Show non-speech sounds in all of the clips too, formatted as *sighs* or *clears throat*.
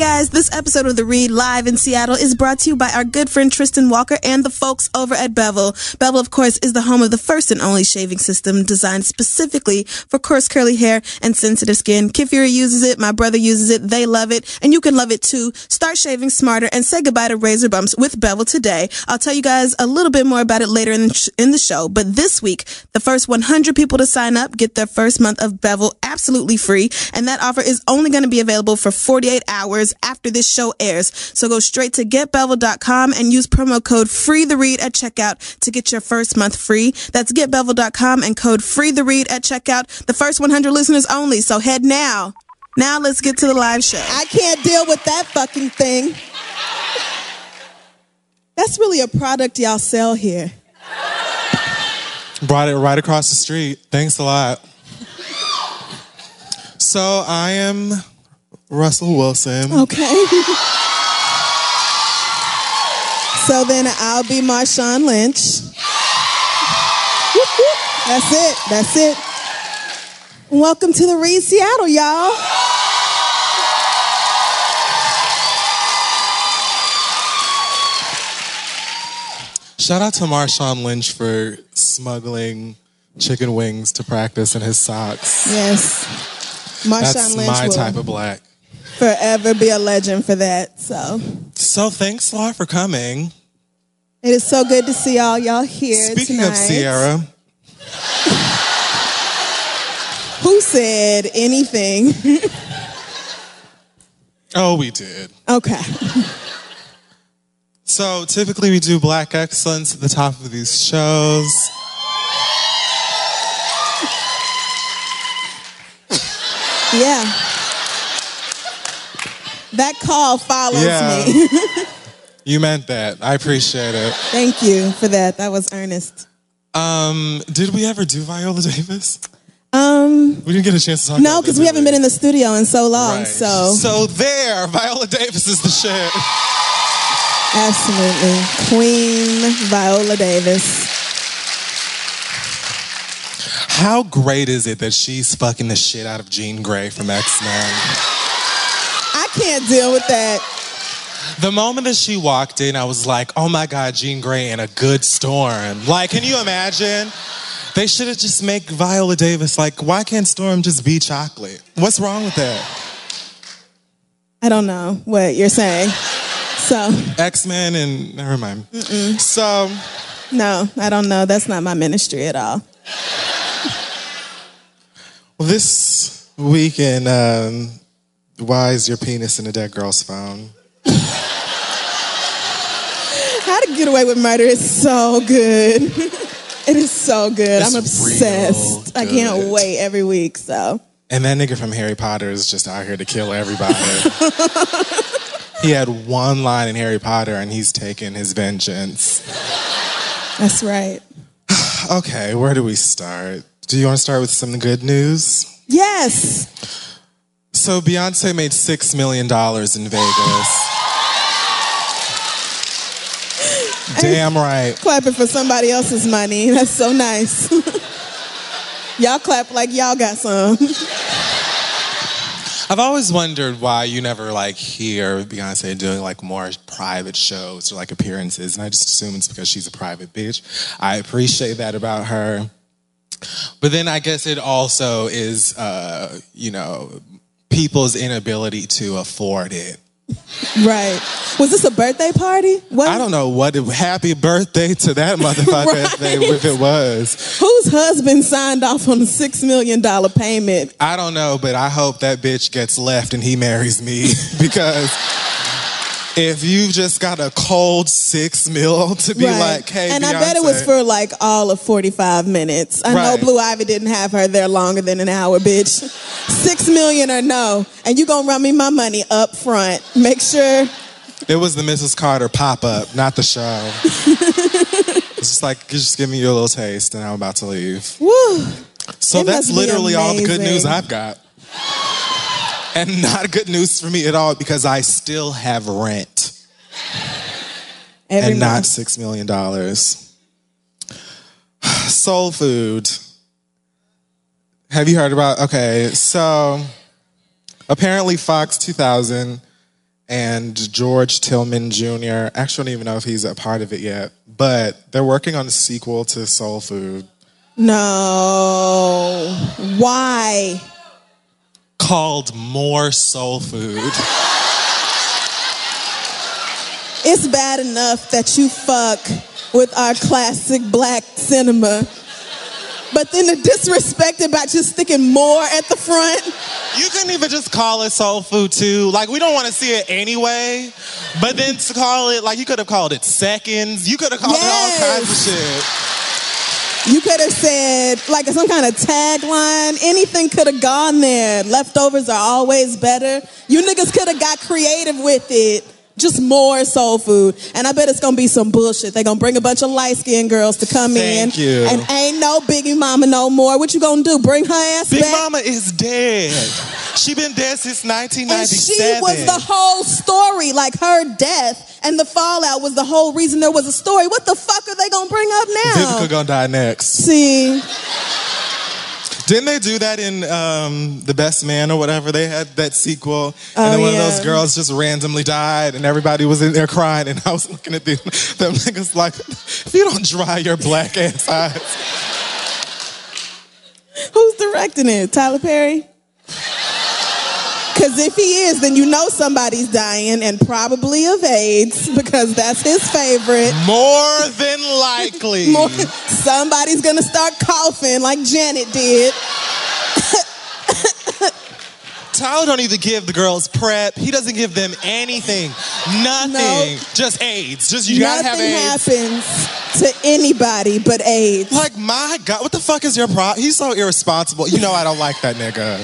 Guys, this episode of The Read live in Seattle is brought to you by our good friend Tristan Walker and the folks over at Bevel. Bevel, of course, is the home of the first and only shaving system designed specifically for coarse curly hair and sensitive skin. Kid Fury uses it, my brother uses it, they love it, and you can love it too. Start shaving smarter and say goodbye to razor bumps with Bevel today. I'll tell you guys a little bit more about it later in the, in the show, but this week, the first 100 people to sign up get their first month of Bevel absolutely free, and that offer is only going to be available for 48 hours after this show airs. So go straight to getbevel.com and use promo code free the read at checkout to get your first month free. That's getbevel.com and code free the read at checkout. The first 100 listeners only. So head now. Now let's get to the live show. I can't deal with that fucking thing. That's really a product y'all sell here. Brought it right across the street. Thanks a lot. So I am Russell Wilson. Okay. so then I'll be Marshawn Lynch. That's it. That's it. Welcome to the Read Seattle, y'all. Shout out to Marshawn Lynch for smuggling chicken wings to practice in his socks. Yes. Marshawn That's Lynch my will type of black. Forever be a legend for that. So So thanks a lot for coming. it is so good to see all y'all here Speaking tonight. of Ciara, *laughs* Who said anything? *laughs* oh, we did. okay. So typically we do black excellence at the top of these shows. Yeah. That call follows Yeah. me. *laughs* You meant that. I appreciate it. Thank you for that. That was earnest. Um, did we ever do Viola Davis? Um, We didn't get a chance to talk no, because we haven't been in the studio in so long. Right. So So there, Viola Davis is the shit. absolutely, Queen Viola Davis. How great is it that she's fucking the shit out of Jean Grey from X Men? Can't deal with that. The moment that she walked in, I was like, oh my God, Jean Grey in a good storm. Like, can you imagine? They should have just make Viola Davis like, why can't Storm just be chocolate? What's wrong with that? I don't know what you're saying. So X Men and never mind. So, no, I don't know. That's not my ministry at all. well, this weekend, um, why is your penis in a dead girl's phone? How to Get Away with Murder is so good. it is so good. It's I'm obsessed. real I can't wait every week. So And that nigga from Harry Potter is just out here to kill everybody. *laughs* he had one line in Harry Potter and he's taking his vengeance. that's right. *sighs* Okay, where do we start? Do you want to start with some good news? Yes. So Beyonce made six million dollars in Vegas. *laughs* Damn right. Clapping for somebody else's money. *laughs* That's so nice. *laughs* y'all clap like y'all got some. I've always wondered why you never like hear Beyonce doing like more private shows or like appearances, and I just assume it's because she's a private bitch. I appreciate that about her. But then I guess it also is, uh, you know, people's inability to afford it. Right. Was this a birthday party? What? I don't know what. Happy birthday to that motherfucker if, *laughs* they, if it was. Whose husband signed off on a six million dollar payment? I don't know, but I hope that bitch gets left and he marries me *laughs* because if you just got a cold six mil *laughs* to be Right. like, hey, and I bet it was for like all of 45 minutes. I know Blue Ivy didn't have her there longer than an hour, bitch. *laughs* Six million or no. And you gonna run me my money up front. Make sure. It was the Mrs. Carter pop up, not the show. *laughs* it's just like, just give me your little taste, and I'm about to leave. Woo. So It that's literally all the good news. I've got. And not good news for me at all because I still have rent Every and not six million dollars. *sighs* Soul food. Have you heard about? Okay, so apparently Fox 2000 and George Tillman Jr. Actually, I don't even know if he's a part of it yet, but they're working on a sequel to Soul Food No. Why? Called More Soul Food. It's bad enough that you fuck with our classic black cinema. But then to disrespect it by just sticking more at the front. You couldn't even just call it soul food too. Like we don't want to see it anyway. But then to call it like you could have called it seconds. You could have called it all kinds of shit. You could have said like some kind of tagline. Anything could have gone there. Leftovers are always better. You niggas could have got creative with it. Just more soul food. And I bet it's gonna be some bullshit. They're gonna bring a bunch of light skinned girls to come Thank in. you. And ain't no Biggie Mama no more. What you gonna do? Bring her ass Big back? Mama is dead. She been dead since 1997. And she was the whole story, like her death and the fallout was the whole reason there was a story. What the fuck are they gonna bring up now? Vivica gonna die next. See, Didn't they do that in um, The Best Man or whatever? They had that sequel, and Oh, then one yeah. of those girls just randomly died, and everybody was in there crying. And *laughs* I was looking at them, them niggas like, if you don't dry your black ass eyes, who's directing it? Tyler Perry? Because if he is, then you know somebody's dying and probably of AIDS because that's his favorite. more than likely. *laughs* More, somebody's gonna start coughing like Janet did. Tyler don't even give the girls prep. He doesn't give them anything, nothing. No. Just AIDS. Just you gotta have Nothing AIDS. happens to anybody but AIDS. Like my God, what the fuck is your problem? He's so irresponsible. You know I don't like that nigga.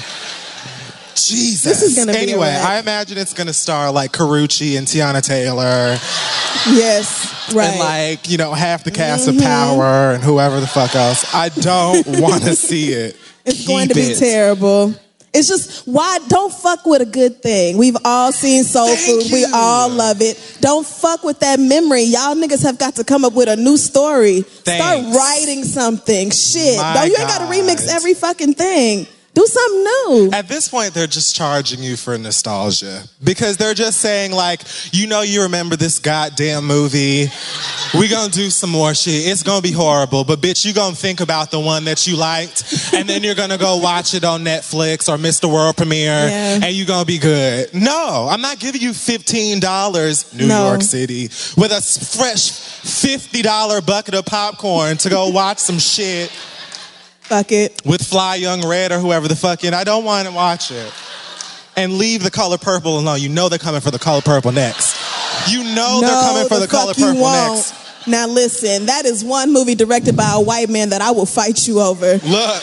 Jesus. This is gonna be anyway, wrap. I imagine it's gonna star like Karrueche and Teyana Taylor Yes, right. and like you know half the cast of mm-hmm. Power and whoever the fuck else. I don't *laughs* want to see it. It's Keep going to be it. terrible. It's just why don't fuck with a good thing. We've all seen soul Thank food. We all love it. Don't fuck with that memory. Y'all niggas have got to come up with a new story. Start writing something. Shit. My Don't you ain't got to remix every fucking thing. Do something new. At this point, they're just charging you for nostalgia because they're just saying like, you know, you remember this goddamn movie. We gonna do some more shit. It's gonna be horrible, but bitch, you gonna think about the one that you liked, and then you're gonna go watch it on Netflix or Mr. World Premiere, Yeah. and you gonna be good. No, I'm not giving you fifteen dollars, New No. York City, with a fresh fifty dollar bucket of popcorn to go watch some shit Fuck it. with Fly Young Red or whoever the fuck in. I don't want to watch it. And leave the color purple alone. You know they're coming for the color purple next. You know they're coming for the, color fuck you purple won't. next. Now listen, that is one movie directed by a white man that I will fight you over. Look,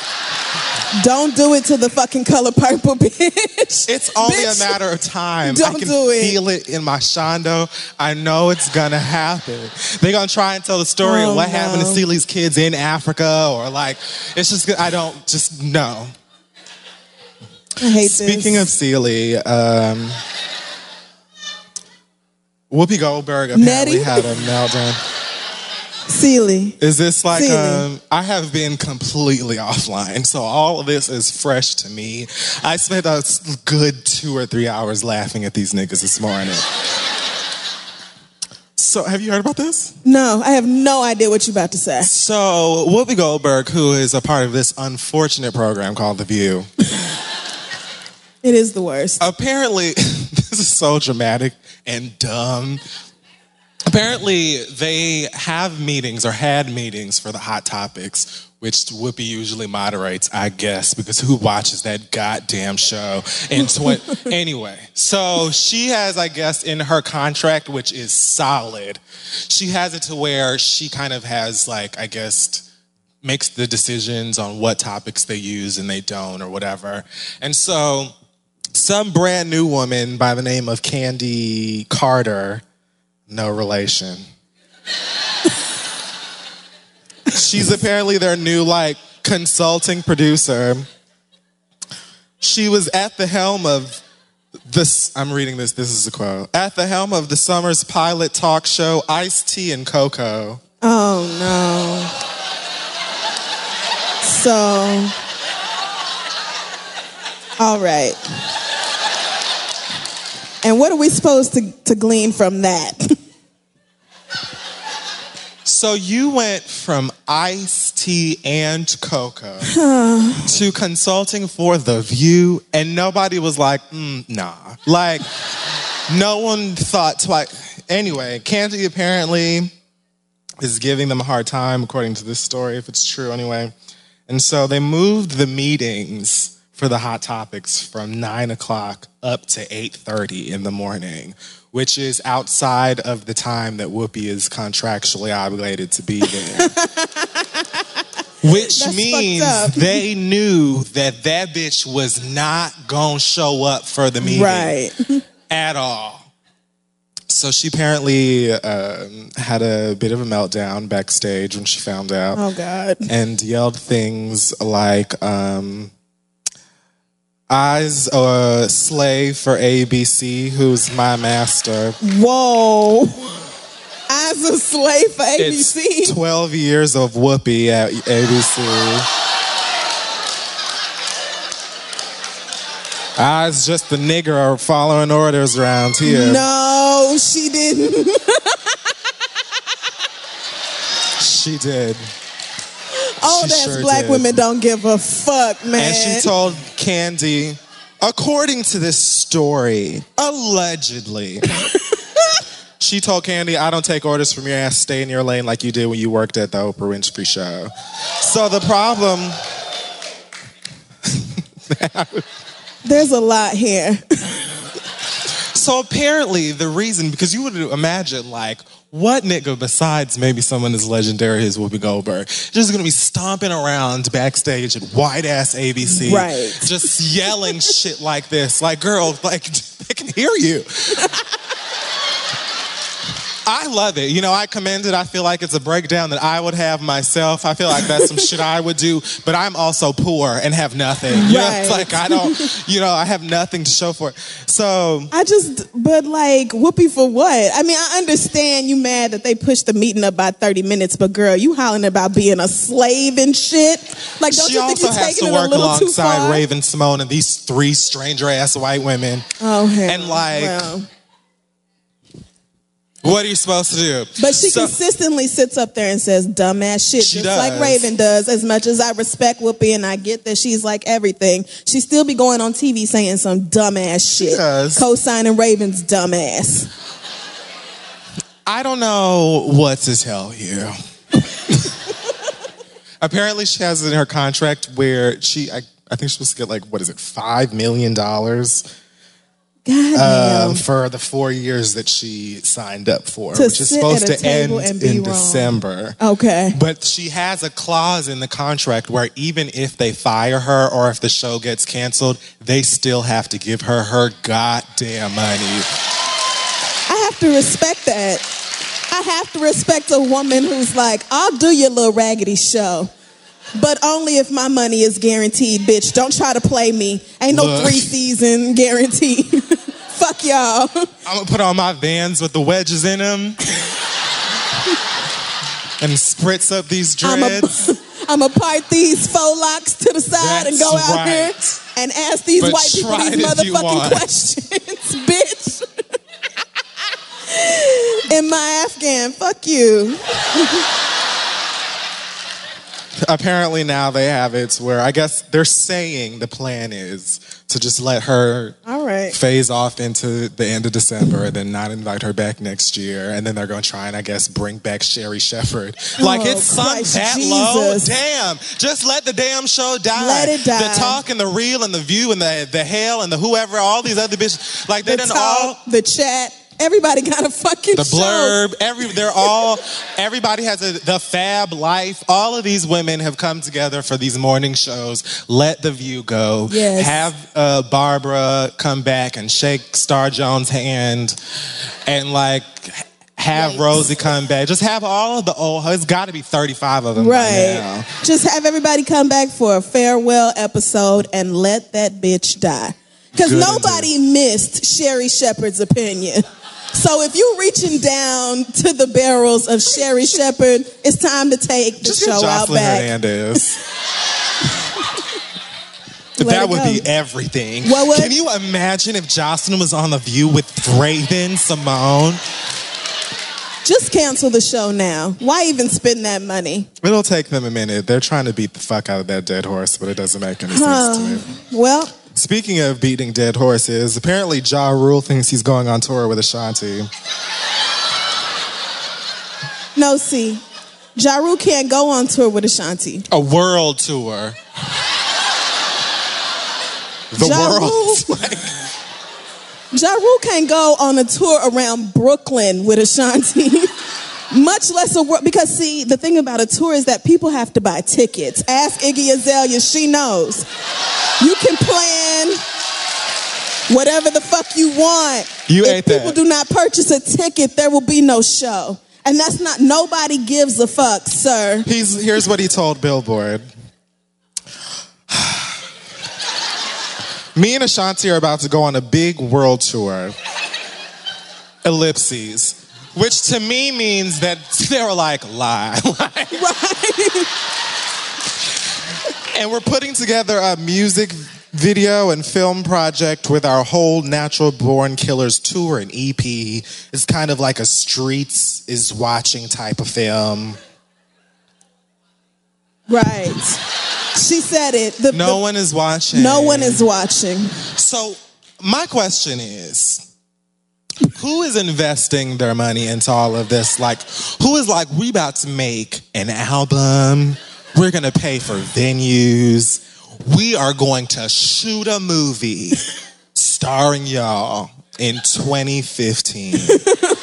Don't do it to the fucking color purple, *laughs* bitch. it's only Bitch. a matter of time. I Don't can do it. feel it in my shondo. I know it's gonna happen. They're gonna try and tell the story Oh, of what happened to no. Celie's kids in Africa, or like, it's just I don't just know. I hate Speaking this. of Celie, um, Whoopi Goldberg apparently Nettie? had a meltdown. Celie. Is this like um I have been completely offline, so all of this is fresh to me. I spent a good two or three hours laughing at these niggas this morning. So have you heard about this? No, I have no idea what you're about to say. So Whoopi Goldberg, who is a part of this unfortunate program called The View, It is the worst. Apparently, *laughs* this is so dramatic and dumb. Apparently, they have meetings or had meetings for the hot topics, which Whoopi usually moderates, I guess, because who watches that goddamn show? And tw- *laughs* anyway, so she has, I guess, in her contract, which is solid, she has it to where she kind of has, like, I guess, makes the decisions on what topics they use and they don't or whatever. And so some brand new woman by the name of Candy Carter, no relation. She's apparently their new like consulting producer. She was at the helm of this I'm reading this this is a quote. At the helm of the summer's pilot talk show Ice Tea and Coco. Oh no. So all right. And what are we supposed to, to glean from that? *laughs* So you went from iced tea and cocoa to consulting for The View, and nobody was like, mm, nah. Like, no one thought twice. Anyway, Candy apparently is giving them a hard time, according to this story, if it's true anyway. And so they moved the meetings for the hot topics from 9 o'clock up to 8.30 in the morning which is outside of the time that Whoopi is contractually obligated to be there. *laughs* Which That's means *laughs* they knew that that bitch was not gonna show up for the meeting right. *laughs* at all. So she apparently um, had a bit of a meltdown backstage when she found out Oh God. and yelled things like, um, I's a slave for ABC, who's my master. Whoa. As a slave for It's ABC. 12 years of Whoopi at ABC. I's just the nigger following orders around here. No, she didn't. *laughs* She did. Oh, She that's sure black did. women don't give a fuck, man. And she told Candy, according to this story, allegedly, *laughs* she told Candy, I don't take orders from your ass. Stay in your lane like you did when you worked at the Oprah Winfrey show. So the problem, *laughs* There's a lot here. so apparently the reason, because you would imagine like, what nigga besides maybe someone as legendary as Whoopi Goldberg just gonna be stomping around backstage at white ass ABC, Right. Just yelling shit like this, like girl, like *laughs* they can hear you. *laughs* I love it. You know, I commend it. I feel like it's a breakdown that I would have myself. I feel like that's some shit I would do, but I'm also poor and have nothing. You know, Right. it's like I don't, you know, I have nothing to show for it. So I just, but like, Whoopi for what? I mean, I understand you mad that they pushed the meeting up by 30 minutes, but girl, you hollering about being a slave and shit. Like, don't she you think also you're has taking to it a work little too alongside far? Raven-Symoné and these three stranger ass white women. Oh, hell. And, like. What are you supposed to do? But she So- consistently sits up there and says dumbass shit, She just like. Raven does. As much as I respect Whoopi and I get that she's like everything, she still be going on TV saying some dumbass shit, does. co-signing Raven's dumbass. I don't know what to tell you. *laughs* Apparently, she has it in her contract where she, I, I think she's supposed to get like, what is it, $5 million God um, for the four years that she signed up for, To which is sit supposed at a to end table and be in wrong. December. okay. But she has a clause in the contract where even if they fire her or if the show gets canceled, they still have to give her her goddamn money. I have to respect that. I have to respect a woman who's like, I'll do your little raggedy show. But only if my money is guaranteed, bitch. Don't try to play me. Ain't no Look. three season guarantee. *laughs* Fuck y'all. I'm gonna put on my vans with the wedges in them and spritz up these dreads. *laughs* I'm gonna part these faux locks to the side and go out right. here and ask these But white people try these if you motherfucking want. questions, *laughs* bitch. In my Afghan, fuck you. Apparently now they have it where I guess they're saying the plan is to just let her All right. phase off into the end of December and then not invite her back next year. And then they're going to try and, I guess, bring back Sherri Shepherd. Oh, like, Oh, it's sunk that low. Jesus. Damn. Just let the damn show die. Let it die. The talk and the real and the view and the, the hell and the whoever, all these other bitches. Like, they The done all. talk, the chat, everybody got a fucking The show. blurb, every they're all everybody has a the fab life. All of these women have come together for these morning shows. Let the view go. Yes. Have uh, Barbara come back and shake Star Jones' hand, and like have Yikes. Rosie come back. Just have all of the old. It's got to be thirty five of them Right. now. Just have everybody come back for a farewell episode and let that bitch die. Because nobody missed Sherri Shepherd's opinion. So if you're reaching down to the barrels of Sherri Shepherd, it's time to take the Just show out back. Hernandez. *laughs* That would go. be everything. What would- Can you imagine if Joseline was on The View with Raven-Symoné? Just cancel the show now. Why even spend that money? It'll take them a minute. They're trying to beat the fuck out of that dead horse, but it doesn't make any sense to me. Well, Speaking of beating dead horses, apparently Ja Rule thinks he's going on tour with Ashanti. no, see, Ja Rule can't go on tour with Ashanti. A world tour. The Ja world. Rule, *laughs* ja Rule can't go on a tour around Brooklyn with Ashanti. *laughs* Much less a world, because see, the thing about a tour is that people have to buy tickets. Ask Iggy Azalea, she knows. You can plan whatever the fuck you want. You if people that. do not purchase a ticket, there will be no show. And that's not, nobody gives a fuck, sir. He's, here's what he told Billboard. Me and Ashanti are about to go on a big world tour. Ellipses. Which to me means that *laughs* they were like, lie. *laughs* Like, Right? And we're putting together a music video and film project with our whole Natural Born Killers tour and EP. It's kind of like a streets is watching type of film. right. She said it. The, No the- one is watching. no one is watching. So my question is, who is investing their money into all of this? Like, who is like, we about to make an album. We're gonna pay for venues. We are going to shoot a movie starring y'all in 2015. *laughs*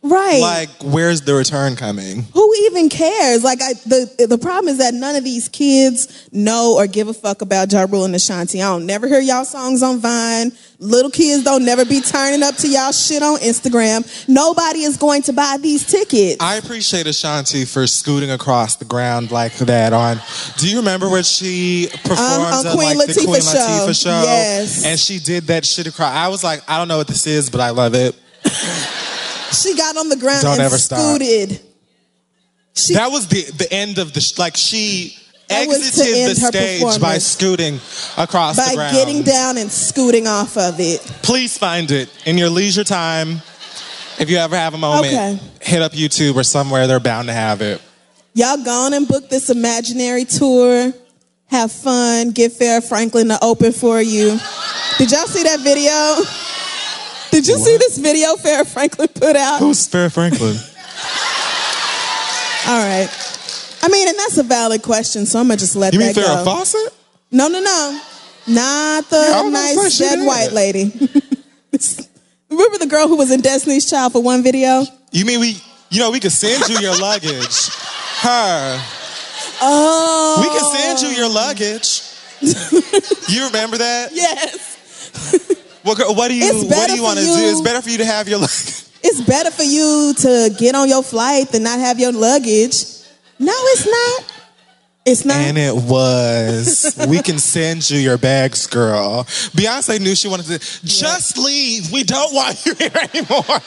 Right. like, where's the return coming? Who even cares? Like I, the the problem is that none of these kids know or give a fuck about Ja Rule and Ashanti. I don't never hear y'all songs on Vine. Little kids don't never be turning up to y'all shit on Instagram. Nobody is going to buy these tickets. I appreciate Ashanti for scooting across the ground like that on. Do you remember when she performed Um, on Queen like the Queen show. Latifah show? Yes. And she did that shit across. I was like, I don't know what this is, but I love it. *laughs* she got on the ground Don't and ever stop. scooted. She, That was the the end of the sh- like she That was to exited the end her stage by performance. scooting across by the ground. By getting down and scooting off of it. Please find it in your leisure time. If you ever have a moment, Okay. hit up YouTube or somewhere. They're bound to have it. Y'all gone and book this imaginary tour. Have fun. Get Farrah Franklin to open for you. Did y'all see that video? Did you see this video Farrah Franklin put out? Who's Farrah Franklin? *laughs* All right. I mean, and that's a valid question, so I'm gonna just let You mean that Farrah go. Fawcett? No, no, no. Not the nice dead white lady. *laughs* *laughs* Remember the girl who was in Destiny's Child for one video? You mean we? You know we could send you your luggage. Her. Oh. We can send you your oh. luggage. you remember that? Yes. What, what do you It's What do you want to do? It's better for you to have your *laughs* luggage. It's better for you to get on your flight than not have your luggage. No, it's not. It's not. And it was. we can send you your bags, girl. Beyonce knew she wanted to. Just leave. We don't want you here *laughs* anymore.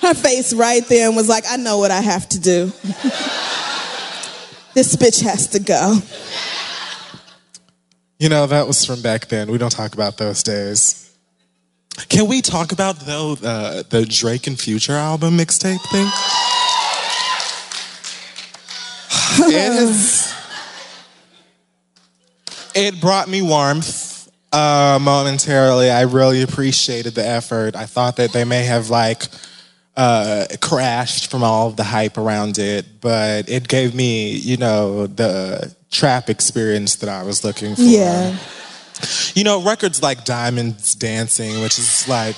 Her face right there and was like, I know what I have to do. *laughs* this bitch has to go. You know that was from back then. We don't talk about those days. Can we talk about though uh, the Drake and Future album mixtape thing? *laughs* it is. It brought me warmth. uh, momentarily. I really appreciated the effort. I thought that they may have like uh, crashed from all of the hype around it, but it gave me, you know, the trap experience that I was looking for. Yeah. You know, records like Diamonds Dancing, which is like,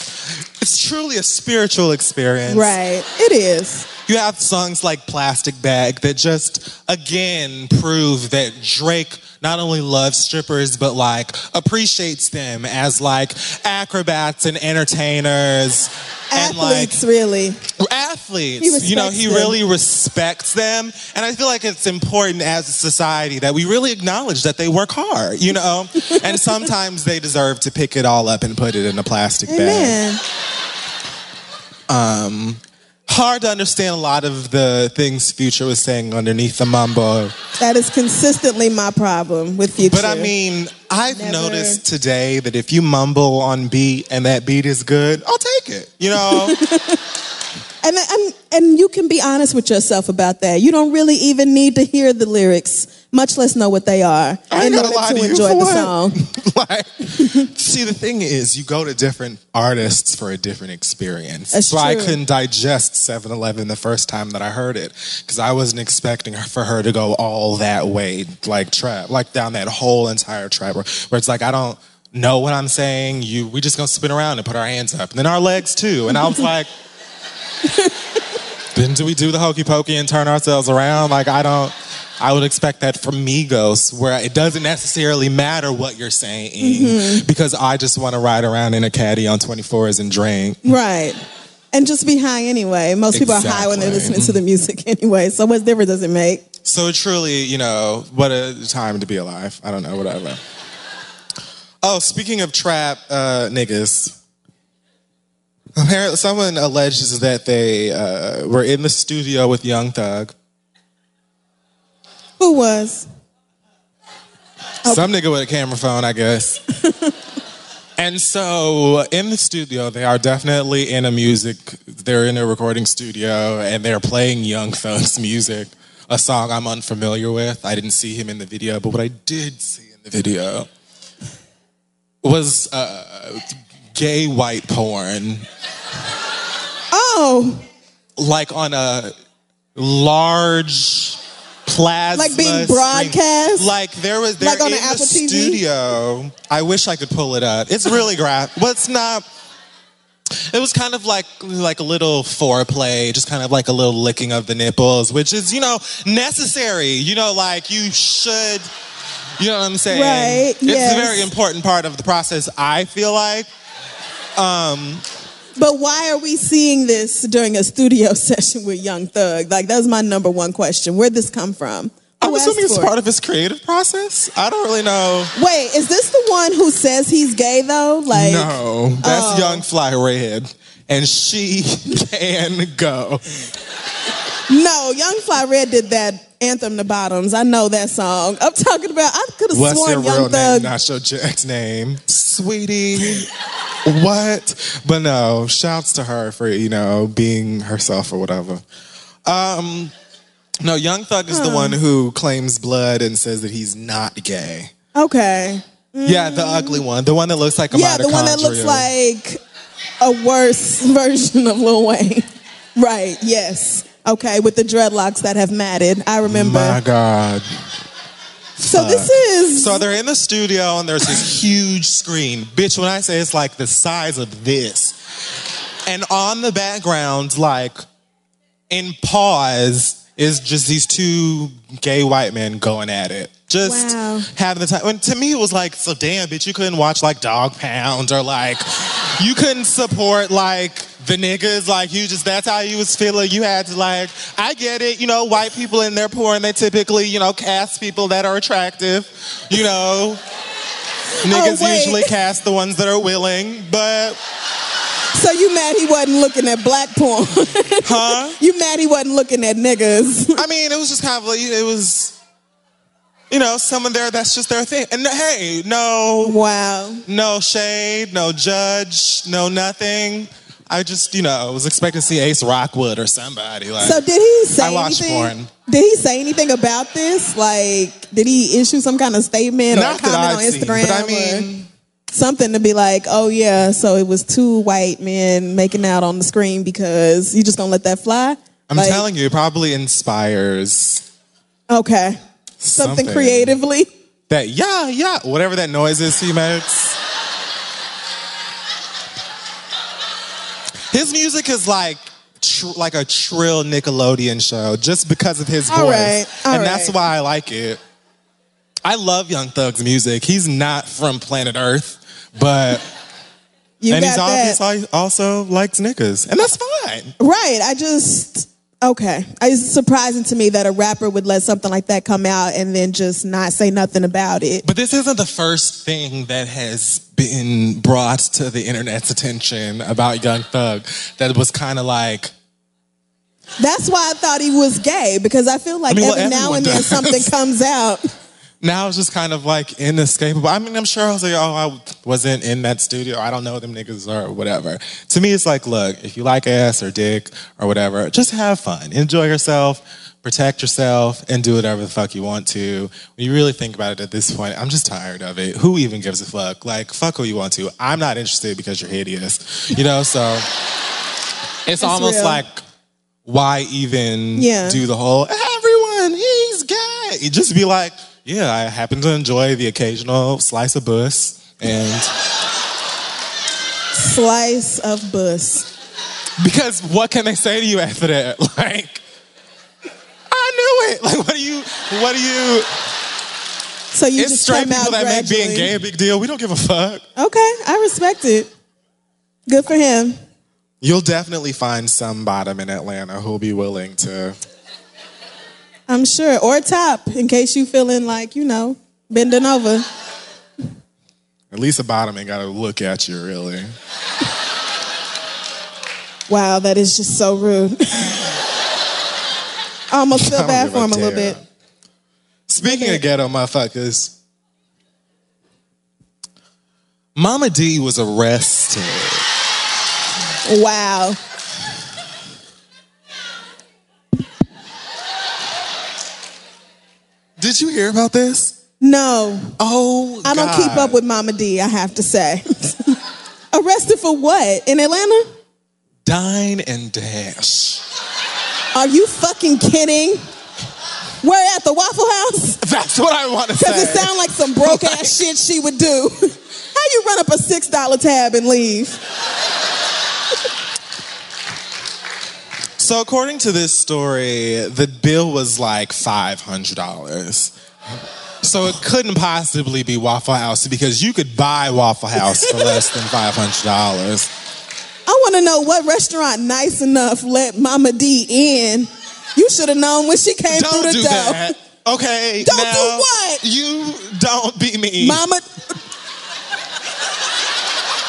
it's truly a spiritual experience. Right. It is. You have songs like Plastic Bag that just, again, prove that Drake not only loves strippers, but like appreciates them as like acrobats and entertainers. Athletes, and like really. athletes. You know, he them. really respects them. And I feel like it's important as a society that we really acknowledge that they work hard, you know? *laughs* and sometimes they deserve to pick it all up and put it in a plastic bag. Amen. Um, Hard to understand a lot of the things Future was saying underneath the mumbo. That is consistently my problem with Future. But I mean, I've Never. noticed today that if you mumble on beat and that beat is good, I'll take it. You know? *laughs* and, and and you can be honest with yourself about that. You don't really even need to hear the lyrics, much less know what they are, I in order to to enjoy the *laughs* song. *laughs* like, see, the thing is, you go to different artists for a different experience. That's so I couldn't digest 7 Eleven the first time that I heard it because I wasn't expecting her, for her to go all that way, like trap, like down that whole entire trap where, where it's like, I don't know what I'm saying. You, we just gonna spin around and put our hands up, and then our legs too. And I was like, *laughs* then do we do the hokey pokey and turn ourselves around? Like, I don't. I would expect that from Migos, where it doesn't necessarily matter what you're saying Mm-hmm. because I just want to ride around in a caddy on 24s and drink. Right. And just be high anyway. Most people are high when they're listening to the music *laughs* anyway. So what difference does it make? So truly, you know, what a time to be alive. I don't know, whatever. Oh, speaking of trap uh, niggas, apparently someone alleges that they uh, were in the studio with Young Thug. Who was? Some nigga with a camera phone, I guess. *laughs* and so in the studio, they are definitely in a music, they're in a recording studio and they're playing Young Thug's music, a song I'm unfamiliar with. I didn't see him in the video, but what I did see in the video was uh, gay white porn, Oh, like on a large plasma Like being screen. broadcast? Like there was there Like on in the Apple TV? studio. I wish I could pull it up. It's really graphic, but it's not. It was kind of like like a little foreplay, just kind of like a little licking of the nipples, which is you know necessary. You know, like you should. You know what I'm saying? Right, It's yes. a very important part of the process. I feel like. Um, but why are we seeing this during a studio *laughs* session with Young Thug? Like, that's my number one question. Where'd this come from? I'm assuming it's it? part of his creative process. I don't really know. Wait, is this the one who says he's gay though? Like, No, that's Oh. Young Fly Red, and she *laughs* can go. No, Young Fly Red did that anthem to bottoms. I know that song. I'm talking about. I could have What's sworn your Young real Thug. name? Not your Jack's name, sweetie. what? But no, shouts to her for you know being herself or whatever. Um, no, Young Thug is the one who claims blood and says that he's not gay. okay. Yeah, the ugly one, the one that looks like a motherfucker. Yeah, the one that looks mitochondria. like a worse *laughs* version of Lil Wayne. Right, yes. Okay, with the dreadlocks that have matted. I remember. My God. so this is So they're in the studio and there's this huge screen. Bitch, when I say it's like the size of this. And on the background, like in pause, is just these two gay white men going at it. Just Wow. having the time. And to me, it was like, so damn, bitch, you couldn't watch like Dog Pound or like, you couldn't support like the niggas. Like, you just, that's how you was feeling. You had to like, I get it, you know, white people in their porn, they typically, you know, cast people that are attractive, you know. Oh, niggas Oh, usually cast the ones that are willing, but, so you mad he wasn't looking at black porn? *laughs* huh? you mad he wasn't looking at niggas? I mean, it was just kind of like, it was, you know, someone there that's just their thing. And hey, no, wow. no shade, no judge, no nothing. I just, you know, was expecting to see Ace Rockwood or somebody. Like, So did he say I watch anything? porn. Did he say anything about this? Like, did he issue some kind of statement or comment on seen, Instagram? but I or mean, something to be like, oh yeah, so it was two white men making out on the screen because you just gonna let that fly? I'm Like, telling you, it probably inspires Okay. Something, Something. creatively. that, yeah, yeah, whatever that noise is he makes. His music is like tr- like a trill Nickelodeon show just because of his All voice. right, and that's why I like it. I love Young Thug's music. He's not from planet Earth, but *laughs* You and he's obviously also likes niggas. And that's fine. Right. I just okay. It's surprising to me that a rapper would let something like that come out and then just not say nothing about it. But this isn't the first thing that has been brought to the internet's attention about Young Thug that was kind of like, That's why I thought he was gay because I feel like I mean, well, every now everyone and then does. something comes out. *laughs* now it's just kind of like inescapable. I mean, I'm sure I was like, oh, I wasn't in that studio. I don't know them niggas or whatever. To me, it's like, look, if you like ass or dick or whatever, just have fun, enjoy yourself. Protect yourself and do whatever the fuck you want to. When you really think about it at this point, I'm just tired of it. Who even gives a fuck? Like, fuck who you want to. I'm not interested because you're hideous. You know, so *laughs* it's almost real. like why even Yeah. do the whole everyone he's gay just be like yeah i happen to enjoy the occasional slice of bus and Slice of bus. because what can they say to you after that *laughs* like i knew it *laughs* like what do you what do you So you it's just straight come people out that make being gay a big deal we don't give a fuck Okay, I respect it. Good for him. you'll definitely find some bottom in atlanta who'll be willing to I'm sure. Or top, in case you feeling like, you know, bending over. at least a bottom ain't gotta look at you really Wow, that is just so rude. I almost feel *laughs* I bad for him a little bit. Speaking of ghetto motherfuckers, Mama Dee was arrested. Wow. Did you hear about this? No, Oh, I don't keep up with Mama Dee, I have to say. *laughs* Arrested for what? In Atlanta? Dine and Dash. Are you fucking kidding? Where at the Waffle House? That's what I want to Because say. it sounds like some broke ass *laughs* shit she would do. How you run up a six dollar tab and leave? So, according to this story, the bill was like five hundred dollars. So it couldn't possibly be Waffle House because you could buy Waffle House for less than *laughs* five hundred dollars. I want to know what restaurant nice enough let Mama Dee in. You should have known when she came through Don't the do door. that. Okay. *laughs* Don't do what? You don't be me. Mama.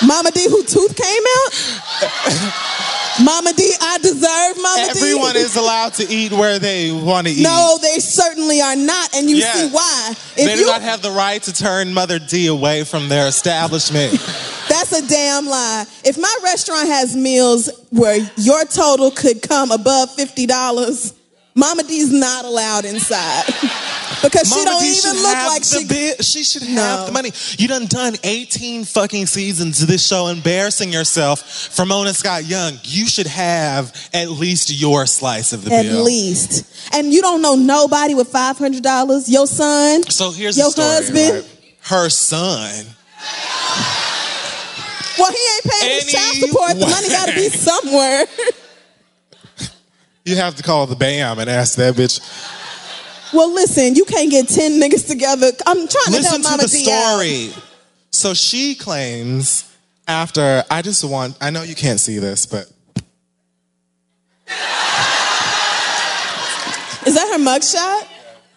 Mama Dee, who tooth came out? *laughs* Mama Dee, I deserve Mama Dee. Everyone is allowed to eat where they want to eat. No, they certainly are not, and you see why. If they do you, not have the right to turn Mother D away from their establishment. *laughs* that's a damn lie. If my restaurant has meals where your total could come above fifty dollars, Mama Dee's not allowed inside *laughs* because she don't D even look like she. she should have No. the money. You done done 18 fucking seasons of this show, embarrassing yourself for Mona Scott Young. You should have at least your slice of the At bill. At least, and you don't know nobody with five hundred dollars. Your son, So here's your story. husband. right? Her son. Well, he ain't paying his child support. The money got to be somewhere. *laughs* You have to call the BAM and ask that bitch. Well, listen, you can't get ten niggas together. I'm trying to Listen help to Mama the D story. So she claims after I just want I know you can't see this, but Is that her mugshot?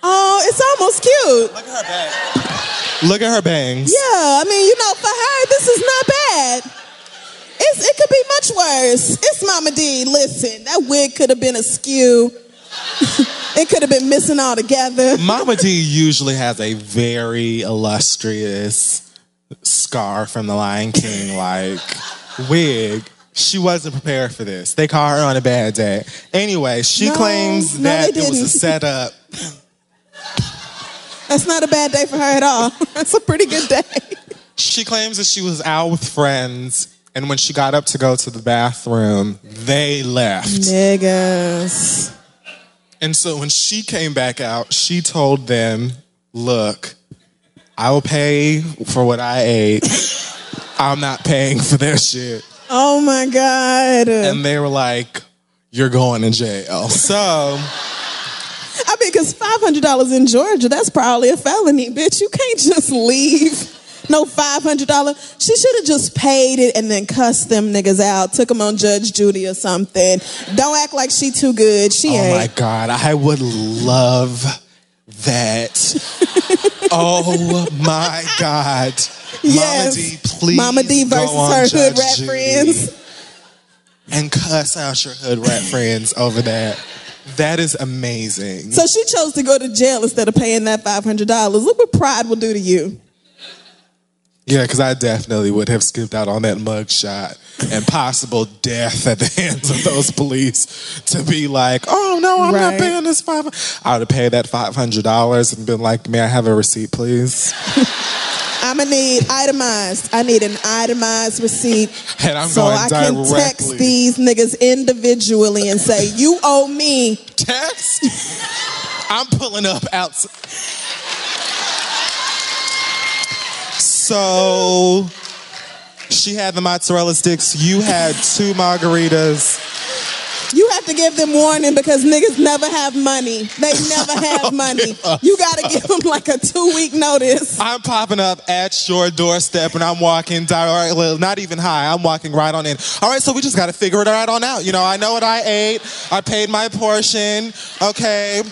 Oh, it's almost cute. look at her bangs. Look at her bangs. Yeah, I mean, you know, for her, this is not bad. It's, it could be much worse. It's Mama Dee. Listen, that wig could have been askew. *laughs* it could have been missing altogether. *laughs* Mama Dee usually has a very illustrious scar from the Lion King like wig. She wasn't prepared for this. They caught her on a bad day. Anyway, she No, claims no, that it was a setup. That's not a bad day for her at all. *laughs* That's a pretty good day. She claims that she was out with friends, and when she got up to go to the bathroom, they left. Niggas. And so when she came back out, she told them, Look, I will pay for what I ate. I'm not paying for their shit. Oh my God. And they were like, You're going to jail. So I mean, because $500 in Georgia, that's probably a felony, bitch. You can't just leave. No $500. She should have just paid it and then cussed them niggas out, took them on Judge Judy or something. Don't act like she too good. She Oh ain't. my God, I would love that. *laughs* oh my God. Yes. Mama Dee, please. Mama Dee versus her hood rat Judy friends. And cuss out your hood rat friends over that. That is amazing. So she chose to go to jail instead of paying that $500. Look what pride will do to you. Yeah, because I definitely would have skipped out on that mug shot and possible death at the *laughs* hands of those police to be like, oh no, I'm Right. not paying this five. I would have paid that five hundred dollars and been like, may I have a receipt, please? *laughs* I'm gonna need itemized. I need an itemized receipt. *laughs* And I'm so going I can text these niggas individually and say, you owe me. Text. I'm pulling up out. So she had the mozzarella sticks. You had two margaritas. You have to give them warning because niggas never have money. They never *laughs* have money. *laughs* You gotta give them like a two week notice. I'm popping up at your doorstep and I'm walking directly, not even high, I'm walking right on in. All right, so we just gotta figure it right on out. You know, I know what I ate, I paid my portion, okay.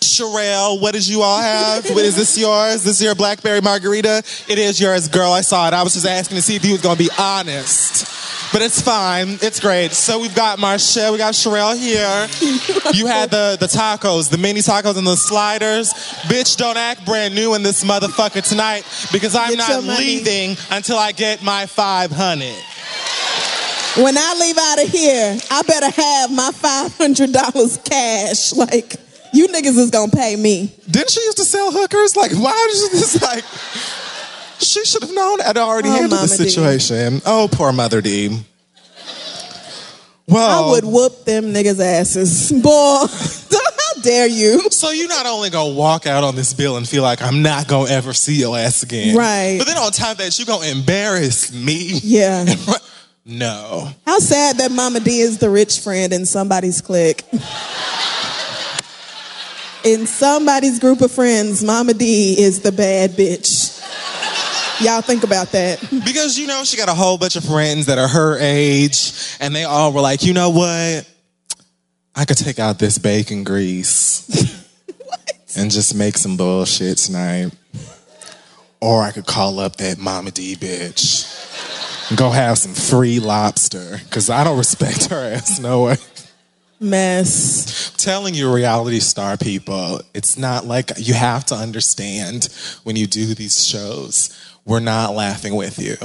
Sherelle, what did you all have? What, is this yours? This is your blackberry margarita? It is yours, girl. I saw it. I was just asking to see if you was gonna be honest. But it's fine. It's great. So we've got Marcia, we got Sherelle here. You had the, the tacos, the mini tacos and the sliders. Bitch, don't act brand new in this motherfucker tonight because I'm Get not leaving until I get my 500. When I leave out of here, I better have my $500 cash. Like, you niggas is gonna pay me. Didn't she used to sell hookers? Like, why she just like... She should have known. I'd already Oh, handled the Mama Dee. situation. Oh, poor Mother D. Well, I would whoop them niggas' asses. Boy, *laughs* how dare you? So you not only gonna walk out on this bill and feel like I'm not gonna ever see your ass again, Right. But then on top of that, you gonna embarrass me. Yeah. *laughs* No. How sad that Mama Dee is the rich friend in somebody's clique. *laughs* In somebody's group of friends, Mama Dee is the bad bitch. Y'all think about that. Because you know she got a whole bunch of friends that are her age, and they all were like, you know what? I could take out this bacon grease *laughs* and just make some bullshit tonight. Or I could call up that Mama Dee bitch. and Go have some free lobster. Cause I don't *laughs* respect her ass no way. Mess. telling you reality star people it's not like you have to understand when you do these shows we're not laughing with you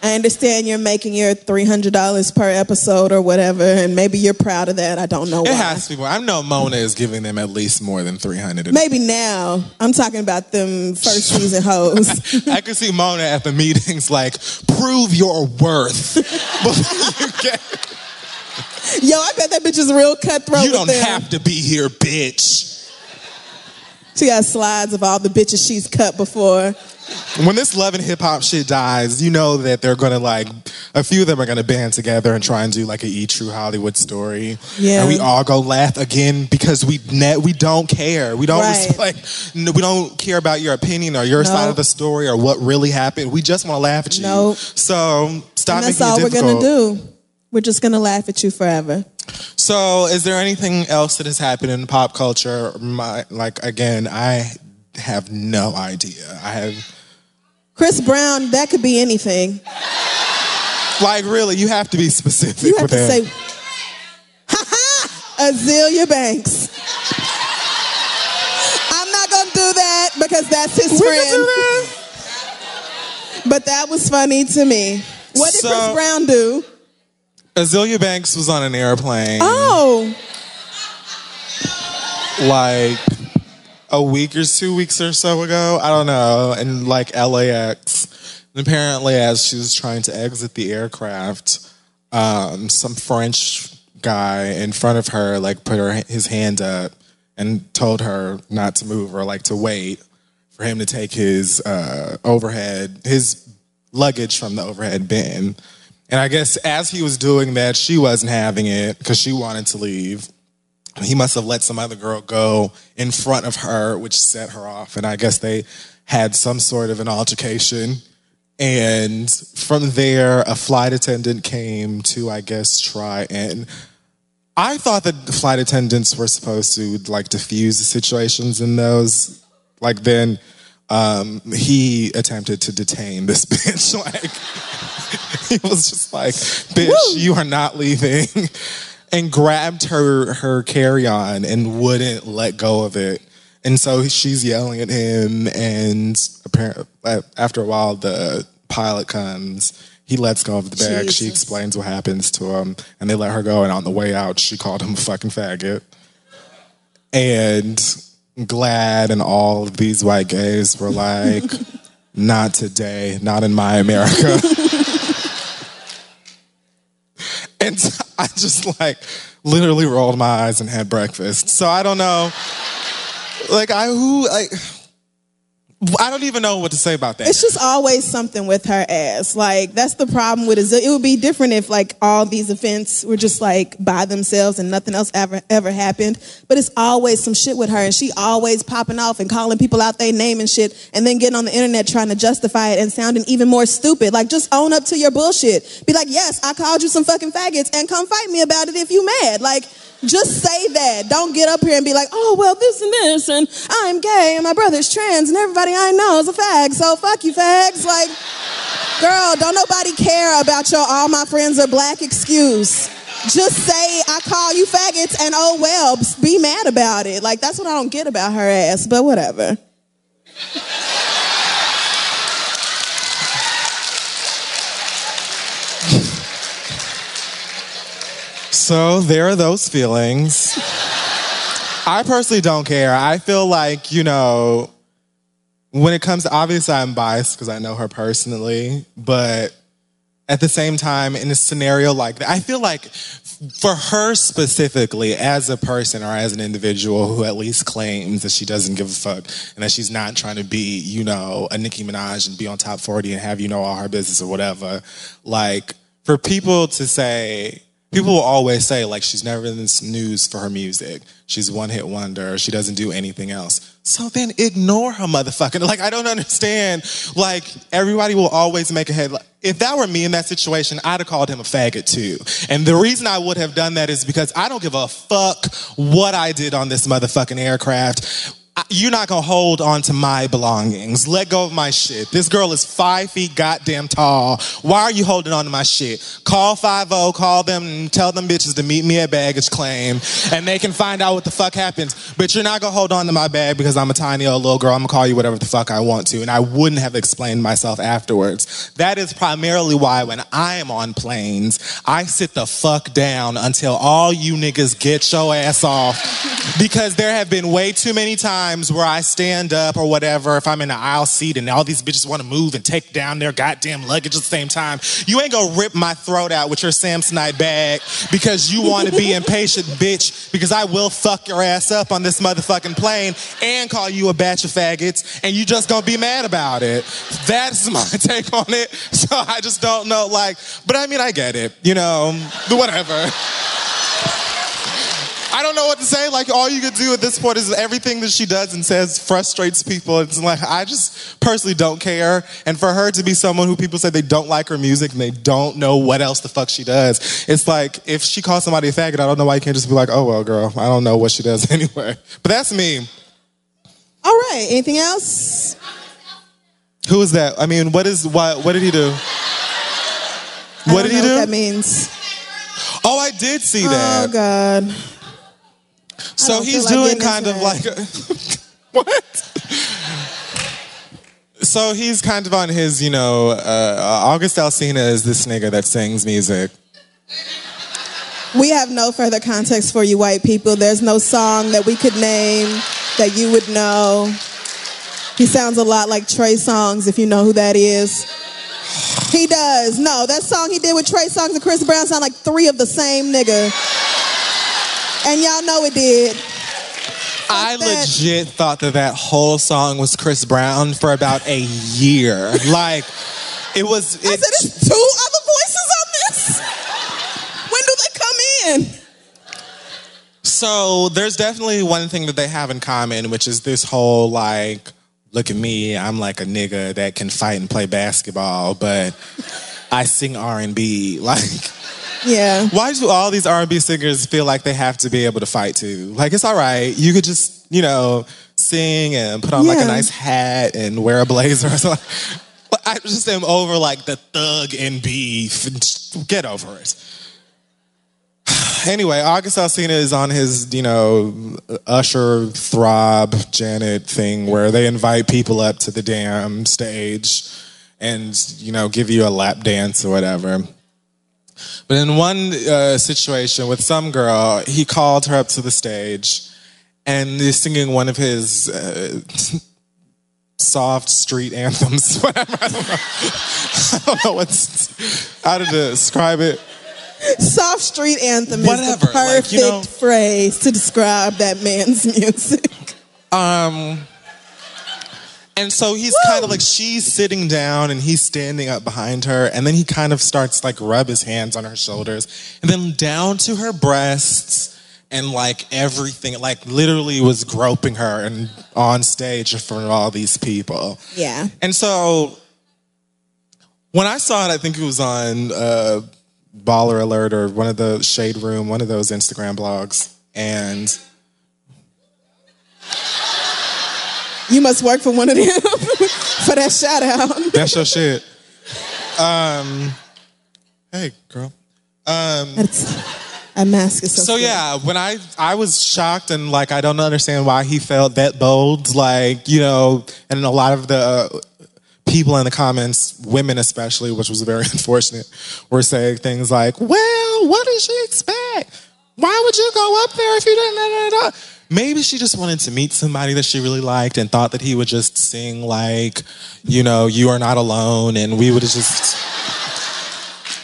I understand you're making your $300 per episode or whatever, and maybe you're proud of that. I don't know why. it has to be more. i know mona is giving them at least more than 300 Maybe now. I'm talking about them first *laughs* season hoes. i can see mona at the meetings like prove your worth *laughs* before you get Yo, I bet that bitch is real cutthroat. you don't them. have to be here bitch She got slides of all the bitches she's cut before. when this love and hip hop shit dies, you know that they're gonna like a few of them are gonna band together and try and do like a E True Hollywood story. Yeah. And we all go laugh again because we net we don't care. We don't Right. res- *laughs* like no, we don't care about your opinion or your side of the story or what really happened. We just want to laugh at you. Nope. So stop and that's making all it we're gonna do. We're just gonna laugh at you forever. So, is there anything else that has happened in pop culture? My, like again, I have no idea. I have Chris Brown, that could be anything. like really, you have to be specific You have with to that. say, ha ha, Azealia Banks. I'm not gonna do that because that's his We can friend. do that. But that was funny to me. What did So- Chris Brown do? Azealia Banks was on an airplane. Oh, Like, a week or two weeks or so ago. I don't know, And like LAX. And apparently, as she was trying to exit the aircraft, um, some French guy in front of her like put her his hand up and told her not to move or like to wait for him to take his uh, overhead his luggage from the overhead bin. And I guess as he was doing that, she wasn't having it because she wanted to leave. He must have let some other girl go in front of her, which set her off. And I guess they had some sort of an altercation. And from there, a flight attendant came to, I guess, try and. I thought that the flight attendants were supposed to like diffuse the situations in those. Like then, um, he attempted to detain this *laughs* bitch. Like *laughs* he was just like, "Bitch, you are not leaving," *laughs* and grabbed her her carry on and wouldn't let go of it. And so she's yelling at him, and apparently, uh, after a while, the pilot comes. He lets go of the bag. She explains what happens to him, and they let her go. And on the way out, she called him a fucking faggot. And GLAAD and all of these white gays were like, *laughs* not today, not in my America. And *laughs* I just like literally rolled my eyes and had breakfast. So I don't know. Like I who like I don't even know what to say about that. It's just always something with her ass. Like that's the problem with it. It would be different if like all these events were just like by themselves and nothing else ever ever happened. But it's always some shit with her, and she always popping off and calling people out their name and shit, and then getting on the internet trying to justify it and sounding even more stupid. Like just own up to your bullshit. Be like, yes, I called you some fucking faggots, and come fight me about it if you mad. Like. Just say that. Don't get up here and be like, oh, well, this and this, and I'm gay, and my brother's trans, and everybody I know is a fag, so fuck you, fags. Like, girl, don't nobody care about your all my friends are black excuse. Just say, I call you faggots, and oh well, be mad about it. Like, that's what I don't get about her ass, but whatever. So there are those feelings. I personally don't care. I feel like, you know, when it comes to obviously I'm biased because I know her personally, but at the same time, in a scenario like that, I feel like for her specifically, as a person or as an individual who at least claims that she doesn't give a fuck and that she's not trying to be, you know, a Nicki Minaj and be on top 40 and have you know all her business or whatever, like for people to say, People will always say, like, she's never in this news for her music. She's one hit wonder. She doesn't do anything else. So then ignore her motherfucking. Like, I don't understand. Like, everybody will always make a head. If that were me in that situation, I'd have called him a faggot too. And the reason I would have done that is because I don't give a fuck what I did on this motherfucking aircraft. You're not gonna hold on to my belongings. Let go of my shit. This girl is five feet goddamn tall. Why are you holding on to my shit? Call 5 call them and tell them bitches to meet me at baggage claim and they can find out what the fuck happens. But you're not gonna hold on to my bag because I'm a tiny old little girl. I'm gonna call you whatever the fuck I want to. And I wouldn't have explained myself afterwards. That is primarily why when I am on planes, I sit the fuck down until all you niggas get your ass off. Because there have been way too many times where I stand up or whatever, if I'm in an aisle seat and all these bitches want to move and take down their goddamn luggage at the same time. You ain't gonna rip my throat out with your Samsonite bag because you want to be impatient, *laughs* bitch, because I will fuck your ass up on this motherfucking plane and call you a batch of faggots and you just gonna be mad about it. That's my *laughs* take on it. So I just don't know, like, but I mean, I get it, you know, whatever. *laughs* I don't know what to say. Like all you could do at this point is everything that she does and says frustrates people. It's like I just personally don't care. And for her to be someone who people say they don't like her music and they don't know what else the fuck she does, it's like if she calls somebody a faggot, I don't know why you can't just be like, oh well, girl, I don't know what she does *laughs* anyway. But that's me. All right, anything else? Who is that? I mean, what is what? What did he do? What did he do? What that means. Oh, I did see that. Oh God. So he's like doing kind of like a, *laughs* what? So he's kind of on his, you know, uh, August Alsina is this nigga that sings music. We have no further context for you white people. There's no song that we could name. that you would know. He sounds a lot like Trey Songz, if you know who that is. He does. No, that song he did with Trey Songz and Chris Brown sound like three of the same nigga. And y'all know it did. I legit thought that that whole song was Chris Brown for about a year. Like, it was. I said, there's two other voices on this. When do they come in? so there's definitely one thing that they have in common, which is this whole like, look at me, I'm like a nigga that can fight and play basketball, but I sing R and B. *laughs* Like, Yeah. why do all these R and B singers feel like they have to be able to fight too? Like, it's all right. You could just, you know, sing and put on like a nice hat and wear a blazer *laughs* or something. But I just am over like the thug and beef. Get over it. *sighs* Anyway, August Alsina is on his, you know, Usher, Throb, Janet thing where they invite people up to the damn stage and, you know, give you a lap dance or whatever. But in one uh, situation with some girl, he called her up to the stage and is singing one of his uh, soft street anthems, *laughs* whatever. I don't know. *laughs* I don't know what's, how to describe it. Soft Street Anthem Whatever, is the like, perfect you know- phrase to describe that man's *laughs* music. Um, and so he's kind of like she's sitting down and he's standing up behind her, and then he kind of starts like rub his hands on her shoulders, and then down to her breasts, and like everything, like literally was groping her and on stage in front of all these people. Yeah. And so when I saw it, I think it was on uh, Baller Alert or one of the Shade Room, one of those Instagram blogs, and. You must work for one of them *laughs* for that shout out. That's your shit. Um, hey, girl. Um, That's, a mask is so so yeah, when I I was shocked and like I don't understand why he felt that bold. Like you know, and a lot of the uh, people in the comments, women especially, which was very *laughs* unfortunate, were saying things like, "Well, what did she expect? Why would you go up there if you didn't?" Da, da, da?" Maybe she just wanted to meet somebody that she really liked and thought that he would just sing like, you know, "You Are Not Alone," and we would just.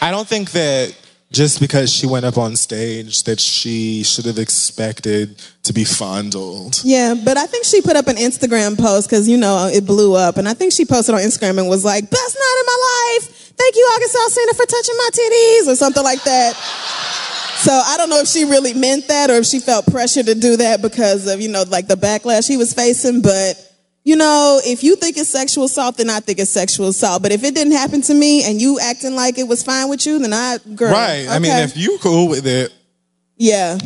I don't think that just because she went up on stage that she should have expected to be fondled. Yeah, but I think she put up an Instagram post because you know it blew up, and I think she posted on Instagram and was like, "Best night of my life. Thank you, August Alsina, for touching my titties," or something like that. So I don't know if she really meant that or if she felt pressure to do that because of you know like the backlash he was facing. But you know, if you think it's sexual assault, then I think it's sexual assault. But if it didn't happen to me and you acting like it was fine with you, then I, girl, Right. I mean, if you cool with it, Yeah.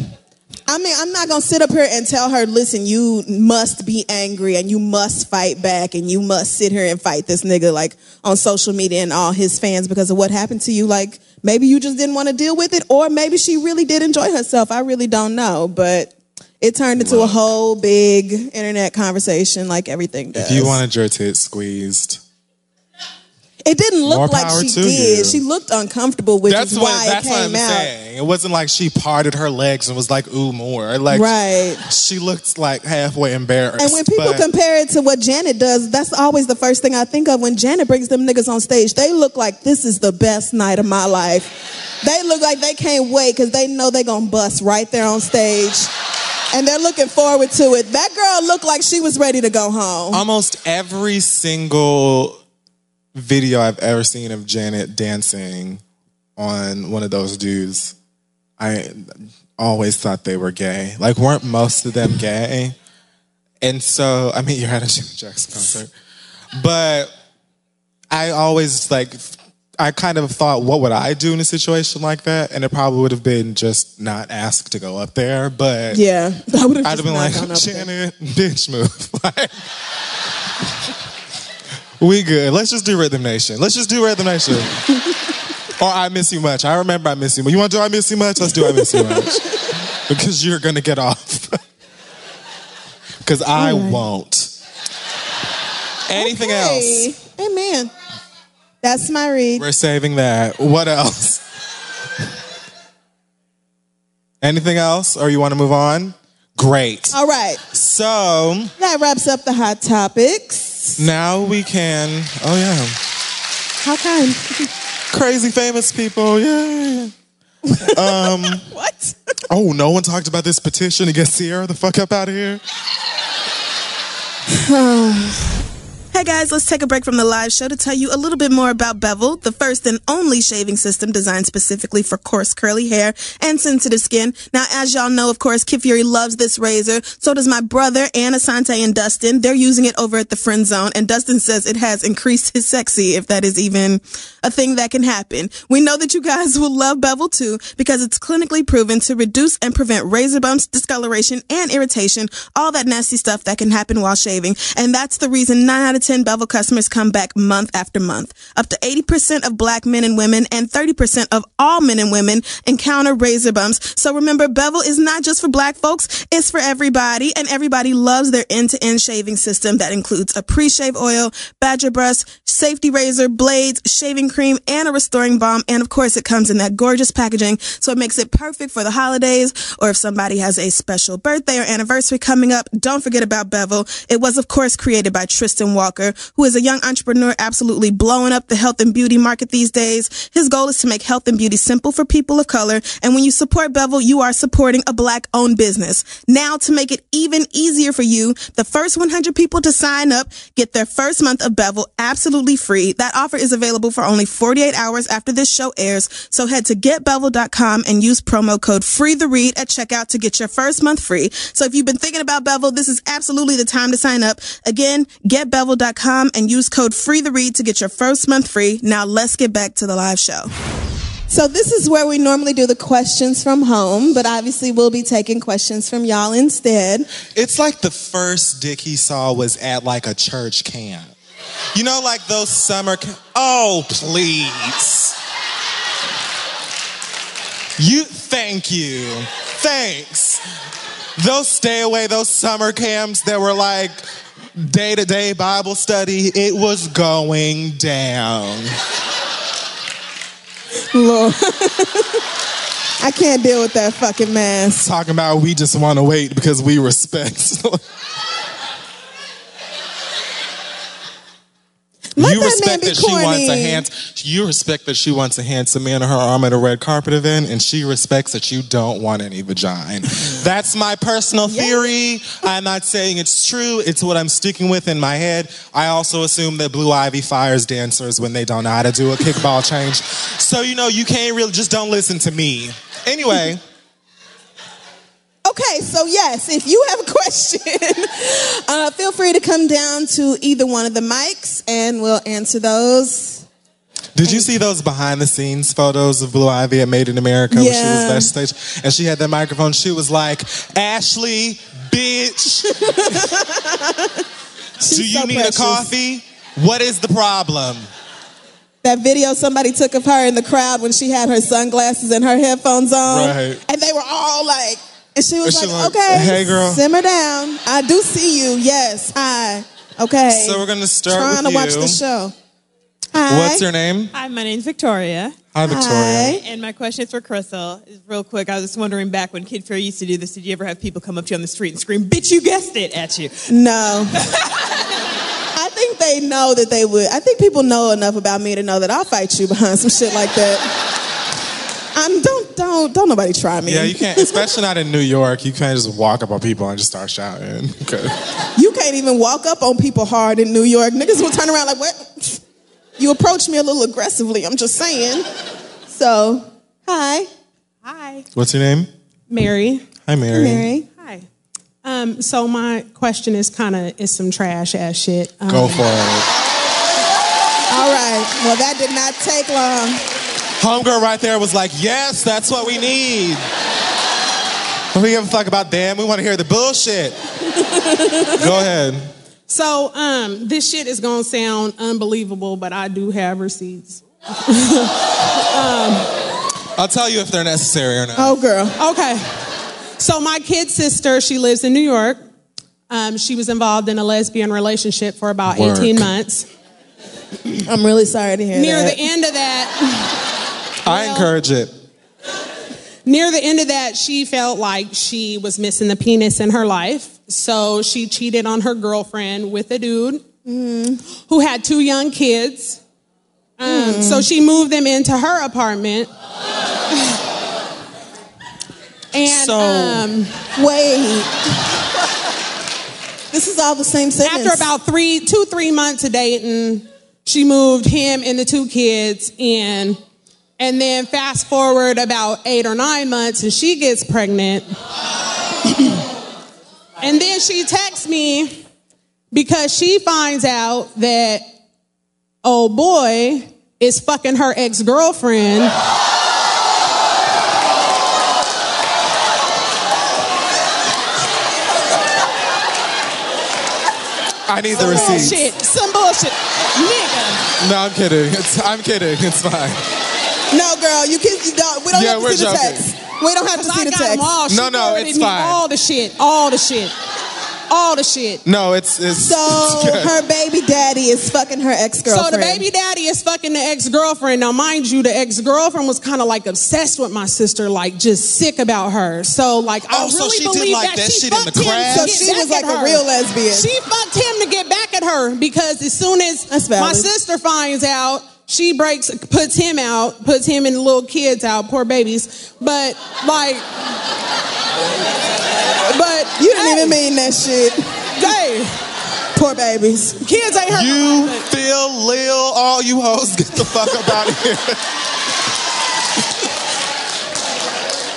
I mean, I'm not gonna sit up here and tell her, listen, you must be angry and you must fight back and you must sit here and fight this nigga like on social media and all his fans because of what happened to you. Like maybe you just didn't want to deal with it, or maybe she really did enjoy herself. I really don't know, but it turned into a whole big internet conversation like everything does. if you wanted your tits squeezed, it didn't look More like she did. you. She looked uncomfortable, which that's is what why that's it what came I'm out. saying. It wasn't like she parted her legs and was like, "Ooh, more." Like, Right. She looked like halfway embarrassed. And when people but- compare it to what Janet does, that's always the first thing I think of when Janet brings them niggas on stage. They look like this is the best night of my life. They look like they can't wait because they know they're gonna bust right there on stage. And they're looking forward to it. That girl looked like she was ready to go home. almost every single video I've ever seen of Janet dancing on one of those dudes, I always thought they were gay. Like, weren't most of them gay? And so, I mean, you're at a Janet Jackson concert, but I always like, I kind of thought, what would I do in a situation like that? And it probably would have been just not asked to go up there, but yeah, I would have I'd have been like, Janet, *laughs* bitch move. *laughs* Like, we good. Let's just do Rhythm Nation. Let's just do Rhythm Nation. *laughs* or I Miss You Much. I remember I Miss You Much. You want to do I Miss You Much? Let's do I Miss You Much. *laughs* because you're going to get off. *laughs* Because I hmm. won't. Anything else? Amen. That's my read. We're saving that. What else? Anything else? Or you want to move on? Great. All right. So That wraps up the hot topics. Now we can. Oh yeah, How kind? crazy famous people. Yeah. Um, *laughs* what? Oh, no one talked about this petition to get Ciara the fuck up out of here. *sighs* Oh. Hey guys, let's take a break from the live show to tell you a little bit more about Bevel, the first and only shaving system designed specifically for coarse curly hair and sensitive skin. Now, as y'all know, of course, Kid Fury loves this razor. So does my brother, Ann Asante and Dustin. They're using it over at the friend zone, and Dustin says it has increased his sexy, if that is even a thing that can happen. We know that you guys will love Bevel too because it's clinically proven to reduce and prevent razor bumps, discoloration, and irritation, all that nasty stuff that can happen while shaving. And that's the reason 9 out of 10 Bevel customers come back month after month. Up to 80% of black men and women and 30% of all men and women encounter razor bumps. So remember, Bevel is not just for black folks, it's for everybody, and everybody loves their end-to-end shaving system that includes a pre-shave oil, badger brush, safety razor, blades, shaving cream, and a restoring balm. And of course, it comes in that gorgeous packaging, so it makes it perfect for the holidays or if somebody has a special birthday or anniversary coming up. Don't forget about Bevel. It was, of course, created by Tristan Walker, who is a young entrepreneur absolutely blowing up the health and beauty market these days. His goal is to make health and beauty simple for people of color. And when you support Bevel, you are supporting a black owned business. Now, to make it even easier for you, the first 100 people to sign up get their first month of Bevel absolutely free. That offer is available for only 48 hours after this show airs. So head to getbevel.com and use promo code free the read at checkout to get your first month free. So if you've been thinking about Bevel, this is absolutely the time to sign up. Again, getbevel.com and use code free the read to get your first month free. Now let's get back to the live show. So this is where we normally do the questions from home, but obviously we'll be taking questions from y'all instead. It's like the first dick he saw was at like a church camp. You know, like those summer. Ca- oh, please. You, thank you. Thanks. Those stay away, those summer camps that were like day to day Bible study, it was going down. Lord. *laughs* I can't deal with that fucking mess. Talking about we just want to wait because we respect. *laughs* Let you that respect that she wants a corny. hand. You respect that she wants a handsome man in her arm at a red carpet event, and she respects that you don't want any vagina. *sighs* That's my personal theory. I'm not saying it's true. It's what I'm sticking with in my head. I also assume that Blue Ivy fires dancers when they don't know how to do a kickball change. So you know you can't really just don't listen to me. Anyway. Okay, so yes, if you have a question, *laughs* uh, feel free to come down to either one of the mics and we'll answer those. Did you see those behind the scenes photos of Blue Ivy at Made in America when she Yeah. was backstage? And she had that microphone. She was like, Ashley, bitch. *laughs* Do you so need precious. a coffee? What is the problem? That video somebody took of her in the crowd when she had her sunglasses and her headphones on. Right. And they were all like, and she was And she like, like, okay, "Hey, girl." simmer down. I do see you. Yes, hi. Okay. So we're gonna start Trying with to watch the show. Hi. What's your name? Hi, my name's Victoria. Hi, Victoria. Hi. And my question is for Crissle. Is real quick. I was just wondering back when Kid Fury used to do this, did you ever have people come up to you on the street and scream, bitch, you guessed it at you? No. *laughs* I think they know that they would. I think people know enough about me to know that I'll fight you behind some shit like that. I'm don't don't don't nobody try me. Yeah, you can't, especially not in New York. You can't just walk up on people and just start shouting. *laughs* Okay. You can't even walk up on people hard in New York. Niggas will turn around like, what? *laughs* You approach me a little aggressively, I'm just saying. So, hi. Hi. What's your name? Mary. Hi, Mary. Mary. Hi. Um, so my question is kind of is some trash ass shit. Um, Go for it. All right. Well, that did not take long. Homegirl right there was like, yes, that's what we need. We give a fuck about them. We want to hear the bullshit. *laughs* Go ahead. So um, this shit is gonna sound unbelievable, but I do have receipts. *laughs* I'll tell you if they're necessary or not. Oh, girl. Okay. So my kid sister, she lives in New York. Um, she was involved in a lesbian relationship for about Work. 18 months. I'm really sorry to hear that. Near that. the end of that, I encourage it. near the end of that, she felt like she was missing the penis in her life. So she cheated on her girlfriend with a dude who had two young kids. Um, So she moved them into her apartment. *sighs* and So- um, Wait. This is all the same sentence. after about three, two, three months of dating, she moved him and the two kids in. And then fast forward about eight or nine months, and she gets pregnant. *clears throat* and then she texts me because she finds out that oh boy is fucking her ex girlfriend. I need the. Bullshit, some bullshit, nigga. No, I'm kidding. It's, I'm kidding. It's fine. No, girl, you can. You don't, we don't Yeah, have to we're see the text. We don't have to see I the got 'em text. all. She No, no, it's me fine. All the shit, all the shit, all the shit. No, it's it's. So it's good. her baby daddy is fucking her ex girlfriend. So the baby daddy is fucking the ex girlfriend. Now, mind you, the ex girlfriend was kind of like obsessed with my sister, like just sick about her. So, like, I Oh, so really she did, believe like, that, that she shit in fucked the him So she was like a real lesbian. She fucked him to get back at her because as soon as That's my sister finds out, she breaks, puts him out, puts him and the little kids out, poor babies. But like, but you didn't even mean that shit. Hey, Poor babies. kids ain't hurt. You, Phil, Lil, all you hoes, get the fuck up out of here.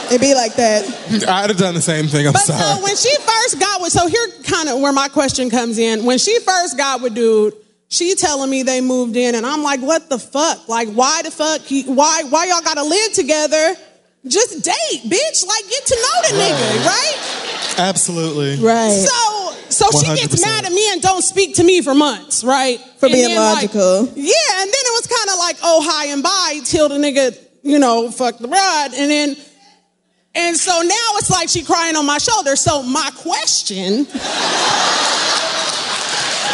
It'd be like that. I'd have done the same thing. I'm But sorry. so when she first got with, so here kind of where my question comes in. When she first got with dude, she telling me they moved in, and I'm like, what the fuck? Like, why the fuck? you- Why why y'all gotta live together? Just date, bitch. Like, get to know the nigga, right? Absolutely. Right. So so she gets mad at me and don't speak to me for months, right? For And being then, like, logical. yeah, and then it was kind of like oh hi and bye till the nigga you know fuck the rod. and then. And so now it's like she crying on my shoulder. So my question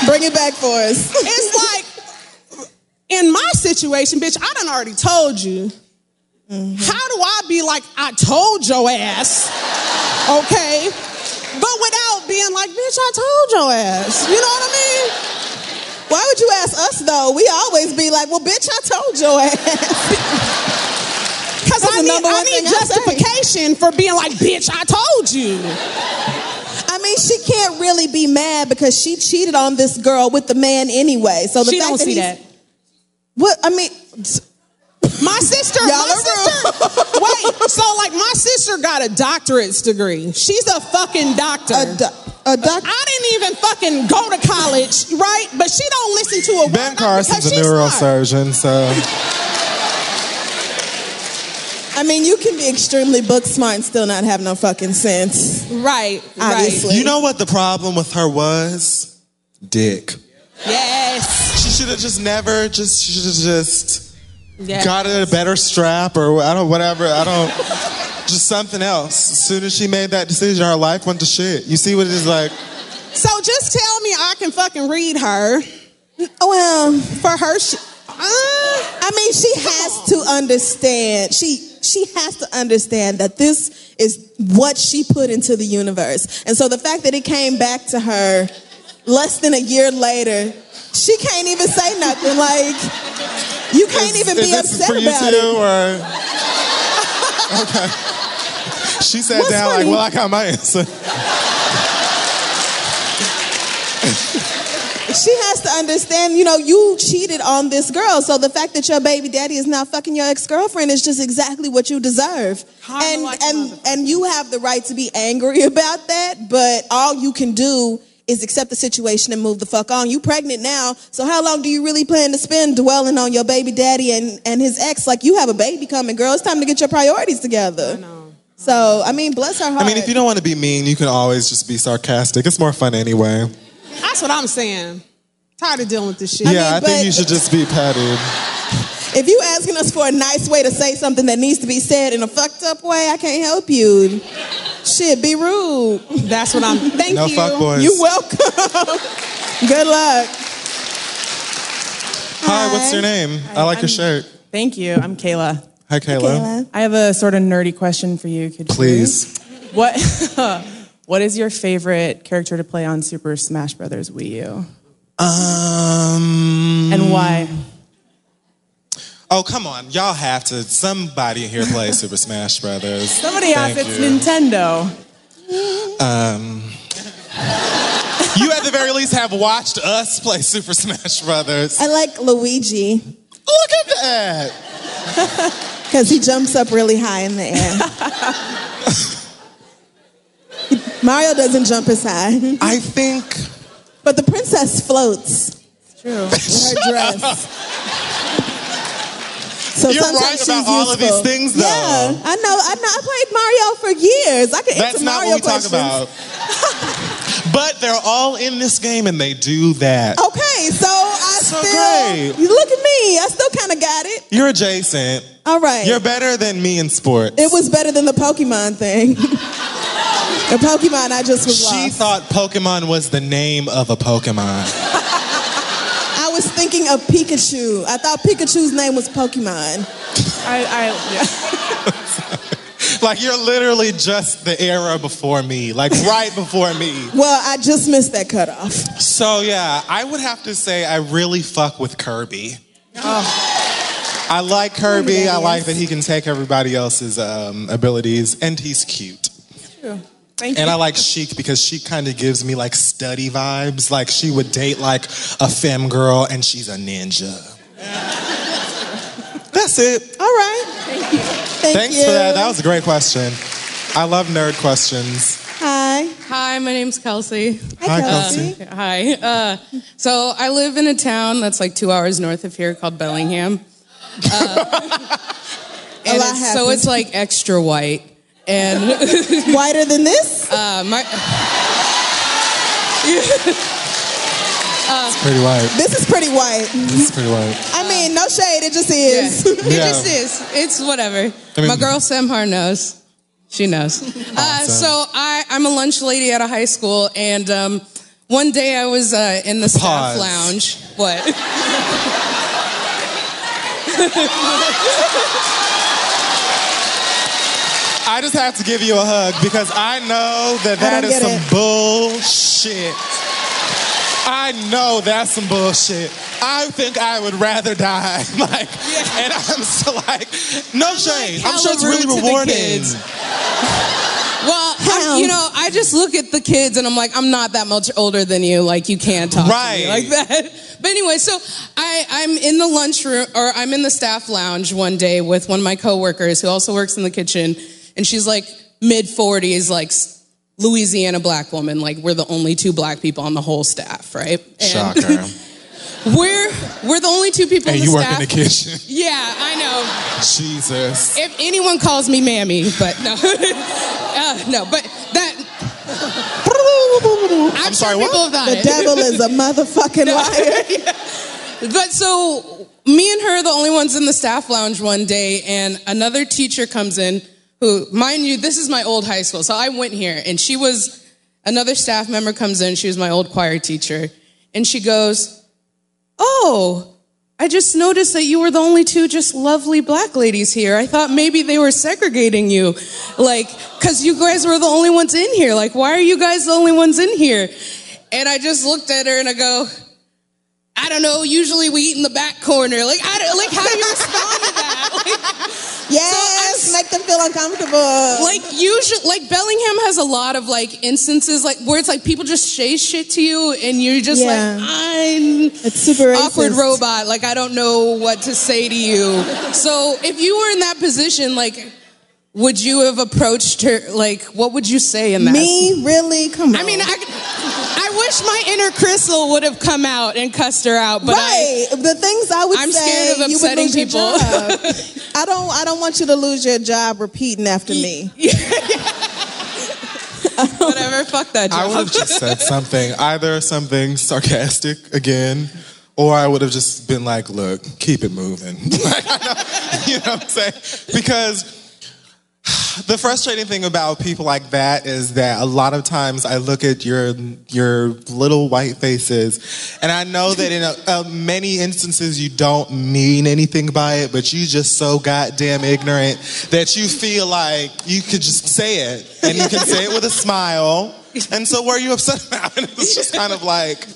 Bring it back for us. *laughs* it's like, in my situation, bitch, I done already told you. Mm-hmm. How do I be like, I told your ass, okay? But without being like, bitch, I told your ass. You know what I mean? Why would you ask us though? We always be like, well, bitch, I told your ass. *laughs* Because I the need, number I one need I justification for being like, bitch, I told you. I mean, she can't really be mad because she cheated on this girl with the man anyway. So the She fact don't that see he's- that. What I mean, My sister, Y'all my are sister, wait, so like my sister got a doctorate's degree. She's a fucking doctor. a, do- a doc- I didn't even fucking go to college, right? But she don't listen to a Ben word Carson's a because smart. neurosurgeon, so *laughs* I mean, you can be extremely book smart and still not have no fucking sense. Right, Obviously. right. you know what the problem with her was? Dick. Yes. She should have just never just she should have just yes. got a better strap or I don't whatever. I don't *laughs* just something else. As soon as she made that decision, her life went to shit. You see what it is like? So just tell me I can fucking read her Oh, well, for her shit. Uh, I mean, she has to understand. She she has to understand that this is what she put into the universe. And so the fact that it came back to her less than a year later, she can't even say nothing. Like you can't Is- even is be upset about too, it. or okay? She sat What's down funny? like, well, I got my answer. *laughs* She has to understand, you know, you cheated on this girl. So the fact that your baby daddy is now fucking your ex-girlfriend is just exactly what you deserve. Kinda And like and motherfucker. and you have the right to be angry *laughs* about that, but all you can do is accept the situation and move the fuck on. You pregnant now, so how long do you really plan to spend dwelling on your baby daddy and, and his ex? Like you have a baby coming, girl. It's time to get your priorities together. I know. So I mean, bless her heart. I mean, if you don't want to be mean, you can always just be sarcastic. It's more fun anyway. That's what I'm saying. Tired of dealing with this shit. yeah, mean, I think you should just be petted. If you asking us for a nice way to say something that needs to be said in a fucked up way, I can't help you. Shit, be rude. That's what I'm. Thank No you. fuck boys. You welcome. Good luck. Hi, what's your name? I like your shirt. Thank you. I'm Kayla. Hi, Kayla. Kayla. I have a sort of nerdy question for you, Kid Fury. Please. What *laughs* What is your favorite character to play on Super Smash Brothers Wii U, Um. and why? Oh, come on. Y'all have to. Somebody in here play Super *laughs* Smash Brothers. Somebody asked. Thank It's you. Nintendo. Um, you at the very least have watched us play Super Smash Brothers. I like Luigi Look at that. *laughs* because he jumps up really high in the air. *laughs* Mario doesn't jump as high, I think. but the princess floats It's true. in her *laughs* dress. So You're sometimes right she's about all of these things, though. Yeah, I know. I know. I played Mario for years. I can That's answer not Mario what we questions. talk about. *laughs* but they're all in this game and they do that. Okay, so I So still. great. You look at me. I still kind of got it. You're adjacent. All right. You're better than me in sports. It was better than the Pokemon thing. *laughs* the Pokemon, I just was She lost. thought Pokemon was the name of a Pokemon. *laughs* I was thinking of Pikachu. I thought Pikachu's name was Pokemon. I, I yeah. *laughs* like you're literally just the era before me, like right before me. *laughs* Well, I just missed that cutoff. So yeah, I would have to say I really fuck with Kirby. I like Kirby. I like that he can take everybody else's um, abilities, and he's cute. Thank And you. I like Sheik because she kind of gives me like study vibes. Like she would date like a femme girl, and she's a ninja. *laughs* That's it. All right. Thank you. Thank Thanks you. for that. That was a great question. I love nerd questions. Hi. Hi, my name's Kelsey. Hi, Hi, Kelsey. Kelsey. Hi. Uh, so I live in a town that's like two hours north of here called Bellingham. *laughs* Uh, and lot it's, so it's like extra white. And *laughs* wider than this? *laughs* uh, my, *laughs* Pretty white. This is pretty white. It's pretty white. I mean, no shade. It just yeah, is. it Yeah. just is. It's whatever. mean- my girl Semhar knows. She knows. Uh, so I, I'm a lunch lady at a high school, and um, one day I was uh, in the staff Pause. lounge. What? I just have to give you a hug because I know that that is some it. bullshit. I know that's some bullshit. I think I would rather die. *laughs* Like, and I'm still like, no shade. I'm sure it's really rude to the rewarding. Well, I'm, you know, I just look at the kids and I'm like, I'm not that much older than you. Like, you can't talk Right. to me like that. *laughs* But anyway, so I, I'm in the lunchroom or I'm in the staff lounge one day with one of my coworkers who also works in the kitchen, and she's like mid 40s, like Louisiana black woman. Like, we're the only two black people on the whole staff, right? And Shocker. *laughs* We're we're the only two people and in the you work staff. in the kitchen. *laughs* Yeah, I know. Jesus. If anyone calls me mammy, but no, *laughs* uh, no, but that. I'm, I'm sorry, sure what? people have done The it. devil is a motherfucking liar. But so me and her, are the only ones in the staff lounge one day, and another teacher comes in. Who, mind you, this is my old high school, so I went here, and she was another staff member comes in. She was my old choir teacher, and she goes, "Oh." I just noticed that you were the only two just lovely black ladies here. I thought maybe they were segregating you. Like, cause you guys were the only ones in here. Like, why are you guys the only ones in here? And I just looked at her and I go, I don't know. Usually we eat in the back corner. Like, I don't, like, how do you respond to that? *laughs* Like, Yes, make them feel uncomfortable. like usually, like Bellingham has a lot of like instances, like where it's like people just say shit to you, and you're just Yeah. like, I'm it's super awkward racist. robot. Like I don't know what to say to you. So if you were in that position, like, would you have approached her? Like, what would you say in that? Me, really? Come on. I mean, I, *laughs* I wish my inner Crissle would have come out and cussed her out, but I. the things I would I'm say, scared of you would upsetting lose your people. job. *laughs* I don't. I don't want you to lose your job repeating after me. *laughs* Whatever, fuck that job. I would have just said something, either something sarcastic again, or I would have just been like, look, keep it moving. Like, I know- you know what I'm saying? Because The frustrating thing about people like that is that a lot of times I look at your your little white faces, and I know that in a, a many instances you don't mean anything by it, but you just so goddamn ignorant that you feel like you could just say it, and you can say it with a smile. And so, are you upset about? And it's just kind of like,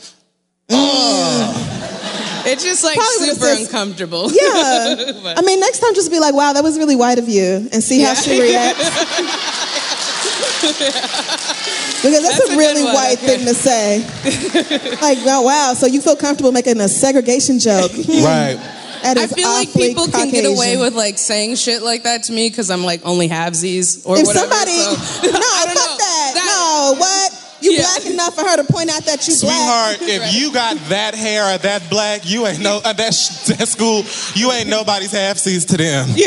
It's just like Probably super said- uncomfortable. Yeah. *laughs* But- I mean, next time just be like, wow, that was really white of you, and see how Yeah. she reacts. *laughs* Because that's, That's a a really white okay. thing to say. like, oh, wow, so you feel comfortable making a segregation joke. *laughs* right. I feel like awfully people can get away with like saying shit like that to me because I'm like only halvesies or If whatever. somebody, so- no, I don't fuck know. that. That- No, what? You Yeah. black enough for her to point out that you black. Sweetheart, if you got that hair or that black, you ain't no uh, that, sh- that school. You ain't nobody's half seas to them. *laughs*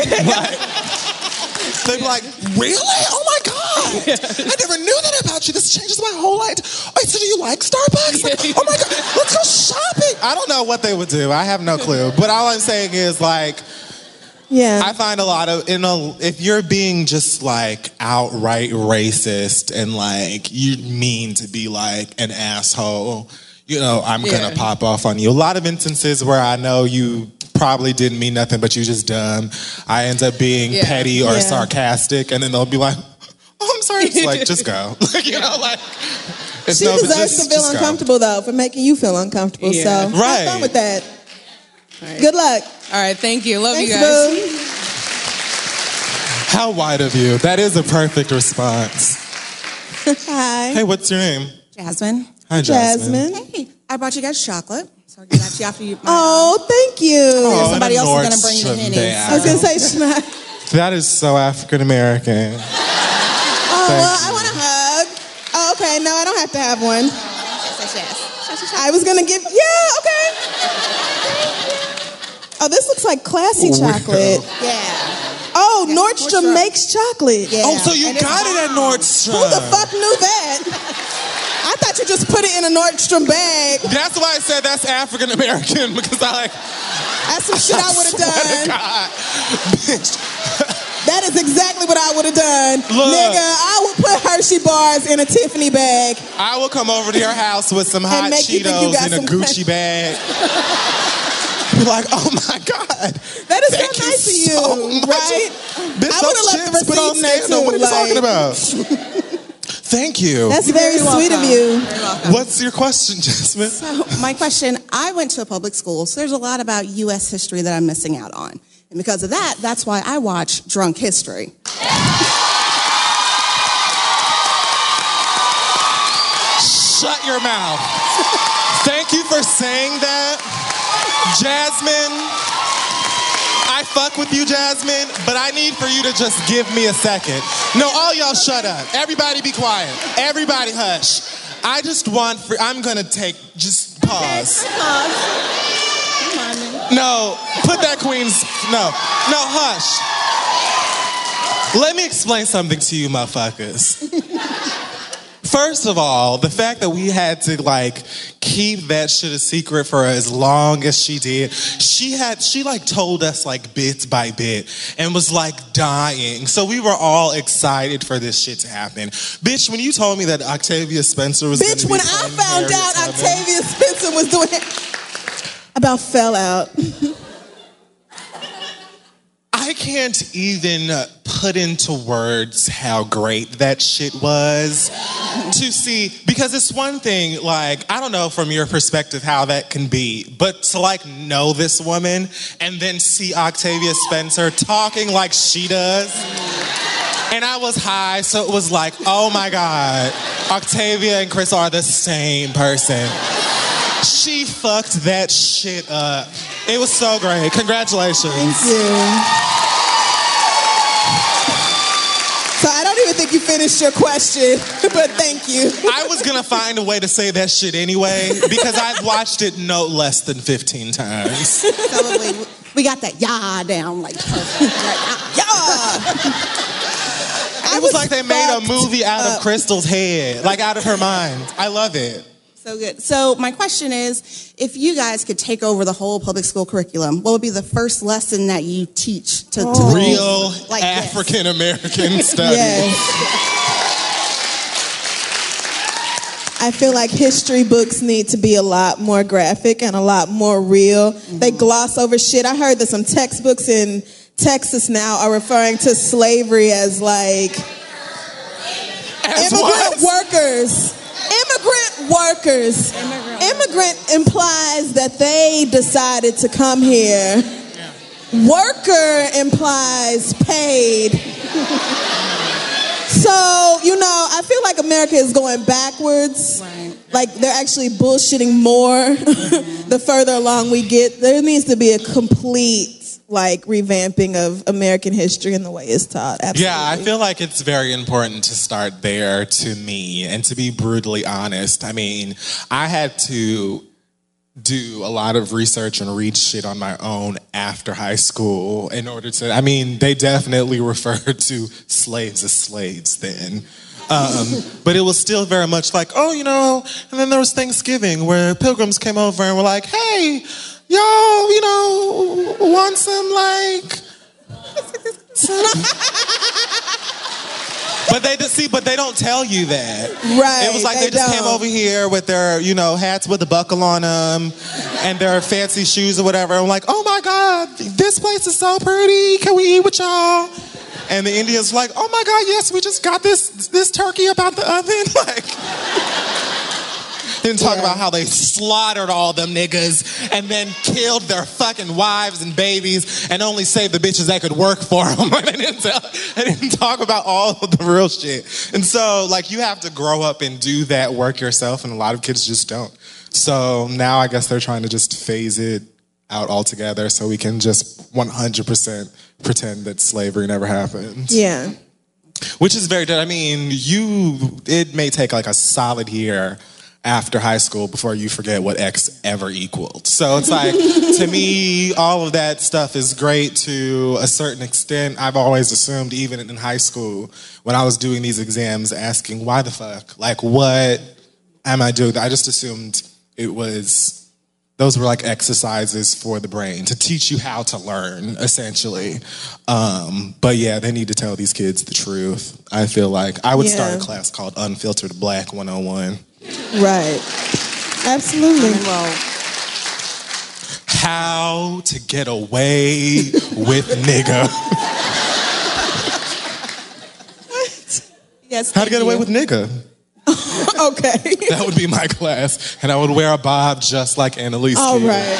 Like, they be like, really? Oh my god! I never knew that about you. This changes my whole life. Wait, so do you like Starbucks? Like, oh my god, let's go shopping. I don't know what they would do. I have no clue. But all I'm saying is like. Yeah. I find a lot of, you know, if you're being just like outright racist and like you mean to be like an asshole, you know, I'm Yeah. gonna pop off on you. A lot of instances where I know you probably didn't mean nothing, but you just dumb. I end up being Yeah. petty or Yeah. sarcastic, and then they'll be like, "Oh, I'm sorry." It's like, just go. *laughs* Like, you know, like it's she no- deserves just- to feel just go. uncomfortable though for making you feel uncomfortable. Yeah. So have Right. fun with that. Right. Good luck. All right, thank you. Love Thanks, you guys. boo. How white of you? That is a perfect response. Hi. Hey, what's your name? Jasmine. Hi, Jasmine. Jasmine. Hey, I brought you guys chocolate. So I'll give that to you after you. Oh, thank you. Oh, somebody and a else is gonna bring the Nordstrom hennies. bag. I was gonna say Schneid. That is so African American. Oh Thank well, you. I want a hug. Oh, okay. No, I don't have to have one. Yes, yes. I was gonna give. Yeah. Okay. Oh, this looks like classy chocolate. Yeah. Oh, Nordstrom, Nordstrom. makes chocolate. Yeah. Oh, so you And got it at Nordstrom. Who the fuck knew that? *laughs* I thought you just put it in a Nordstrom bag. That's why I said that's African American *laughs* because I like. That's some shit I would have *laughs* swear to done. God. Bitch. That is exactly what I would have done. Look. Nigga, I would put Hershey bars in a Tiffany bag. I will come over to your house with some hot make you think you Cheetos in a some Gucci bag. Be like, oh my God. That is Thank so you nice of you, so much. right? Bitch, I would've left the chips put on receipts there, there. What are you too, talking about? *laughs* Thank you. That's very You're sweet of you. You're. What's your question, *laughs* Jasmine? So my question: I went to a public school, so there's a lot about U.S. history that I'm missing out on, and because of that, that's why I watch Drunk History. Shut your mouth. Thank you for saying that. Jasmine, I fuck with you, Jasmine, but I need for you to just give me a second. No, all y'all shut up. Everybody be quiet. Everybody hush. I just want for, I'm gonna take, just pause. No, put that queen's, no, no, hush. Let me explain something to you, motherfuckers. First of all, the fact that we had to like keep that shit a secret for as long as she did, she had she like told us like bit by bit and was like dying. So we were all excited for this shit to happen. Bitch, when you told me that Octavia Spencer was Bitch, when I found Harriet out Octavia Spencer was doing it, about fell out. *laughs* I can't even put into words how great that shit was to see because it's one thing like I don't know from your perspective how that can be but to like know this woman and then see Octavia Spencer talking like she does. And I was high so it was like oh my god Octavia and Chris are the same person. She fucked that shit up. It was so great. Congratulations. Yeah. So I don't even think your question, *laughs* but thank you. I was gonna find a way to say that shit anyway because I've watched it no less than 15 times. *laughs* So we, we got that yah down like yah. It was like they made a movie out of. Crystal's head, like out of her mind. I love it. So good. So my question is, if you guys could take over the whole public school curriculum, what would be the first lesson that you teach to, to the Real? Like? African American *laughs* studies. I feel like history books need to be a lot more graphic and a lot more real. They mm-hmm. gloss over shit. I heard that some textbooks in Texas now are referring to slavery as like As immigrant what? workers. Immigrant workers. Immigrant implies that they decided to come here. Worker implies paid. *laughs* So, you know, I feel like America is going backwards. Like they're actually bullshitting more *laughs* the further along we get. There needs to be a complete like revamping of American history and the way it's taught. Absolutely. Yeah, I feel like it's very important to start there to me and to be brutally honest. I mean, I had to do a lot of research and read shit on my own after high school in order to I mean, they definitely *laughs* referred to slaves as slaves then. Um, but it was still very much like, oh, you know, and then there was Thanksgiving where pilgrims came over and were like, hey, y'all, you know, want some like *laughs* But they just see, but they don't tell you that. Right, It was like they they, just came don't. over here with their, you know, hats with a buckle on them and their fancy shoes or whatever. I'm like, oh my God, this place is so pretty. Can we eat with y'all? And the Indians like, oh my God, yes, we just got this this turkey about the oven. *laughs* Like didn't talk about how they slaughtered all them niggas and then killed their fucking wives and babies and only saved the bitches that could work for *laughs* them. I, didn't tell, they didn't talk about all of the real shit. And so, like, you have to grow up and do that work yourself, and a lot of kids just don't. So now I guess they're trying to just phase it out altogether so we can just 100% pretend that slavery never happened. Yeah. Which is very good. I mean, you, it may take like a solid year after high school before you forget what X ever equaled. So it's like, to me, all of that stuff is great to a certain extent. I've always assumed, even in high school, when I was doing these exams, asking, why the fuck? Like, what am I doing? I just assumed it was those were like exercises for the brain to teach you how to learn essentially um, but yeah they need to tell these kids the truth i feel like i would start a class called unfiltered black 101 Right. Absolutely. how to get away with nigga Yes. how to get thank away with nigga *laughs* okay. that would be my class and i would wear a bob just like annalise All did. right.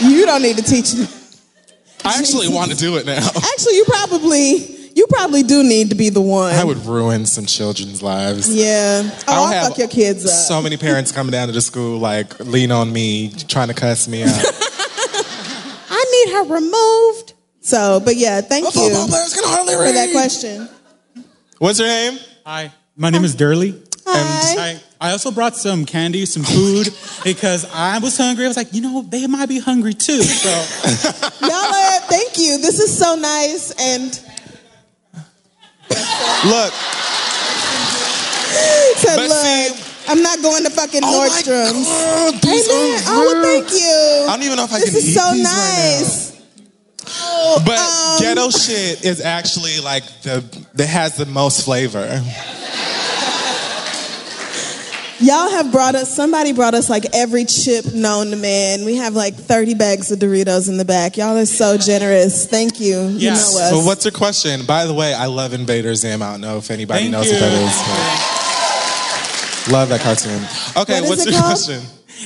You don't need to teach me. i actually want to do it now Actually, you probably you probably do need to be the one. i would ruin some children's lives Yeah. Oh, I'll I'll have fuck your kids up. So many parents coming down to the school, like lean on me, trying to cuss me out. *laughs* I need her removed. So, but yeah, thank you football players can hardly for that question. What's your name? Hi, my name is Durley. Hi. Um, and I, I also brought some candy, some food, because I was hungry. I was like, you know, they might be hungry too. So *laughs* Y'all are, thank you. This is so nice. And Look, *laughs* said, But look, see- I'm not going to fucking Oh my Nordstrom's. God, these are Oh, thank you. I don't even know if I this can eat so these right now. nice. Oh, but um, ghetto shit is actually like the that has the most flavor. Y'all have brought us, somebody brought us like every chip known to man. We have like 30 bags of Doritos in the back. Y'all are so generous. Thank you. You Yes. know us. So what's your question? By the way, I love Invader Zim. I don't know if anybody Thank knows you. what that is. but Love that cartoon. Okay, What is what's your called? question?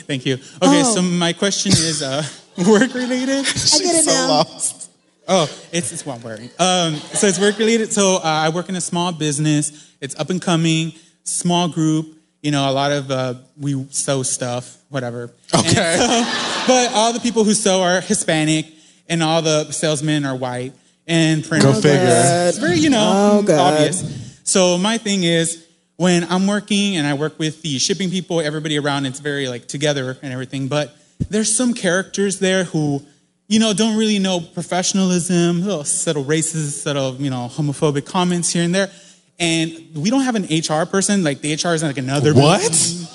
thank you. Okay, Oh. so my question is uh, *laughs* work related. *laughs* I get it so now. lost. Oh, it's, it's what I'm wearing. Um, so it's work related. So uh, I work in a small business. It's up and coming, small group. You know, a lot of uh, we sew stuff, whatever. Okay. So- but all the people who sew are Hispanic, and all the salesmen are white. And print Go figure. It's very, you know, Oh, obvious. So my thing is, when I'm working and I work with the shipping people, everybody around, it's very like together and everything. But there's some characters there who, you know, don't really know professionalism, little subtle racist, subtle, you know, homophobic comments here and there. And we don't have an HR person. Like the HR is like another. What? building.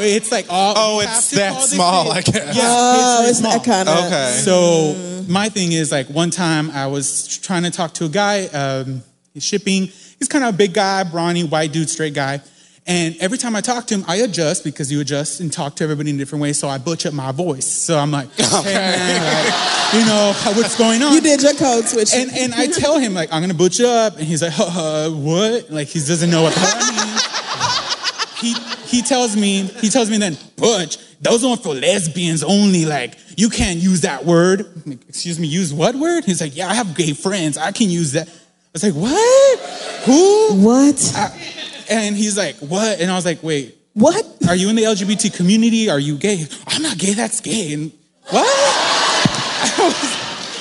It's like all. Oh, we it's have to that small. I guess. Yeah, Oh, really it's that small. kinda- Okay. So my thing is like one time I was trying to talk to a guy, um, he's shipping. He's kind of a big guy, brawny, white dude, straight guy. And every time I talk to him, I adjust because you adjust and talk to everybody in different ways. So I butcher my voice. So I'm like, *laughs* hey man, like, you know what's going on? You did your code switch. And and I tell him like I'm gonna butcher up, and he's like, uh, what? Like he doesn't know what that means. He he tells me he tells me then butch. Those aren't for lesbians only. Like you can't use that word. Like, Excuse me, use what word? He's like, yeah, I have gay friends. I can use that. I was like, what? Who? What? And he's like, what? And I was like, wait, what? Are you in the LGBT community? Are you gay? I'm not gay. That's gay. And what? *laughs*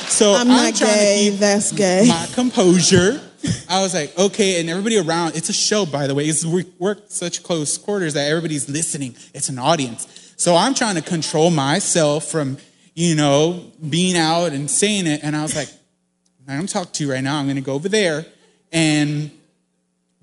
so I'm not trying to gay. keep That's gay. my composure. I was like, okay, and everybody around, it's a show, by the way. It's, we work such close quarters that everybody's listening. It's an audience. So I'm trying to control myself from, you know, being out and saying it. And I was like, I'm gonna talk to you right now. I'm gonna go over there and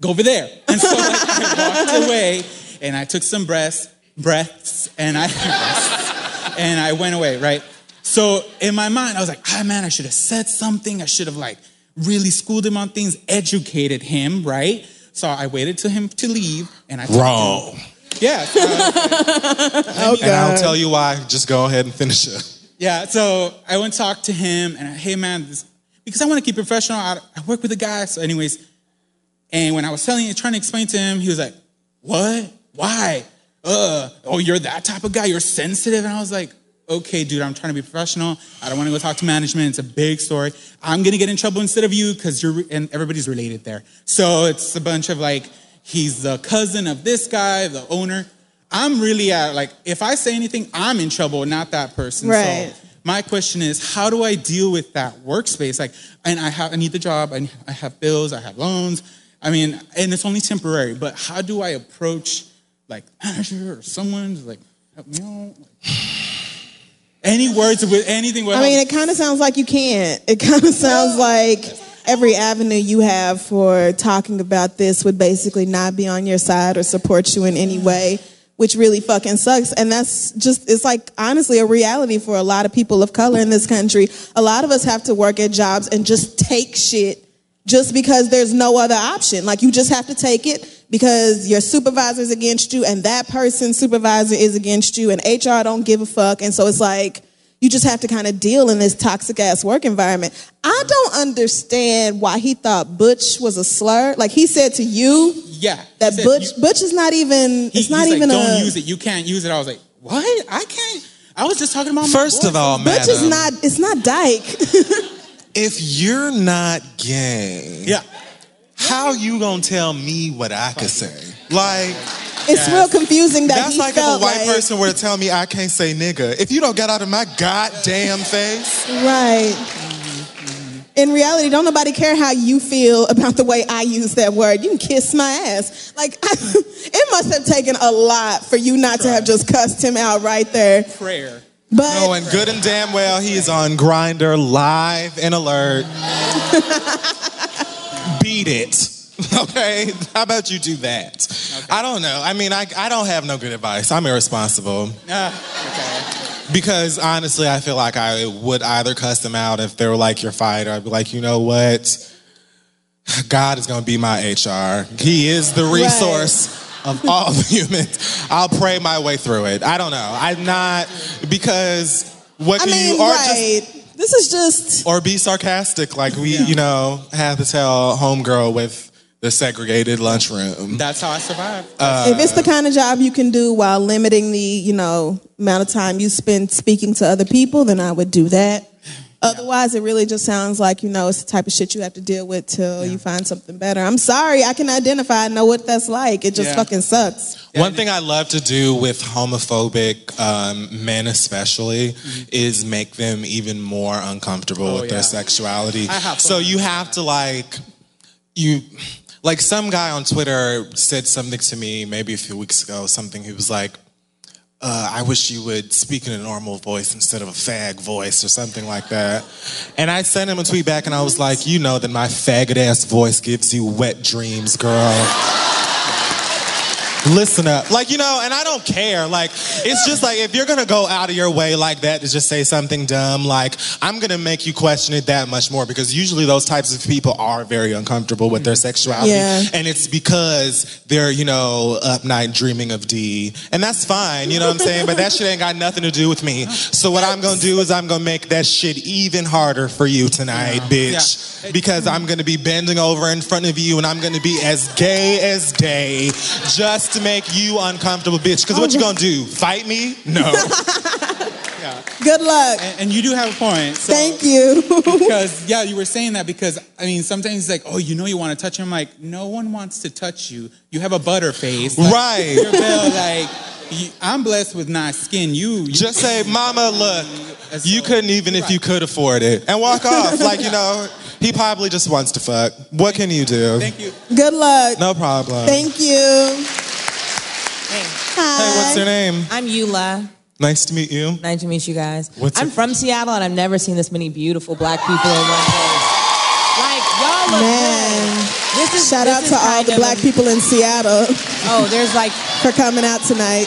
go over there. And so like, I walked away and I took some breaths, breaths, and I *laughs* and I went away, right? So in my mind, I was like, ah man, I should have said something. I should have like really schooled him on things, educated him, right? So I waited till him to leave and I talked Wrong. him. Yeah. so I was like, and I'll tell you why. Just go ahead and finish it. Yeah, so I went and talked to him, and I, hey man, this, because I want to keep professional, I, I work with a guy. So, anyways, and when I was telling, trying to explain to him, he was like, "What? Why? Uh, oh, you're that type of guy. You're sensitive." And I was like, "Okay, dude, I'm trying to be professional. I don't want to go talk to management. It's a big story. I'm gonna get in trouble instead of you because you're and everybody's related there. So it's a bunch of like, he's the cousin of this guy, the owner." I'm really at like if I say anything, I'm in trouble, not that person. Right. So my question is, how do I deal with that workspace? Like, and I have I need the job, I, I have bills, I have loans. I mean, and it's only temporary. But how do I approach like manager *laughs* or someone to like help me out? Any words with anything? With I mean, it kind of sounds like you can't. It kind of sounds like every avenue you have for talking about this would basically not be on your side or support you in any way, which really fucking sucks. And that's just, it's like honestly a reality for a lot of people of color in this country. A lot of us have to work at jobs and just take shit just because there's no other option. Like you just have to take it because your supervisor's against you and that person's supervisor is against you and HR don't give a fuck. And so it's like, you just have to kind of deal in this toxic ass work environment. I don't understand why he thought Butch was a slur. Like he said to you yeah. that said, Butch Butch is not even He- it's not he's even like, a don't use it. You can't use it. I was like, what? I can't. I was just talking about. First my of all, Butch is not it's not dyke. *laughs* if you're not gay, yeah, how you gonna tell me what I could say? Like, It's real confusing that that's he like if a white like- person were to tell me I can't say nigga. If you don't get out of my goddamn face, Right. In reality, don't nobody care how you feel about the way I use that word. You can kiss my ass. Like, *laughs* it must have taken a lot for you not to have just cussed him out right there. prayer. But knowing good and damn well he is on Grindr live and alert. *laughs* Beat it. *laughs* Okay, how about you do that? I don't know. I mean, I, I don't have no good advice. I'm irresponsible. Ah, Because honestly, I feel like I would either cuss them out if they were like your fighter. I'd be like, you know what? God is going to be my HR. He is the resource of all *laughs* humans. I'll pray my way through it. I don't know. I'm not because what I can mean, you or right. just this is just or be sarcastic like we you know have to tell homegirl with the segregated lunchroom. That's how I survived. Uh, if it's the kind of job you can do while limiting the, you know, amount of time you spend speaking to other people, then I would do that. Otherwise, it really just sounds like, you know, it's the type of shit you have to deal with till you find something better. I'm sorry, I can identify I know what that's like. It just Yeah. fucking sucks. One thing I love to do with homophobic um, men, especially, Mm-hmm. is make them even more uncomfortable Oh, with yeah. their sexuality. I have so you have to like you. Like some guy on Twitter said something to me maybe a few weeks ago. Something he was like, uh, I wish you would speak in a normal voice instead of a fag voice or something like that. And I sent him a tweet back and I was like, you know that my faggot ass voice gives you wet dreams, girl. Listen up. Like, you know, and I don't care. Like, it's just like if you're gonna go out of your way like that to just say something dumb, like, I'm gonna make you question it that much more because usually those types of people are very uncomfortable with their sexuality. Yeah. And it's because they're, you know, up night dreaming of D. And that's fine, you know what I'm saying? But that shit ain't got nothing to do with me. So what I'm gonna do is I'm gonna make that shit even harder for you tonight, bitch. Because I'm gonna be bending over in front of you and I'm gonna be as gay as day just to make you uncomfortable, bitch. Because what you gonna do? Fight me? No. *laughs* Good luck. And, and you do have a point. So, Thank you. *laughs* because yeah, you were saying that because I mean sometimes it's like, oh, you know, you want to touch him. Like, no one wants to touch you. You have a butter face, Like, Right. You're Bill, like, you, I'm blessed with nice skin. You, you Just say, Mama, look, you couldn't even if you could afford it. And walk *laughs* off. Like, you know, he probably just wants to fuck. What can you do? Thank you. Good luck. No problem. Thank you. Hey, what's your name? I'm Eula. Nice to meet you. Nice to meet you guys. What's I'm your- from Seattle, and I've never seen this many beautiful black people in one place. Like y'all look Man. good. This is Shout this out is to all kind the of black a- people in Seattle Oh, there's like, *laughs* for coming out tonight.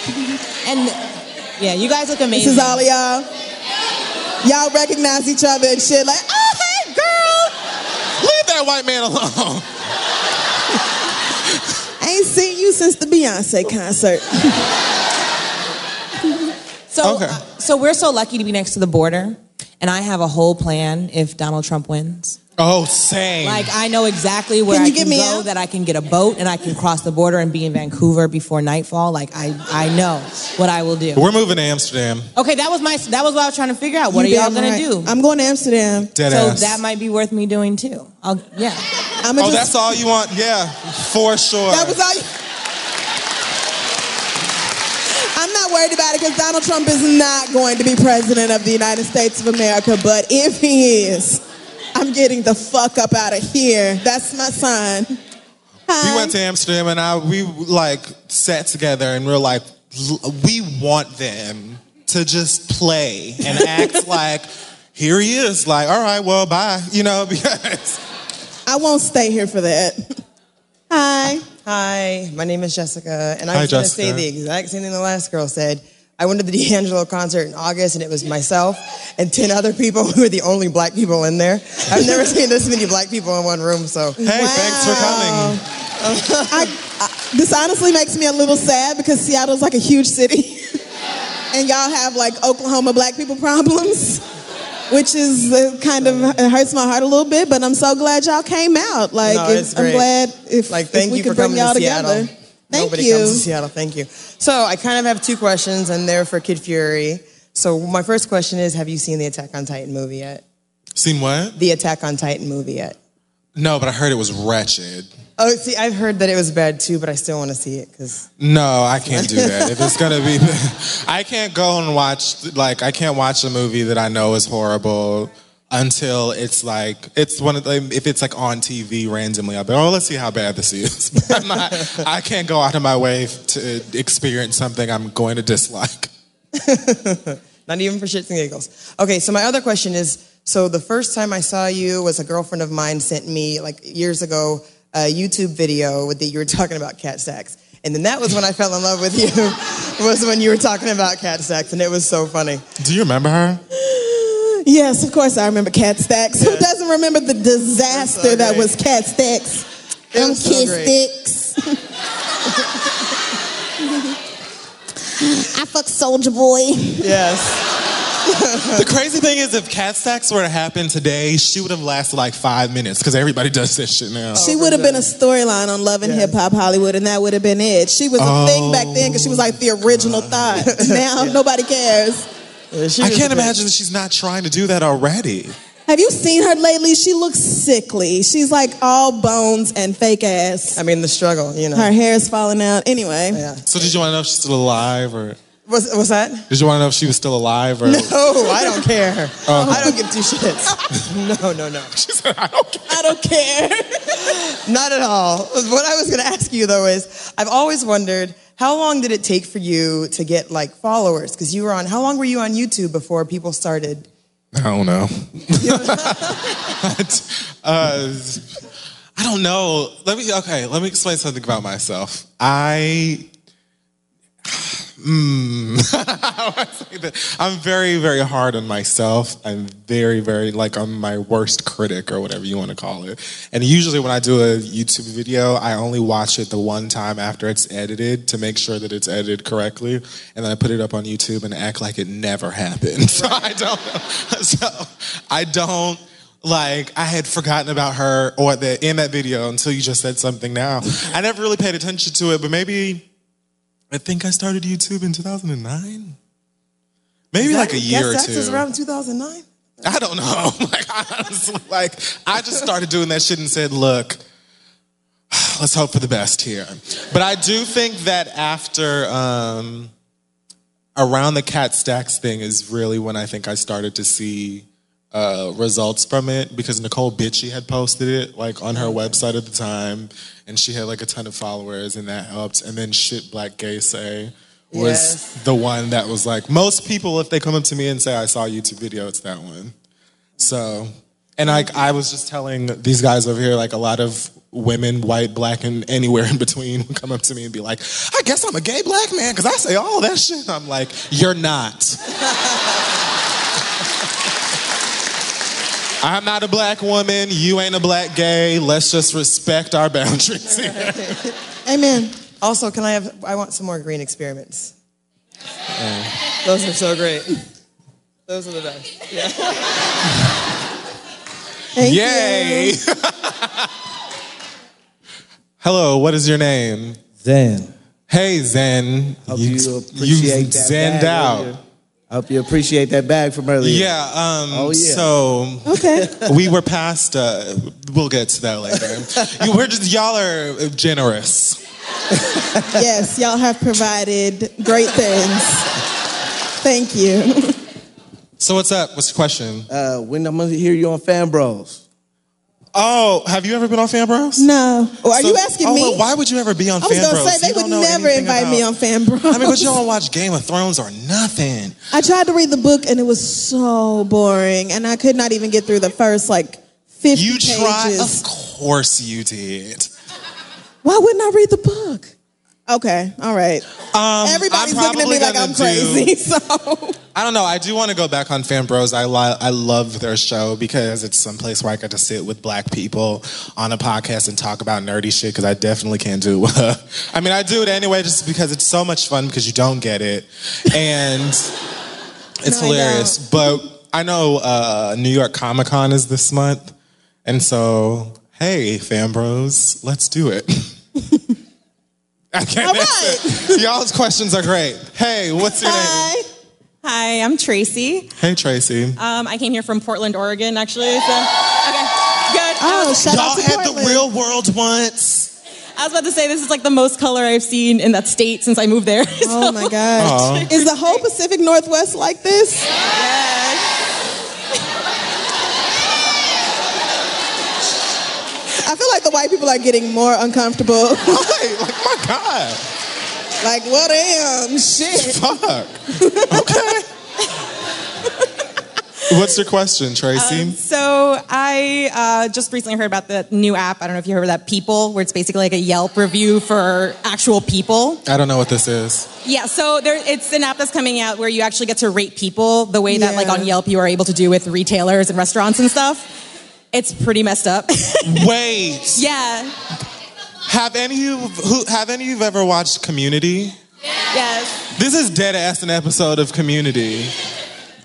and yeah, you guys look amazing. This amazing. is all of y'all. Y'all recognize each other and shit like, oh, hey, girl. Leave that white man alone. *laughs* Ain't seen you since the Beyonce concert. *laughs* So, Okay. uh, so we're so lucky to be next to the border, and I have a whole plan if Donald Trump wins. Oh, same. Like I know exactly where Can I can me go, out? that I can get a boat and I can cross the border and be in Vancouver before nightfall. Like I, I know what I will do. We're moving to Amsterdam. Okay, that was my that was what I was trying to figure out. What You are y'all damn gonna right. do? I'm going to Amsterdam. Dead so ass. that might be worth me doing too. I'll, yeah. I'm oh, just, that's all you want? Yeah, for sure. That was all you. I'm not worried about it because Donald Trump is not going to be president of the United States of America. But if he is, I'm getting the fuck up out of here. That's my sign. Hi. we went to Amsterdam and I we like sat together and we are like, we want them to just play and *laughs* act like here he is. Like, all right, well, bye. You know, *laughs* because I won't stay here for that. Hi. Hi, my name is Jessica, and I Hi, was going to say the exact same thing the last girl said. I went to the *laughs* D'Angelo concert in August, and it was myself and 10 other people *laughs* who were the only black people in there. I've never *laughs* seen this many black people in one room, so. hey, thanks for coming. I, I, this honestly makes me a little sad because Seattle's like a huge city. and y'all have like Oklahoma black people problems, which is uh, kind of it hurts my heart a little bit, but I'm so glad y'all came out. Like, No, if- it's I'm glad if, Like, if thank we you could for bring coming y'all to Seattle. together. Thank Nobody you. comes to Seattle. Thank you. So I kind of have two questions, and they're for Kid Fury. So my first question is, have you seen the Attack on Titan movie yet? Seen what? The Attack on Titan movie yet? No, but I heard it was wretched. Oh, see, I've heard that it was bad too, but I still want to see it because No, I can't do that. if it's gonna be, *laughs* I can't go and watch like I can't watch a movie that I know is horrible until it's like it's one of the if it's like on TV randomly. I'll be oh let's see how bad this is. *laughs* But I'm not, I can't go out of my way to experience something I'm going to dislike. *laughs* Not even for shits and giggles. Okay, so my other question is so the first time I saw you was a girlfriend of mine sent me, like years ago, a YouTube video that you were talking about Cat Stacks. And then that was when I fell in love with you, *laughs* was when you were talking about Cat Stacks, and it was so funny. Do you remember her? Yes, of course I remember Cat Stacks. Who doesn't remember the disaster that was Cat Stacks? It Them was so kiss great. sticks. *laughs* I fuck Soulja Boy. Yes. The crazy thing is, if Cat Stacks were to happen today, she would have lasted like five minutes because everybody does this shit now. She would have been a storyline on Love and Hip Hop Hollywood, and that would have been it. She was a thing back then because she was like the original thought. *laughs* Now nobody cares. I can't imagine that she's not trying to do that already. Have you seen her lately? She looks sickly. She's like all bones and fake ass. I mean, the struggle, you know. Her hair's falling out. Anyway, So did you want to know if she's still alive or? What's, what's that? Did you want to know if she was still alive or? *laughs* No, I don't care. Oh. I don't give two shits. *laughs* No, no, no. She said, I don't care. I don't care. *laughs* Not at all. What I was going to ask you though is, I've always wondered how long did it take for you to get like followers? Because you were on. How long were you on YouTube before people started? I don't know. uh, I don't know. Let me okay. Let me explain something about myself. I. Mm, I say that? I'm very, very hard on myself. I'm very, very like I'm my worst critic or whatever you want to call it. And usually when I do a YouTube video, I only watch it the one time after it's edited to make sure that it's edited correctly, and then I put it up on YouTube and act like it never happened. *laughs* So I don't. *laughs* So I don't like I had forgotten about her or the in that video until you just said something now. I never really paid attention to it, but maybe I think I started YouTube in 2009. Maybe like a year or Guess two. That's around 2009. I don't know. *laughs* Like honestly, like I just started doing that shit and said, look, *sighs* let's hope for the best here. But I do think that after um around the cat stacks thing is really when I think I started to see uh, results from it because Necole Bitchie had posted it like on her website at the time, and she had like a ton of followers, and that helped. And then shit Black Gay Say was Yes. the one that was like most people if they come up to me and say I saw a YouTube video, it's that one. So, and like I was just telling these guys over here, like a lot of women, white, black, and anywhere *laughs* in between would come up to me and be like, I guess I'm a gay black man because I say all that shit. I'm like, you're not. I'm not a black woman. You ain't a black gay. Let's just respect our boundaries here. *laughs* Amen. Also, can I have? I want some more green experiments. Those are so great. Those are the best. Yeah. Thank Yay! *laughs* Hello, what is your name? Zen. Hey, Zen. Hope you, appreciate that zenned bag out. Earlier. Hope you appreciate that bag from earlier. Yeah. Um, Oh, yeah. So Okay. *laughs* we were past. Uh, we'll get to that later. *laughs* you, we're just y'all are generous. *laughs* yes, y'all have provided great things. Thank you. So what's up? What's the question? Uh, when I'm gonna hear you on Fan Bros? Oh, have you ever been on Fan Bros? No. Well, are So- you asking oh, me? well, why would you ever be on I was gonna say they would never invite me on Fan Bros. I mean, but you don't watch Game of Thrones or nothing. I tried to read the book and it was so boring, and I could not even get through the first like fifty You tried. Of course you did. Why wouldn't I read the book? Okay, all right. Um, Everybody's looking at me like I'm do- crazy. *laughs* So I don't know. I do want to go back on Fan Bros. I li- I love their show because it's some place where I get to sit with black people on a podcast and talk about nerdy shit. Because I definitely can't do. *laughs* I mean, I do it anyway just because it's so much fun because you don't get it, and *laughs* it's No, I hilarious. but I know uh, New York Comic Con is this month, and so hey, Fan Bros, let's do it. I can't All answer. *laughs* Y'all's questions are great. Hey, what's your name? hi. Hi, I'm Tracy. Hey, Tracy. Um, I came here from Portland, Oregon, actually. So, okay, good. Oh, shout Y'all out to had the Portland. real world once. I was about to say this is like the most color I've seen in that state since I moved there. *laughs* Oh my gosh. Aw. Is the whole Pacific Northwest like this? I feel like the white people are getting more uncomfortable. Hey, like my God. like, well, damn, shit. *laughs* Fuck. Okay. *laughs* What's your question, Tracy? Um, so I uh, just recently heard about the new app. I don't know if you heard of that, People, where it's basically like a Yelp review for actual people. I don't know what this is. Yeah, so there, it's an app that's coming out where you actually get to rate people the way that, like on Yelp, you are able to do with retailers and restaurants and stuff. It's pretty messed up. *laughs* Wait. yeah. Have any of you who have any of you ever watched Community? Yes. This is dead ass an episode of Community.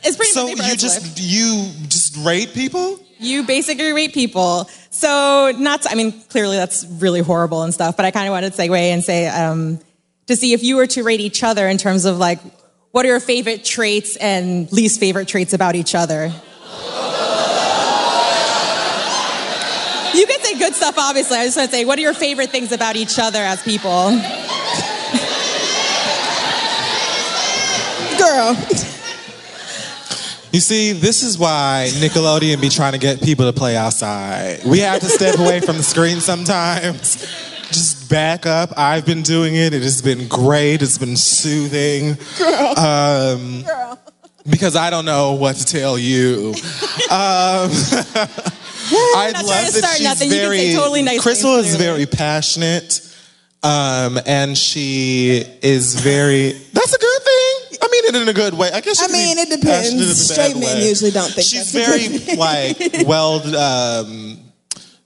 It's pretty So you just you just rate people? You basically rate people. So not, to, I mean, clearly that's really horrible and stuff, but I kind of wanted to segue and say, um, to see if you were to rate each other in terms of like, what are your favorite traits and least favorite traits about each other? Good stuff, obviously. I just want to say, what are your favorite things about each other as people? Girl. You see, this is why Nickelodeon be trying to get people to play outside. We have to step away from the screen sometimes. Just back up. I've been doing it. It has been great. It's been soothing. Girl. Um, Because I don't know what to tell you. Um, *laughs* I love to that start she's nothing. You can very. say totally nice Crystal things, is very passionate, um, and she is very. That's a good thing. I mean it in a good way. I guess. I mean, it passionate in a depends. Straight men way. usually don't think She's *laughs* very like well um,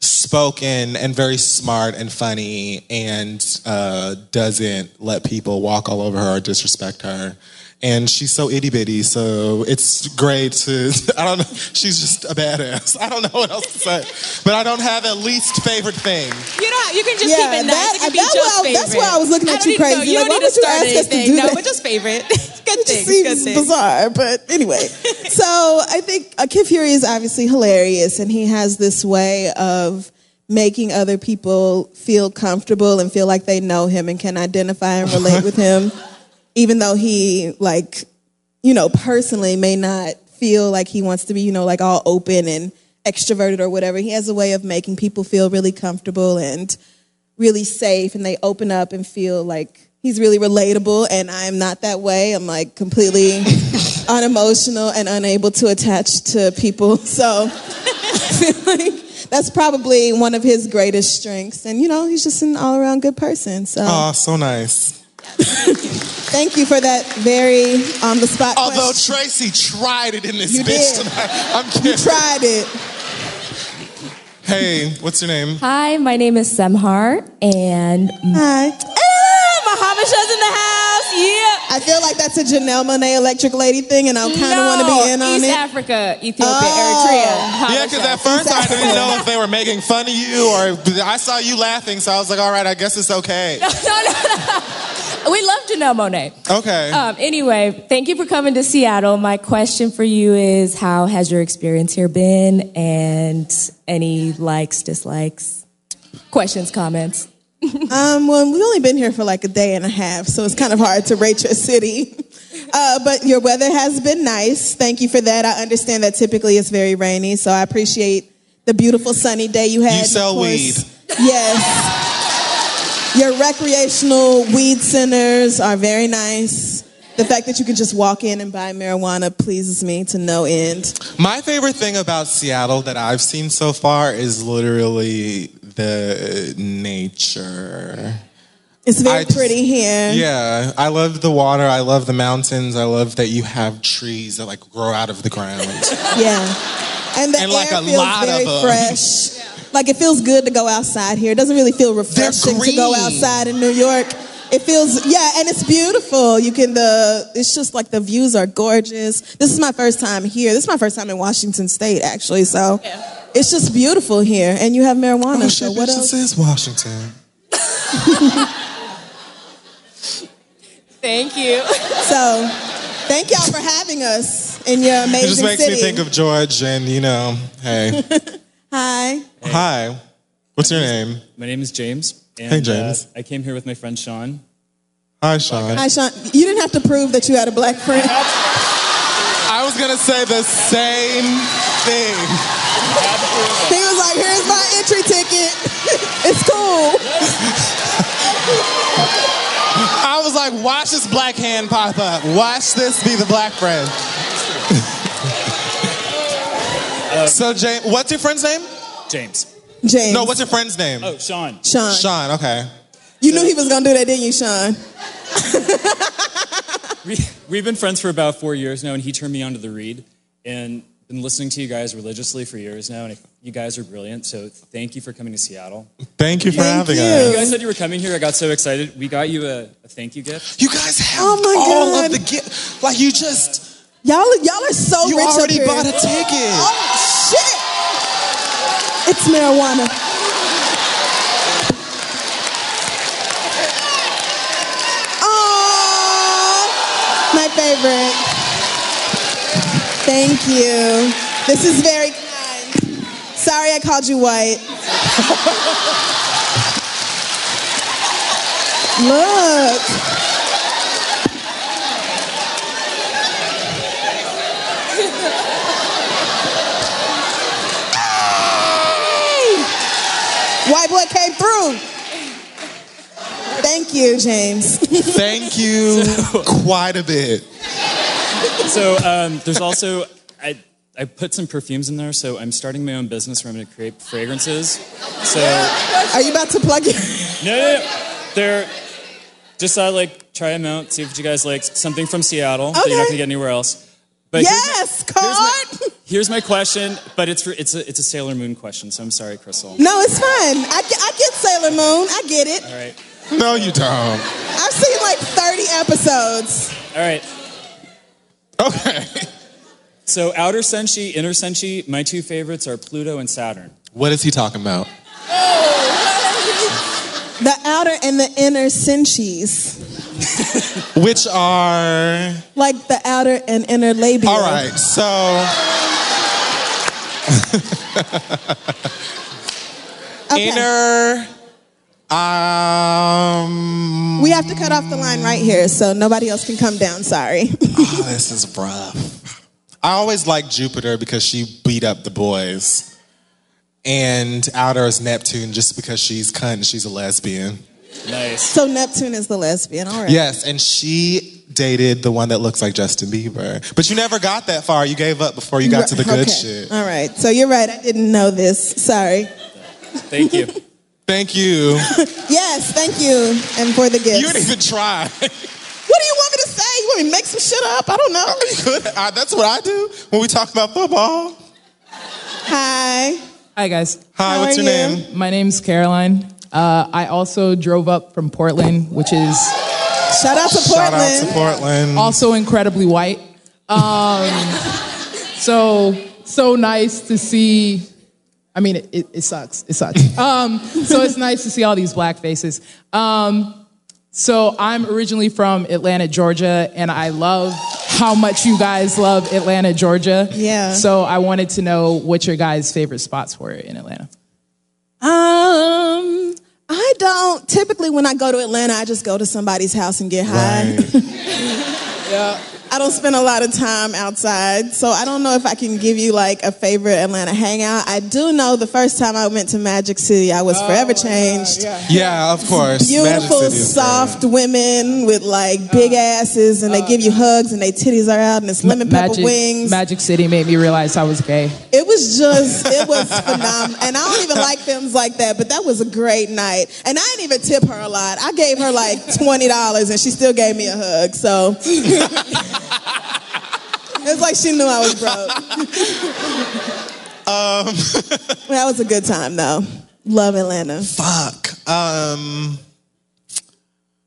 spoken and very smart and funny, and uh, doesn't let people walk all over her or disrespect her. And she's so itty bitty, so it's great to. *laughs* I don't know. She's just a badass. I don't know what else to say, but I don't have a least favorite thing. You know, you can just Yeah, keep it nice. that- it can be that's just why I- that's why I was looking at you need- No, crazy. you Like, don't need to start ask us to anything. do No, that? but just favorite. *laughs* good It thing. just seems Good thing. bizarre, but anyway. *laughs* so I think uh, Kid Fury is obviously hilarious, and he has this way of making other people feel comfortable and feel like they know him and can identify and relate with him, even though he like, you know, personally may not feel like he wants to be, you know, like all open and extroverted or whatever. He has a way of making people feel really comfortable and really safe and they open up and feel like he's really relatable and I'm not that way. I'm like completely *laughs* unemotional and unable to attach to people. *laughs* So I feel like that's probably one of his greatest strengths. And you know, he's just an all around good person. So Oh, so nice. Thank you for that very on the spot Although question. Tracy tried it in this You bitch did. tonight. I'm kidding. You tried it. Hey, what's your name? Hi, my name is Semhar, and Hi. Mahabasha's in the house. Yeah. I feel like that's a Janelle Monae electric lady thing and I kind of want to be in on East it. East Africa, Ethiopia, Oh. Eritrea. Yeah, because at first I didn't know if they were making fun of you or I saw you laughing, so I was like, all right, I guess it's okay. *laughs* no, no, no. We love Janelle Monae. Okay. Um, anyway, thank you for coming to Seattle. My question for you is how has your experience here been and any likes, dislikes, questions, comments? *laughs* Um, well, we've only been here for like a day and a half, so it's kind of hard to rate your city. *laughs* Uh, but your weather has been nice. Thank you for that. I understand that typically it's very rainy, so I appreciate the beautiful sunny day you had. You sell course- weed. Yes. Your recreational weed centers are very nice. The fact that you can just walk in and buy marijuana pleases me to no end. My favorite thing about Seattle that I've seen so far is literally the uh, nature. It's very just- pretty here. Yeah, I love the water. I love the mountains. I love that you have trees that like grow out of the ground. *laughs* Yeah. And the And, air like, a feels lot very of 'em. fresh. Like it feels good to go outside here. It doesn't really feel refreshing to go outside in New York. It feels yeah, and it's beautiful. You can the it's just like the views are gorgeous. This is my first time here. This is my first time in Washington State actually. So it's just beautiful here, and you have marijuana. Oh, so what bitch, else? This is Washington. Thank you. So thank y'all for having us in your amazing It just makes city. me think of George, and you know, hey, *laughs* Hi. hi, what's your name? My name is James. And, Hey, James. Uh, I came here with my friend Sean. Hi, Sean. Hi, Sean. You didn't have to prove that you had a black friend. I was gonna say the same thing. He was like, here's my entry ticket. *laughs* it's cool. I was like, watch this black hand pop up. Watch this be the black friend. so, James, what's your friend's name? James. James. No, what's your friend's name? Oh, Sean. Sean. Sean, okay. You knew he was gonna do that, didn't you, Sean? *laughs* We, we've been friends for about four years now, and he turned me on to the read. And been listening to you guys religiously for years now, and you guys are brilliant. So thank you for coming to Seattle. Thank you for having You us. You guys said you were coming here. I got so excited. We got you a, a thank you gift. You guys have Oh my all God. of the gift. Like you just, Y'all, y'all are so you rich up already here. bought a ticket. Oh shit! It's marijuana. Aww, my favorite. Thank you. This is very kind. Sorry I called you white. *laughs* Look. Hey! White boy came through. Thank you, James. Thank you *laughs* quite a bit. So um, there's also I I put some perfumes in there. So I'm starting my own business where I'm going to create fragrances. So Are you about to plug it? no, no, no. they're just uh, like try them out, see what you guys like. Something from Seattle that you're not going to get anywhere else. But here's my- yes, card. Here's my question, but it's for, it's a it's a Sailor Moon question. So I'm sorry, Crystal. No, it's fine. I, get- I get Sailor Moon. I get it. All right, No, you don't. I've seen like 30 episodes. all right. Okay. *laughs* So outer senshi, inner senshi. My two favorites are Pluto and Saturn. What is he talking about? *laughs* The outer and the inner senshis. *laughs* Which are. Like the outer and inner labia. All right, so. Okay. Inner. Um. We have to cut off the line right here so nobody else can come down. Sorry. Oh, this is rough. I always liked Jupiter because she beat up the boys. And Outer is Neptune just because she's cunt and she's a lesbian. Nice. So Neptune is the lesbian. All right. Yes, and she dated the one that looks like Justin Bieber. But you never got that far. You gave up before you got to the good Okay. shit. All right. So you're right. I didn't know this. Sorry. Thank you. *laughs* Thank you. *laughs* yes. Thank you. And for the gifts. You didn't even try. What do you want me to say? You want me to make some shit up? I don't know. *laughs* Good. I, that's what I do when we talk about football. Hi. Hi, guys. Hi, How what's your you? name? My name's Caroline. Uh, I also drove up from Portland, which is Shout out to Portland. Shout out to Portland. also incredibly white. Um, *laughs* so so nice to see. I mean, it, it, it sucks. It sucks. *laughs* Um, so it's nice to see all these black faces. Um, so I'm originally from Atlanta, Georgia, and I love how much you guys love Atlanta, Georgia. Yeah. So I wanted to know what your guys' favorite spots were in Atlanta. Um, I don't typically when I go to Atlanta, I just go to somebody's house and get high. *laughs* yeah. I don't spend a lot of time outside, so I don't know if I can give you like a favorite Atlanta hangout. I do know the first time I went to Magic City, I was oh, forever changed. Yeah, of course. Beautiful, Magic City is soft women with like big oh. asses, and they give you oh, hugs, and their titties are out, and it's lemon pepper Magic, wings. Magic City made me realize I was gay. It was just, it was phenomenal. And I don't even like films like that, but that was a great night. And I didn't even tip her a lot. I gave her like $20 and she still gave me a hug. So *laughs* it's like she knew I was broke. Um, *laughs* That was a good time though. Love Atlanta. fuck. Um,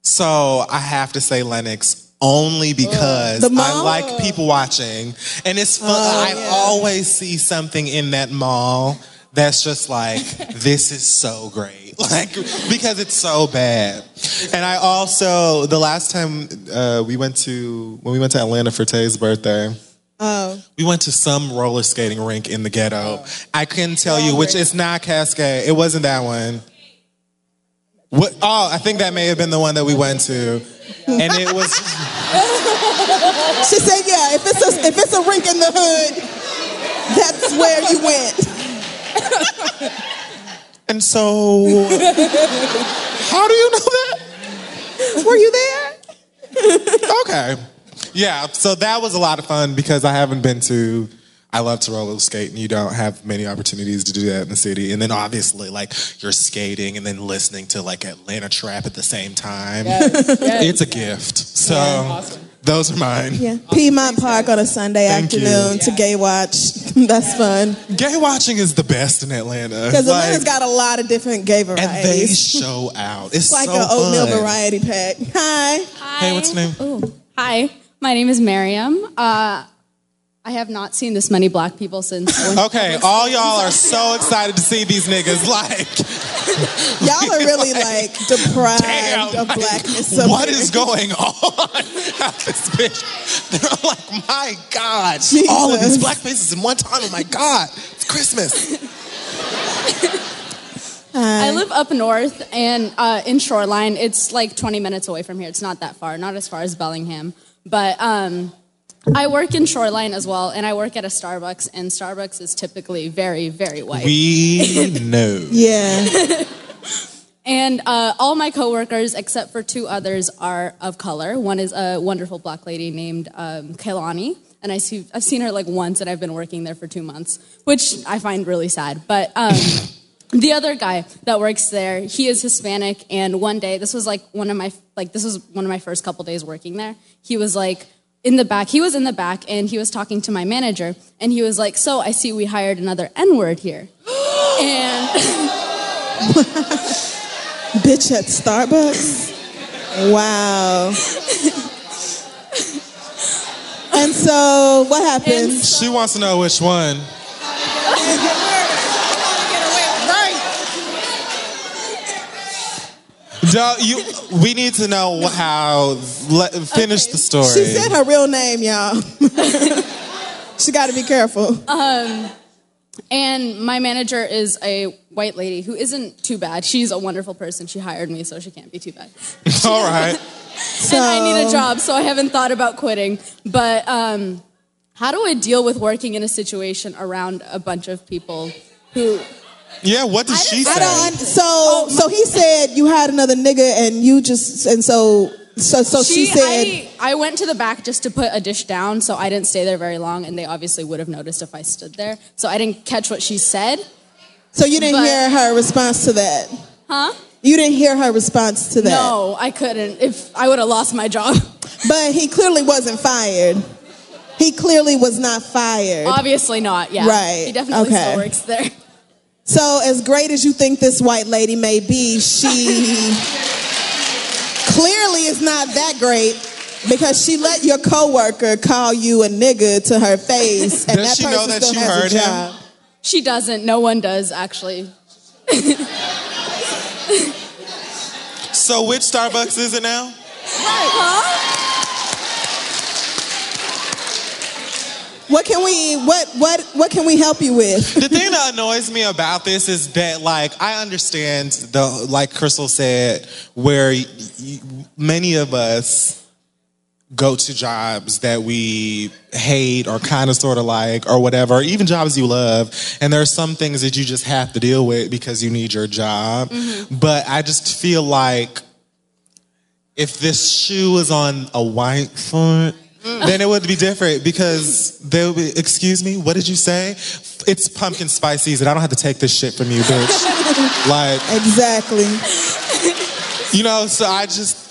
so I have to say Lenox only because I like people watching, and it's fun. Oh, I always see something in that mall that's just like *laughs* this is so great, *laughs* like because it's so bad. And I also the last time uh, we went to when we went to Atlanta for Tay's birthday. Oh. We went to some roller skating rink in the ghetto. I couldn't tell you which. It's not Cascade. It wasn't that one. What? Oh, I think that may have been the one that we went to, and it was. *laughs* She said, yeah, if it's a, if it's a rink in the hood, that's where you went. *laughs* And so, how do you know that? Were you there? Okay. Yeah. So that was a lot of fun because I haven't been to. I love to roller skate, and you don't have many opportunities to do that in the city. And then obviously, like you're skating and then listening to like Atlanta trap at the same time. Yes, yes. It's a gift. So those are mine. Yeah. Piedmont Park on a Sunday Thank you. afternoon to gay watch. *laughs* That's fun. Gay watching is the best in Atlanta. Because Like, Atlanta's got a lot of different gay varieties. and they show out. It's, It's like so an oatmeal fun. variety pack. Hi. Hey, what's your name? Ooh. Hi, my name is Miriam. Uh, I have not seen this many black people since. Okay, all y'all are so *laughs* excited to see these niggas. Like, Y'all are really *laughs* like deprived of blackness. up what here. is going on? *laughs* this bitch. They're like, my God, all of these black faces in one time. Oh my God, it's Christmas. I live up north and uh, in Shoreline. It's like 20 minutes away from here. It's not that far, not as far as Bellingham. But um, I work in Shoreline as well, and I work at a Starbucks, and Starbucks is typically very, very white. We *laughs* know. Yeah. and uh, all my coworkers, except for two others, are of color. One is a wonderful black lady named um, Kailani, and I see, I've seen her like once, and I've been working there for two months, which I find really sad. But um, the other guy that works there, he is Hispanic, and one day, this was like one of my like this was one of my first couple days working there. He was like in the back. He was in the back, and he was talking to my manager, and he was like, "So I see we hired another N word here," *gasps* and. *laughs* Bitch at Starbucks? Wow. and so, what happened? She wants to know which one. *laughs* No, you. We need to know how. Let, finish the story. She said her real name, y'all. *laughs* she got to be careful. Um, and my manager is a white lady who isn't too bad. She's a wonderful person. She hired me, so she can't be too bad. *laughs* All right. *laughs* and I need a job, so I haven't thought about quitting. But um, how do I deal with working in a situation around a bunch of people who Yeah. What did she say? I don't. un- So, so he said you had another nigga, and you just, and so, so, so she, said. I, I went to the back just to put a dish down, so I didn't stay there very long, and they obviously would have noticed if I stood there. So I didn't catch what she said. so you didn't but- hear her response to that. Huh? You didn't hear her response to that. No, I couldn't. If I would have lost my job. *laughs* But he clearly wasn't fired. He clearly was not fired. Obviously not. Yeah. Right, He definitely okay. still works there. So, as great as you think this white lady may be, she clearly is not that great because she let your coworker call you a nigga to her face, and Does that she person know that still you has heard a him? job. She doesn't. No one does actually. So which Starbucks is it now? What can we what what what can we help you with? the thing that annoys me about this is that like I understand the like Crissle said where y- y- many of us go to jobs that we hate or kind of sort of like or whatever even jobs you love and there are some things that you just have to deal with because you need your job mm-hmm. but I just feel like if this shoe was on a white foot Mm. then it would be different because they would be, excuse me, what did you say? It's pumpkin spice season. I don't have to take this shit from you, bitch. *laughs* like, exactly. You know, so I just,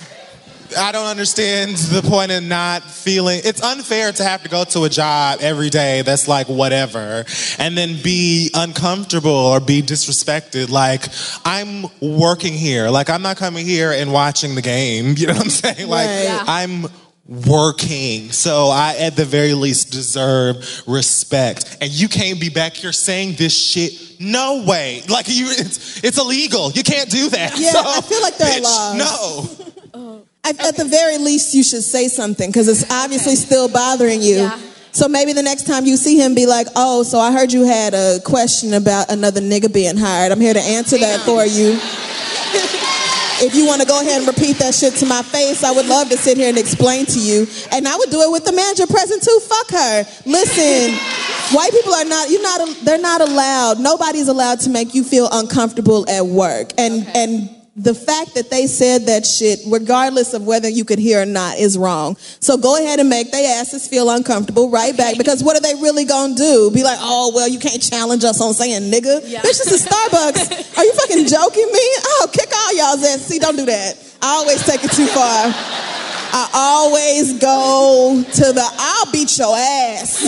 I don't understand the point of not feeling, it's unfair to have to go to a job every day that's like whatever and then be uncomfortable or be disrespected. Like, I'm working here. Like, I'm not coming here and watching the game. *laughs* You know what I'm saying? Like. Yeah. I'm working. So I, at the very least, deserve respect. And you can't be back here saying this shit. No way. Like you, it's, it's illegal. You can't do that. Yeah, So, I feel like there are bitch, laws. No. *laughs* At, at the very least, you should say something because it's obviously still bothering you. Yeah. So maybe the next time you see him, be like, "Oh, so I heard you had a question about another nigga being hired. I'm here to answer that for you." *laughs* If you want to go ahead and repeat that shit to my face, I would love to sit here and explain to you. And I would do it with the manager present too. Fuck her. Listen, white people are not. You're not. They're not allowed. Nobody's allowed to make you feel uncomfortable at work. And and the fact that they said that shit, regardless of whether you could hear or not, is wrong. So go ahead and make their asses feel uncomfortable right back. Because what are they really gonna do? Be like, oh well, you can't challenge us on saying nigga. Bitch, this is a Starbucks. Are you fucking *laughs* joking me? Oh, kick all y'all's ass. See, don't do that. I always take it too far. I always go to the I'll beat your ass.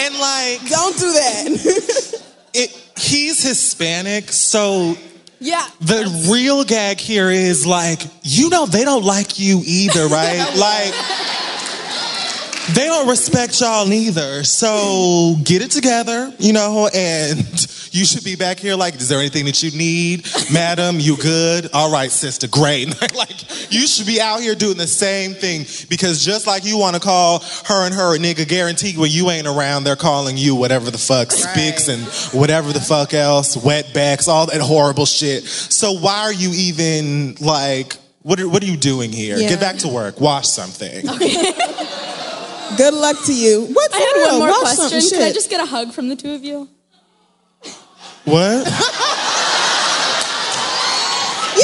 and like, don't do that. *laughs* it, he's Hispanic, so Yeah. the real gag here is like, you know, they don't like you either, right? *laughs* like, they don't respect y'all neither. So get it together, you know, and you should be back here like, is there anything that you need? Madam, you good? All right, sister, great. *laughs* like, you should be out here doing the same thing because just like you want to call her and her a nigga, guaranteed when you ain't around, they're calling you whatever the fuck, spicks and whatever the fuck else, wetbacks, all that horrible shit. So why are you even like, what are, what are you doing here? Yeah. Get back to work. Wash something. *laughs* *laughs* Good luck to you. What's I had real? one more Watch question. Can I just get a hug from the two of you? What? *laughs*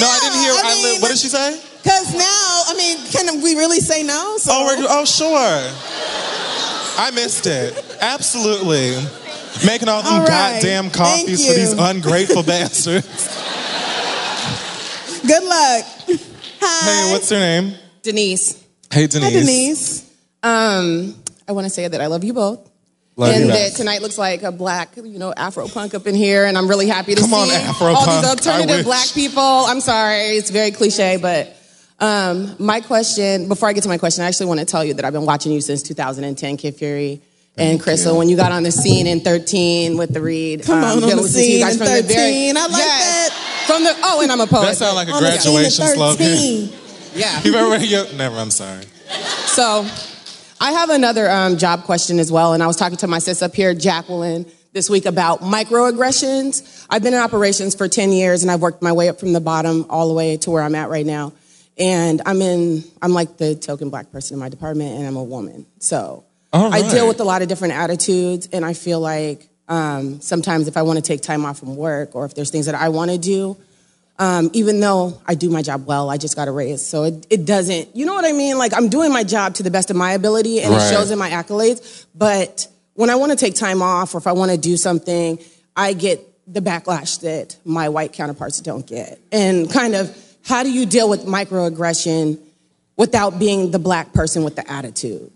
no, I didn't hear. I li- what did she say? Because now, I mean, can we really say no? So, Oh, we're, oh, sure. I missed it. Absolutely. Making all them All right. goddamn Thank coffees for these ungrateful *laughs* bastards. good luck. Hi. Hey, what's her name? Denise. Hey, Denise. Hi, Denise. Um, I want to say that I love you both. Love and you that tonight looks like a black, you know, Afro punk up in here, and I'm really happy to Come see Afro all these alternative black people. I'm sorry, it's very cliche, but um, my question, before I get to my question, I actually want to tell you that I've been watching you since 2010, Kid Fury. And Crissle, when you got on the scene in 13 with the read, Come on, on the listening to you scene in from the very- 13. I like Yes. that. From the oh, and I'm a poet. That sound like a On the scene at graduation slogan. *laughs* Yeah. You remember? You, never. I'm sorry. So, I have another um, job question as well, and I was talking to my sis up here, Jacqueline, this week about microaggressions. I've been in operations for 10 years, and I've worked my way up from the bottom all the way to where I'm at right now. And I'm in, I'm like the token black person in my department, and I'm a woman. So, All I deal with a lot of different attitudes, and I feel like um, sometimes if I want to take time off from work or if there's things that I want to do, um, even though I do my job well, I just got a raise. So it, it doesn't, you know what I mean? Like I'm doing my job to the best of my ability and Right. it shows in my accolades. But when I want to take time off or if I want to do something, I get the backlash that my white counterparts don't get. And kind of how do you deal with microaggression without being the black person with the attitude?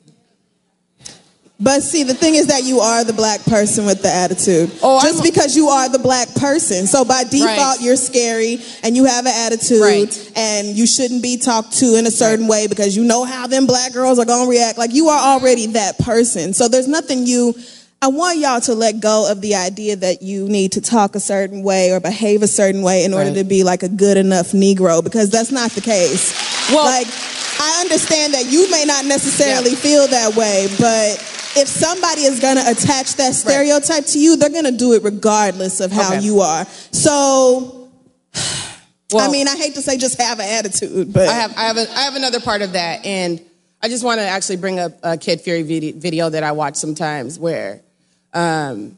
But see, the thing is that you are the black person with the attitude. Oh, Just I'm- because you are the black person. So by default, Right. you're scary and you have an attitude Right. and you shouldn't be talked to in a certain way because you know how them black girls are going to react. Like you are already that person. So there's nothing you. I want y'all to let go of the idea that you need to talk a certain way or behave a certain way in order Right. to be like a good enough Negro because that's not the case. Well- like, I understand that you may not necessarily feel that way, but if somebody is going to attach that stereotype to you, they're going to do it regardless of how Okay. you are. So, I mean, I hate to say just have an attitude, but I have, I have, a, I have another part of that, and I just want to actually bring up a Kid Fury video, video that I watch sometimes where um,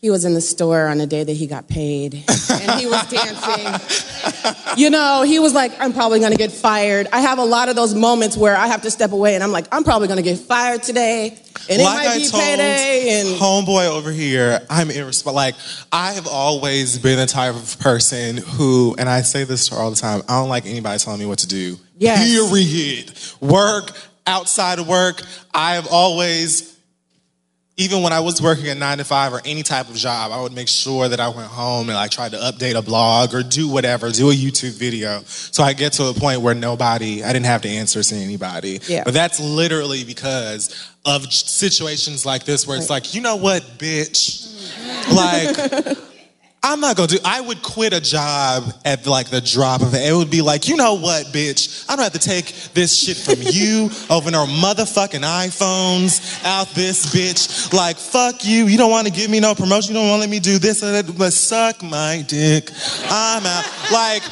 he was in the store on the day that he got paid, and he was dancing. You know, he was like, "I'm probably going to get fired." I have a lot of those moments where I have to step away, and I'm like, "I'm probably going to get fired today," and it like might I be told payday, and homeboy over here, I'm irresponsible. Like I have always been the type of person who, and I say this to her all the time. I don't like anybody telling me what to do. Yes. Period. Work outside of work. I have always. Even when I was working at nine to five or any type of job, I would make sure that I went home and like tried to update a blog or do whatever, do a YouTube video. So I get to a point where nobody, I didn't have to answer to anybody. Yeah. But that's literally because of situations like this where it's like, you know what, bitch? Like, I'm not gonna do. I would quit a job at like the drop of it. It would be like, you know what, bitch? I don't have to take this shit from *laughs* you over no motherfucking iPhones out this bitch. Like, fuck you. You don't want to give me no promotion. You don't want to let me do this or that. But suck my dick. I'm out. Like.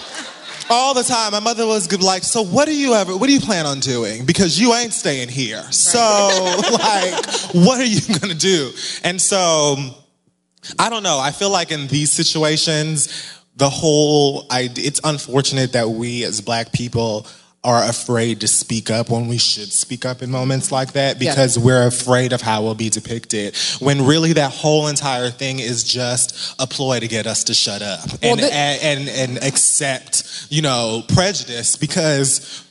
All the time, my mother was good, like, so what do you ever, what do you plan on doing? Because you ain't staying here. So, *laughs* like, what are you gonna do? And so, I don't know. I feel like in these situations, the whole idea, it's unfortunate that we as black people are afraid to speak up when we should speak up in moments like that Yeah. because we're afraid of how we'll be depicted. When really that whole entire thing is just a ploy to get us to shut up Well, and, the- and, and, and accept, you know, prejudice because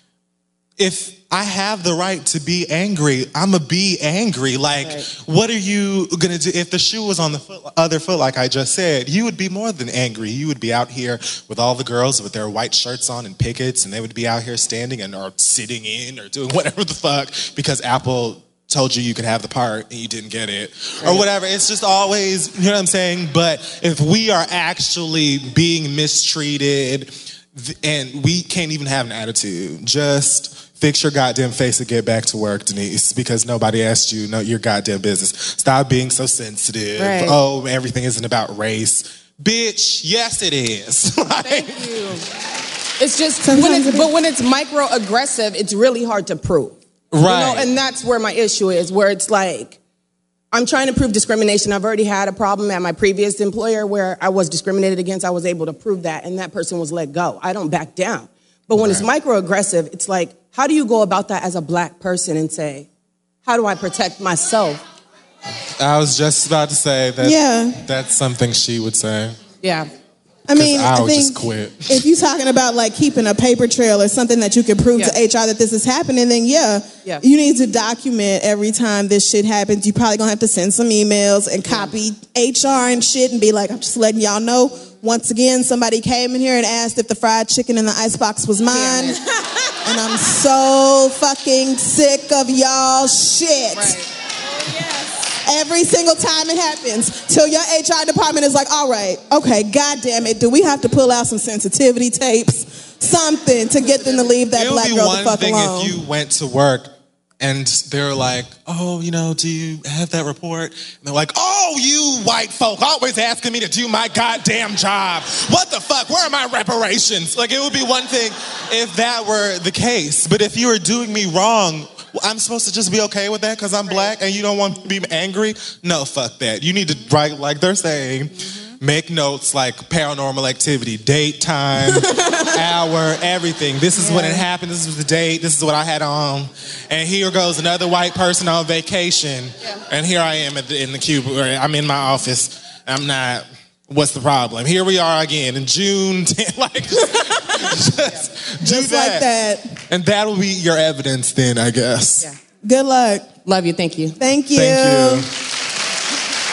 if I have the right to be angry, I'm gonna be angry. Like, what are you gonna do? If the shoe was on the foot, other foot, like I just said, you would be more than angry. You would be out here with all the girls with their white shirts on and pickets, and they would be out here standing and or sitting in or doing *laughs* whatever the fuck because Apple told you you could have the part and you didn't get it or whatever. It's just always, you know what I'm saying? But if we are actually being mistreated and we can't even have an attitude, just fix your goddamn face and get back to work, Denise, because nobody asked you no your goddamn business. Stop being so sensitive. Right. Oh, everything isn't about race. Bitch, yes it is. *laughs* Thank you. It's just when it's, but when it's microaggressive, it's really hard to prove. You know, Right. and that's where my issue is, where it's like, I'm trying to prove discrimination. I've already had a problem at my previous employer where I was discriminated against. I was able to prove that, and that person was let go. I don't back down. But when it's microaggressive, it's like, how do you go about that as a black person and say, how do I protect myself? I was just about to say that. Yeah. That's something she would say. Yeah. I mean, I I would think just quit. if you're talking about like keeping a paper trail or something that you can prove to HR that this is happening, then yeah, Yeah. you need to document every time this shit happens. You probably gonna have to send some emails and copy HR and shit and be like, I'm just letting y'all know. Once again, somebody came in here and asked if the fried chicken in the icebox was mine. *laughs* and I'm so fucking sick of y'all shit. Every single time it happens, till your HR department is like, all right, okay, god damn it, do we have to pull out some sensitivity tapes? Something to get them to leave that it would black be girl one the fuck thing alone. if you went to work and they're like, "Oh, you know, do you have that report?" And they're like, "Oh, you white folk always asking me to do my goddamn job. What the fuck? Where are my reparations?" Like it would be one thing if that were the case, but if you were doing me wrong. I'm supposed to just be okay with that because I'm black and you don't want to be angry? No, fuck that. You need to write, like they're saying, mm-hmm. make notes like paranormal activity, date, time, *laughs* hour, everything. This is when it happened. This was the date. This is what I had on. And here goes another white person on vacation. And here I am at the, in the cube. Or I'm in my office. I'm not. What's the problem? Here we are again in June. *laughs* 10, like, just do Just like that. And that'll be your evidence then, I guess. Yeah. Good luck. Love you. Thank you. Thank you. Thank you.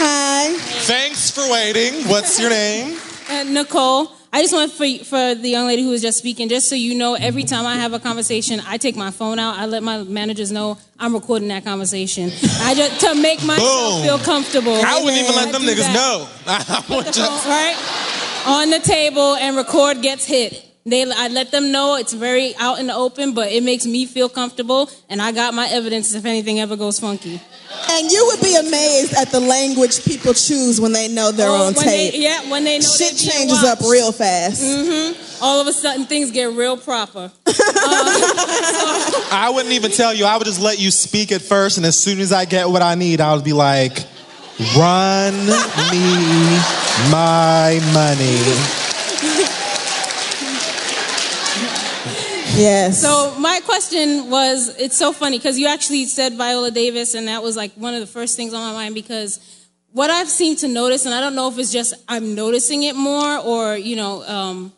Hi. Thanks for waiting. What's your name? Uh, Nicole, I just want for for the young lady who was just speaking, just so you know, every time I have a conversation, I take my phone out. I let my managers know I'm recording that conversation. I just to make myself Boom. feel comfortable. I wouldn't even let them niggas that. know. *laughs* I Put the just- phone, right on the table and record gets hit. They, I let them know it's very out in the open, but it makes me feel comfortable, and I got my evidence if anything ever goes funky. And you would be amazed at the language people choose when they know they're Oh, on tape. They, yeah, when they know Shit they being changes up real fast. Mm-hmm. All of a sudden, things get real proper. *laughs* I wouldn't even tell you. I would just let you speak at first, and as soon as I get what I need, I would be like, run me my money. Yes. So my question was, it's so funny because you actually said Viola Davis, and that was like one of the first things on my mind because what I've seemed to notice, and I don't know if it's just I'm noticing it more, or you know, um,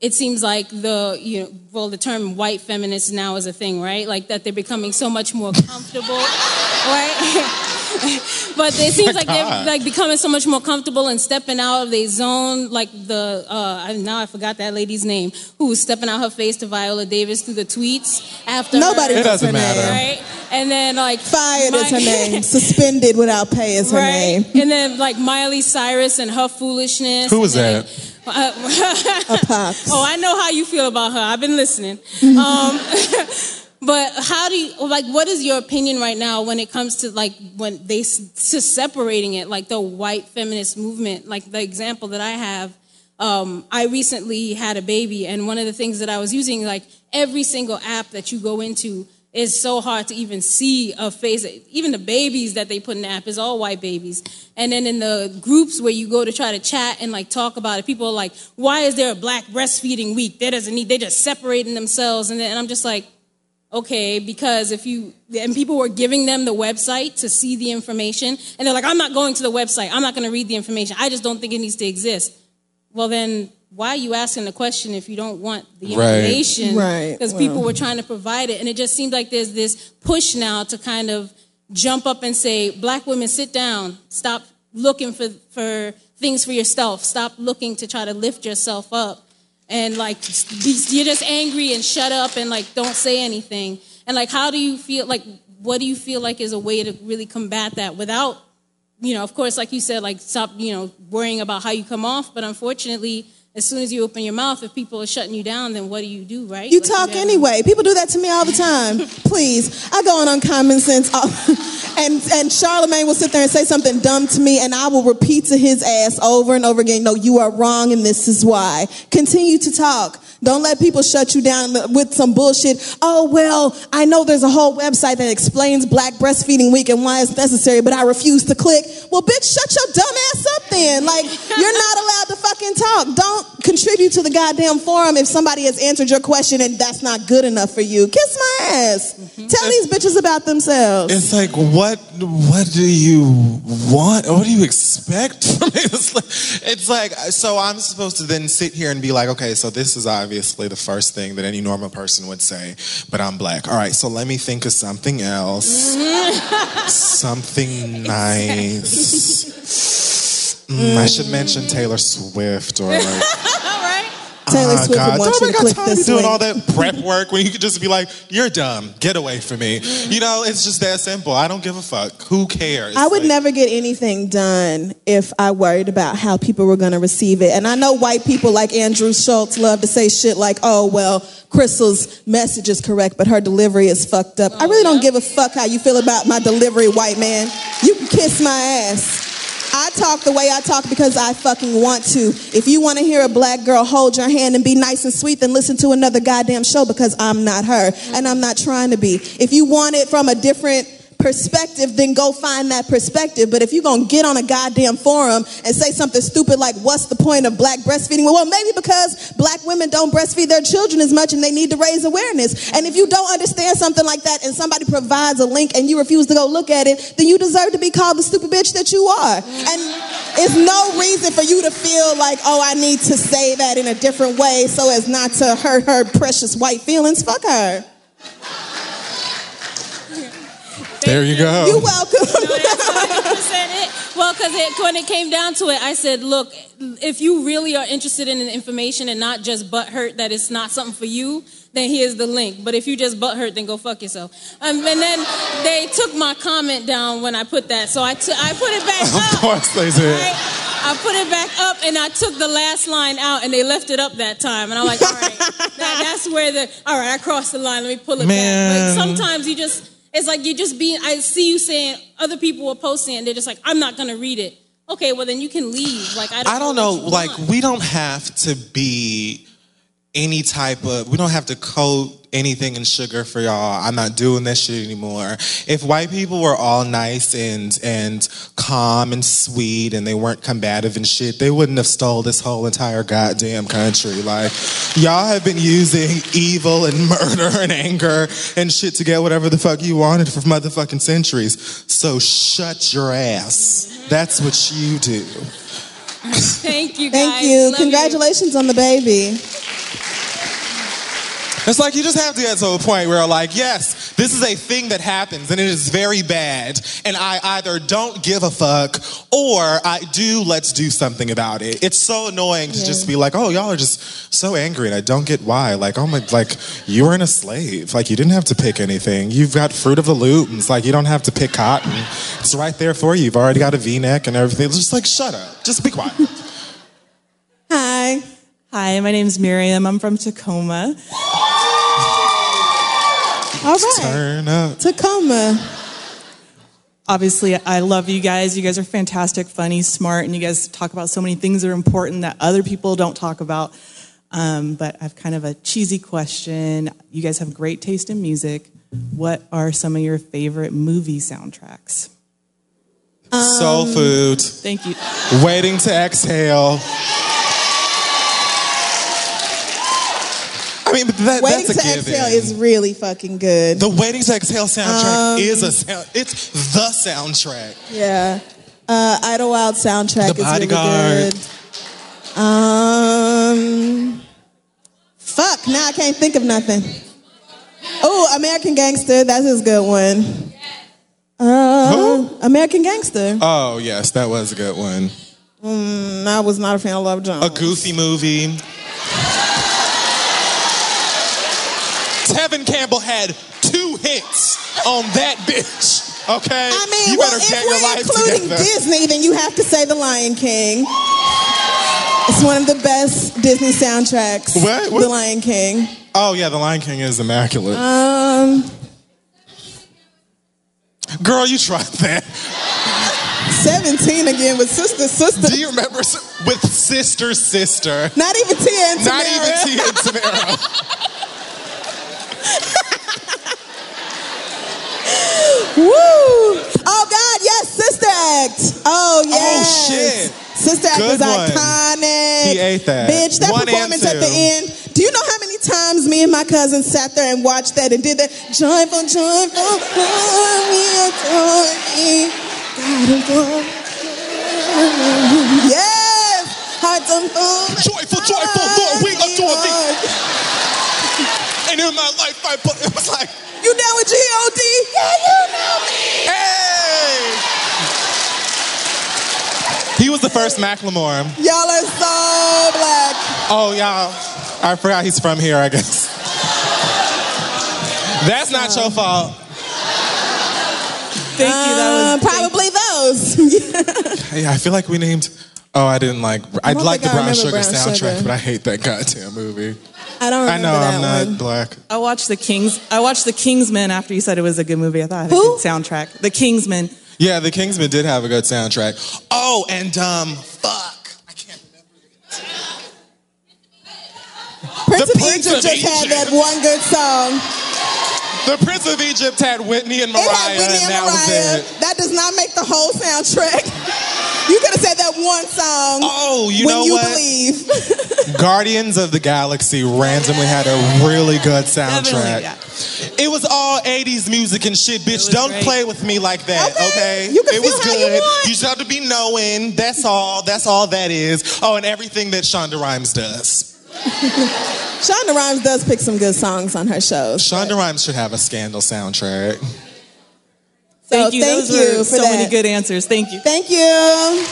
it seems like the you know, well, the term white feminist now is a thing, right? Like that they're becoming so much more comfortable, right? *laughs* *laughs* but it seems like they're like becoming so much more comfortable and stepping out of their zone. Like the uh, now I forgot that lady's name who was stepping out her face to Viola Davis through the tweets after Nobody her, knows her name. right? And then like Fired is her name. *laughs* Suspended without pay is her right? name. And then like Miley Cyrus and her foolishness. Who was and that? uh, *laughs* oh, I know how you feel about her. I've been listening. Um, but how do you like? What is your opinion right now when it comes to like when they to separating it, like the white feminist movement? Like the example that I have. Um, I recently had a baby, and one of the things that I was using, like every single app that you go into, is so hard to even see a face. Even the babies that they put in the app is all white babies. And then in the groups where you go to try to chat and like talk about it, people are like, "Why is there a Black breastfeeding week? There doesn't need. They're just separating themselves." And then and I'm just like, okay, because if you and people were giving them the website to see the information, and they're like, "I'm not going to the website. I'm not going to read the information. I just don't think it needs to exist." Well, then why are you asking the question if you don't want the information? Right. Because Well. people were trying to provide it, and it just seems like there's this push now to kind of jump up and say, "Black women, sit down. Stop looking for for things for yourself. Stop looking to try to lift yourself up." And like you're just angry and shut up and like don't say anything. And like how do you feel like what do you feel like is a way to really combat that without you know of course like you said like stop you know worrying about how you come off. But unfortunately as soon as you open your mouth if people are shutting you down then what do you do right You do talk do? anyway. People do that to me all the time. *laughs* Please, I go on Uncommon Sense. Oh, all- *laughs* and and Charlamagne will sit there and say something dumb to me, and I will repeat to his ass over and over again, "No, you are wrong, and this is why." Continue to talk. Don't let people shut you down with some bullshit. Oh, well, I know there's a whole website that explains Black Breastfeeding Week and why it's necessary, but I refuse to click. Well, bitch, shut your dumb ass up then. Like, you're not allowed to fucking talk. Don't contribute to the goddamn forum if somebody has answered your question and that's not good enough for you. Kiss my ass. Mm-hmm. Tell these bitches about themselves. It's like what what do you want? What do you expect from me? *laughs* It's like, it's like so I'm supposed to then sit here and be like, okay, so this is obviously the first thing that any normal person would say, but I'm black. All right, so let me think of something else. Mm-hmm. *laughs* something nice. *laughs* Mm, I should mention Taylor Swift or like *laughs* Taylor Oh, Swift God. would want Don't you to I got click time this doing link. all that prep work when you could just be like, "You're dumb. Get away from me." You know, it's just that simple. I don't give a fuck. Who cares? I would never get anything done if I worried about how people were going to receive it. And I know white people like Andrew Schulz love to say shit like, oh, well, Crissle's message is correct, but her delivery is fucked up. I really don't give a fuck how you feel about my delivery, white man. You can kiss my ass. I talk the way I talk because I fucking want to. If you want to hear a black girl hold your hand and be nice and sweet, then listen to another goddamn show because I'm not her and I'm not trying to be. If you want it from a different perspective, then go find that perspective. But if you're gonna get on a goddamn forum and say something stupid like, what's the point of black breastfeeding? Well, maybe because black women don't breastfeed their children as much and they need to raise awareness. And if you don't understand something like that and somebody provides a link and you refuse to go look at it, then you deserve to be called the stupid bitch that you are. And it's no reason for you to feel like, oh, I need to say that in a different way so as not to hurt her precious white feelings. Fuck her. There you go. You're welcome. That's 100% it. Well, because it, when it came down to it, I said, look, if you really are interested in the information and not just butthurt that it's not something for you, then here's the link. But if you just butthurt, then go fuck yourself. Um, and then they took my comment down when I put that, so I I put it back up. Of course they did. I put it back up and I took the last line out and they left it up that time. And I'm like, all right, *laughs* that, that's where the, all right, I crossed the line. Let me pull it Man. back. Like sometimes you just, it's like you just being, I see you saying, other people were posting and they're just like, I'm not going to read it. Okay, well then you can leave. Like, I don't, I don't know. Like, we don't have to be any type of. We don't have to coat anything in sugar for y'all. I'm not doing that shit anymore. If white people were all nice and and calm and sweet and they weren't combative and shit, they wouldn't have stole this whole entire goddamn country. Like, y'all have been using evil and murder and anger and shit to get whatever the fuck you wanted for motherfucking centuries. So shut your ass. That's what you do. Thank you, guys. Thank you. Love Congratulations on the baby. It's like you just have to get to a point where, like, yes, this is a thing that happens and it is very bad, and I either don't give a fuck or I do, let's do something about it. It's so annoying to just be like, oh, y'all are just so angry, and I don't get why. Like, oh my, like, you weren't a slave. Like, you didn't have to pick anything. You've got fruit of the loom. It's like, you don't have to pick cotton. It's right there for you. You've already got a v neck and everything. It's just like, shut up. Just be quiet. *laughs* Hi. Hi, my name's Miriam. I'm from Tacoma. All right. Turn up. Tacoma. Obviously, I love you guys. You guys are fantastic, funny, smart, and you guys talk about so many things that are important that other people don't talk about. Um, but I have kind of a cheesy question. You guys have great taste in music. What are some of your favorite movie soundtracks? Soul food. Thank you. Waiting to exhale. Mean, that, Waiting that's a to. Exhale is really fucking good. the Waiting to Exhale soundtrack Um, is a sound. It's the soundtrack. Yeah. Uh, Idlewild soundtrack The is Bodyguard. really good. Um, fuck, now I can't think of nothing. Oh, American Gangster, that's his good one. Uh, American Gangster. Oh yes, that was a good one. Mm, I was not a fan of Love Jones. A goofy movie. Tevin Campbell had two hits on that bitch. Okay, I mean, you well, better if get your we're life including together. Disney, then you have to say The Lion King. It's one of the best Disney soundtracks. What? What? The Lion King. Oh yeah, The Lion King is immaculate. Um, Girl, you tried that. 17 again with sister, sister. Do you remember with sister, sister? Not even Tia and Tamera. Not even Tia and *laughs* Tamera. Woo! Oh God, yes, Sister Act. Oh, oh yes. Oh shit. Sister Act Good was one. iconic. He ate that. Bitch, that One performance at the end. Do you know how many times me and my cousin sat there and watched that and did that? Joyful, joyful, glory, glory. God of glory. Yes! Hearts gold. Joyful, joyful, Lord, we adore thee. And in my life, I put, it was like, You down with G-O-D? Yeah, you know me. hey! He was the first Macklemore. Y'all are so black. Oh, y'all. I forgot he's from here, I guess. That's not your fault. Thank you. That was um, probably those. *laughs* Hey, I feel like we named. Oh, I didn't like. I, don't like the Brown Sugar Brown soundtrack, Sugar. but I hate that goddamn movie. I don't I remember know that I'm not one. black. I watched the Kings. I watched the Kingsman after you said it was a good movie. I thought it had a good soundtrack. The Kingsman. Yeah, The Kingsman did have a good soundtrack. Oh, and um, fuck, I can't remember. Prince The of Prince Egypt of just had that one good song. The Prince of Egypt had Whitney and Mariah, It had Whitney and and that Mariah. was it. That does not make the whole soundtrack. *laughs* You could have said that one song. Oh, you when know you what? believe. *laughs* Guardians of the Galaxy randomly had a really good soundtrack. Definitely, It was all 80s music and shit, bitch. Don't great. play with me like that, okay? You can it was feel how you good. want. just have to be knowing. That's all. That's all that is. Oh, and everything that Shonda Rhimes does. *laughs* Shonda Rhimes does pick some good songs on her shows. Shonda Rhimes should have a scandal soundtrack. Thank you. thank Those you were for so many good answers. Thank you. Thank you.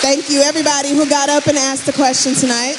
Thank you, everybody who got up and asked a question tonight.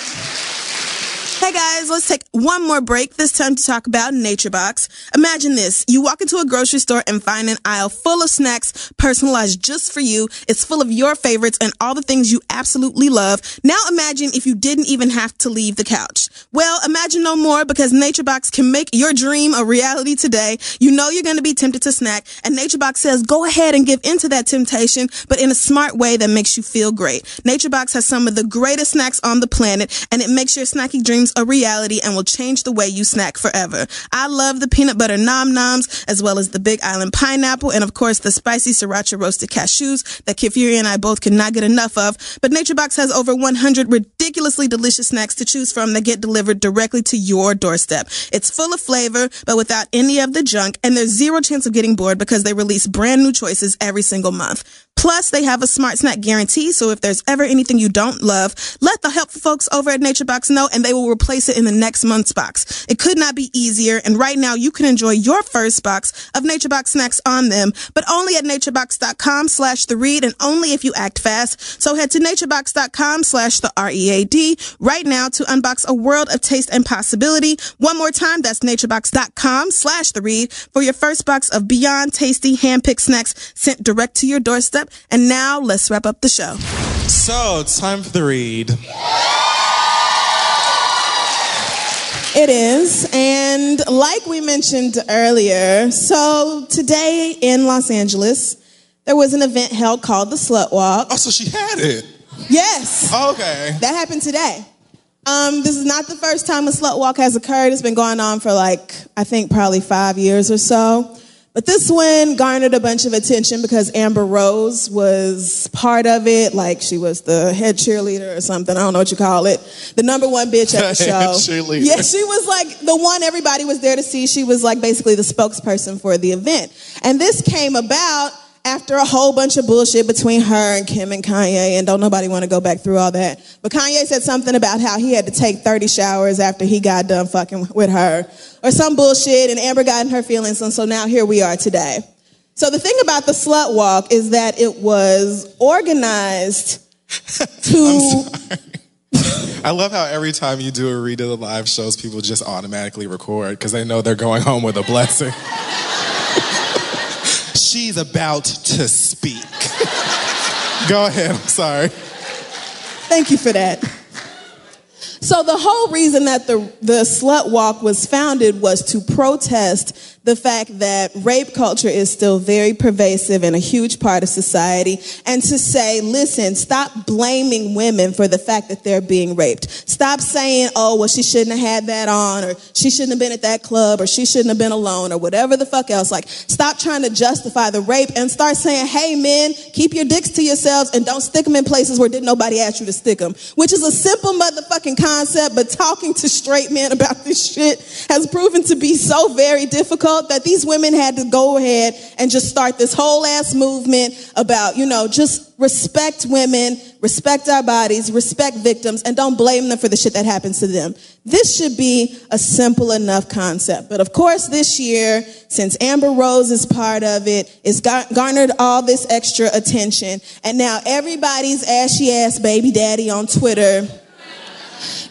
Hey guys, let's take one more break, this time to talk about Nature Box. Imagine this. You walk into a grocery store and find an aisle full of snacks personalized just for you. It's full of your favorites and all the things you absolutely love. Now imagine if you didn't even have to leave the couch. Well, imagine no more because Nature Box can make your dream a reality today. You know you're going to be tempted to snack and Nature Box says go ahead and give into that temptation, but in a smart way that makes you feel great. Nature Box has some of the greatest snacks on the planet and it makes your snacking dreams a reality and will change the way you snack forever. I love the peanut butter nom noms as well as the Big Island pineapple and of course the spicy sriracha roasted cashews that Kid Fury and I both could not get enough of. But NatureBox has over 100 ridiculously delicious snacks to choose from that get delivered directly to your doorstep. It's full of flavor, but without any of the junk, and there's zero chance of getting bored because they release brand new choices every single month. Plus, they have a smart snack guarantee, so if there's ever anything you don't love, let the helpful folks over at NatureBox know and they will replace it in the next month's box. It could not be easier, and right now you can enjoy your first box of NatureBox snacks on them, but only at naturebox.com slash the read and only if you act fast. So head to naturebox.com slash the R-E-A-D right now to unbox a world of taste and possibility. One more time, that's naturebox.com slash the read for your first box of beyond tasty hand-picked snacks sent direct to your doorstep. And now let's wrap up the show. So it's time for the read. It is. And like we mentioned earlier, so today in Los Angeles, there was an event held called the Slut Walk. Oh, so she had it. Yes. Okay. That happened today. Um, this is not the first time a slut walk has occurred. It's been going on for like, I think probably five years or so. But this one garnered a bunch of attention because Amber Rose was part of it. Like she was the head cheerleader or something. I don't know what you call it. The number one bitch at the *laughs* show. cheerleader. Yeah, she was like the one everybody was there to see. She was like basically the spokesperson for the event. And this came about after a whole bunch of bullshit between her and Kim and Kanye, and don't nobody want to go back through all that. But Kanye said something about how he had to take 30 showers after he got done fucking with her, or some bullshit, and Amber got in her feelings, and so now here we are today. So the thing about the slut walk is that it was organized *laughs* to. *laughs* I love how every time you do a read of the live shows, people just automatically record because they know they're going home with a blessing. *laughs* She's about to speak. Go ahead, I'm sorry. Thank you for that. So the whole reason that the the slut walk was founded was to protest the fact that rape culture is still very pervasive and a huge part of society and to say, listen, stop blaming women for the fact that they're being raped. Stop saying, oh, well, she shouldn't have had that on or she shouldn't have been at that club or she shouldn't have been alone or whatever the fuck else. Like, stop trying to justify the rape and start saying, hey, men, keep your dicks to yourselves and don't stick them in places where didn't nobody ask you to stick them, which is a simple motherfucking concept, but talking to straight men about this shit has proven to be so very difficult that these women had to go ahead and just start this whole ass movement about, you know, just respect women, respect our bodies, respect victims, and don't blame them for the shit that happens to them. This should be a simple enough concept. But of course, this year, since Amber Rose is part of it, it's garnered all this extra attention. And now everybody's ashy ass baby daddy on Twitter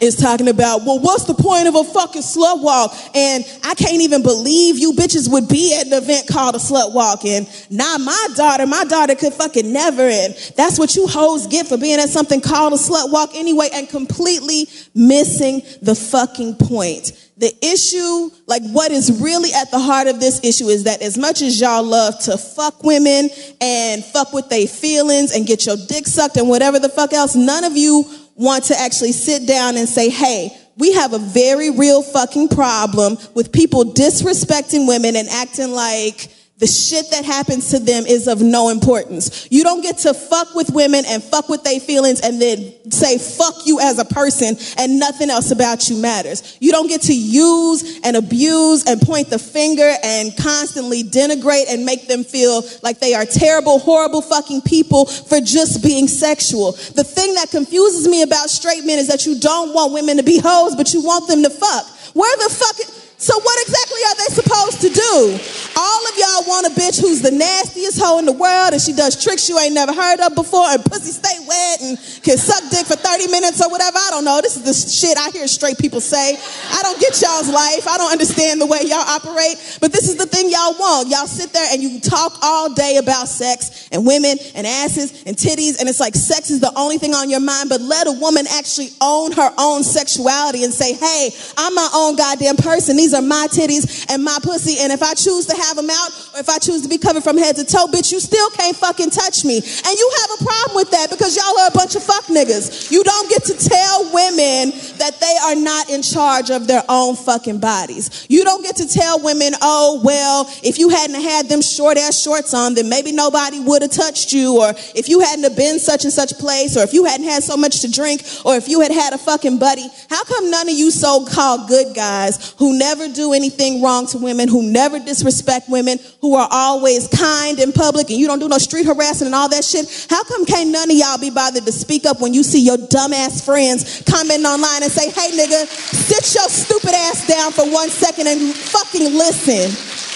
is talking about, well, what's the point of a fucking slut walk? And I can't even believe you bitches would be at an event called a slut walk. And not my daughter, my daughter could fucking never. And that's what you hoes get for being at something called a slut walk anyway and completely missing the fucking point. The issue, like what is really at the heart of this issue is that as much as y'all love to fuck women and fuck with their feelings and get your dick sucked and whatever the fuck else, none of you want to actually sit down and say, hey, we have a very real fucking problem with people disrespecting women and acting like the shit that happens to them is of no importance. You don't get to fuck with women and fuck with their feelings and then say fuck you as a person and nothing else about you matters. You don't get to use and abuse and point the finger and constantly denigrate and make them feel like they are terrible, horrible fucking people for just being sexual. The thing that confuses me about straight men is that you don't want women to be hoes, but you want them to fuck. Where the fuck? So what exactly are they supposed to do? All of y'all want a bitch who's the nastiest hoe in the world and she does tricks you ain't never heard of before and pussy stay wet and can suck dick for 30 minutes or whatever. I don't know. This is the shit I hear straight people say. I don't get y'all's life. I don't understand the way y'all operate. But this is the thing y'all want. Y'all sit there and you talk all day about sex and women and asses and titties and it's like sex is the only thing on your mind. But let a woman actually own her own sexuality and say, hey, I'm my own goddamn person. These are my titties and my pussy. And if I choose to have them out or if I choose to be covered from head to toe, bitch, you still can't fucking touch me. And you have a problem with that because y'all are a bunch of fuck niggas. You don't get to tell women that they are not in charge of their own fucking bodies. You don't get to tell women, oh, well, if you hadn't had them short ass shorts on, then maybe nobody would have touched you. Or if you hadn't have been such and such place, or if you hadn't had so much to drink, or if you had had a fucking buddy. How come none of you so called good guys who never do anything wrong to women, who never disrespect women, who are always kind in public and you don't do no street harassing and all that shit? How come can't none of y'all be bothered to speak up when you see your dumbass friends commenting online and say, hey nigga, sit your stupid ass down for one second and fucking listen?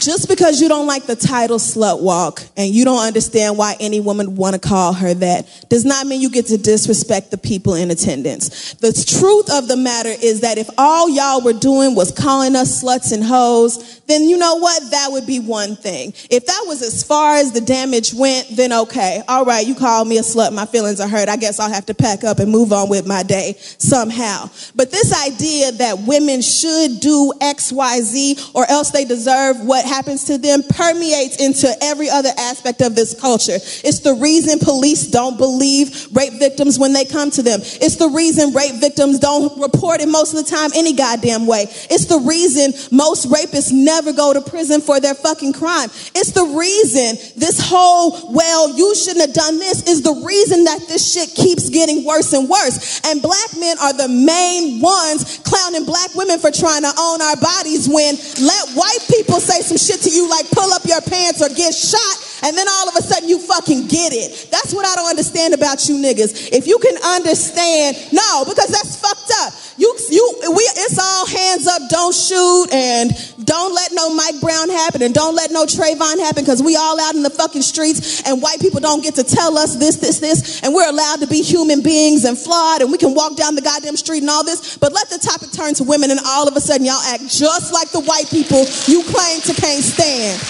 Just because you don't like the title slut walk and you don't understand why any woman want to call her that does not mean you get to disrespect the people in attendance. The truth of the matter is that if all y'all were doing was calling us sluts and hoes, then you know what? That would be one thing. If that was as far as the damage went, then okay. All right, you called me a slut, my feelings are hurt. I guess I'll have to pack up and move on with my day somehow. But this idea that women should do X, Y, Z or else they deserve what happens to them permeates into every other aspect of this culture. It's the reason police don't believe rape victims when they come to them. It's the reason rape victims don't report it most of the time any goddamn way. It's the reason most rapists never go to prison for their fucking crime. It's the reason this whole, well, you shouldn't have done this is the reason that this shit keeps getting worse and worse. And black men are the main ones clowning black women for trying to own our bodies when let white people say some shit to you like pull up your pants or get shot and then all of a sudden you fucking get it. That's what I don't understand about you niggas. If you can understand, no, because that's fucked up. You, you, we, it's all hands up, don't shoot, and don't let no Mike Brown happen, and don't let no Trayvon happen, because we all out in the fucking streets, and white people don't get to tell us this, this, this, and we're allowed to be human beings and flawed, and we can walk down the goddamn street and all this, but let the topic turn to women, and all of a sudden y'all act just like the white people you claim to can't stand.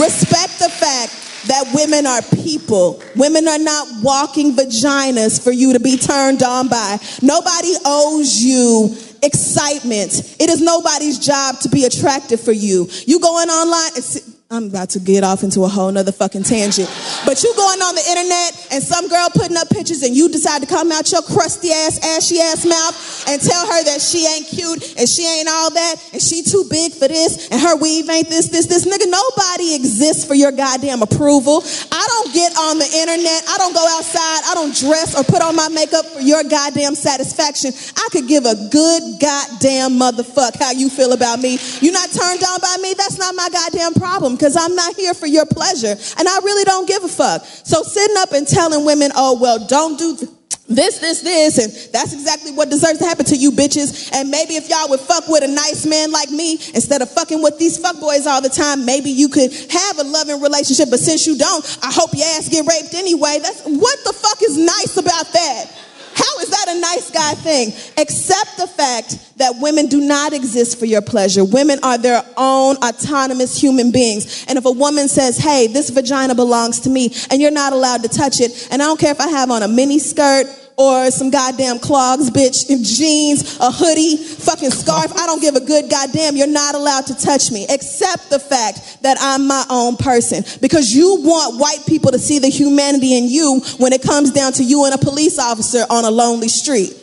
Respect the fact that women are people. Women are not walking vaginas for you to be turned on by. Nobody owes you excitement. It is nobody's job to be attractive for you. You going online, I'm about to get off into a whole nother fucking tangent. But you going on the internet and some girl putting up pictures and you decide to come out your crusty ass, ashy ass mouth and tell her that she ain't cute and she ain't all that and she too big for this and her weave ain't this, this, this. Nigga, nobody exists for your goddamn approval. I don't get on the internet. I don't go outside. I don't dress or put on my makeup for your goddamn satisfaction. I could give a good goddamn motherfuck how you feel about me. You're not turned on by me. That's not my goddamn problem because I'm not here for your pleasure. And I really don't give a fuck. So sitting up and telling women, oh, well, don't do th- this, this, this, and that's exactly what deserves to happen to you bitches. And maybe if y'all would fuck with a nice man like me instead of fucking with these fuckboys all the time, maybe you could have a loving relationship. But since you don't, I hope your ass get raped anyway. That's what the fuck is nice about that? How is that a nice guy thing? Except the fact that women do not exist for your pleasure. Women are their own autonomous human beings. And if a woman says, hey, this vagina belongs to me, and you're not allowed to touch it, and I don't care if I have on a mini skirt, or some goddamn clogs, bitch, jeans, a hoodie, fucking scarf. I don't give a good goddamn. You're not allowed to touch me. except the fact that I'm my own person. Because you want white people to see the humanity in you when it comes down to you and a police officer on a lonely street.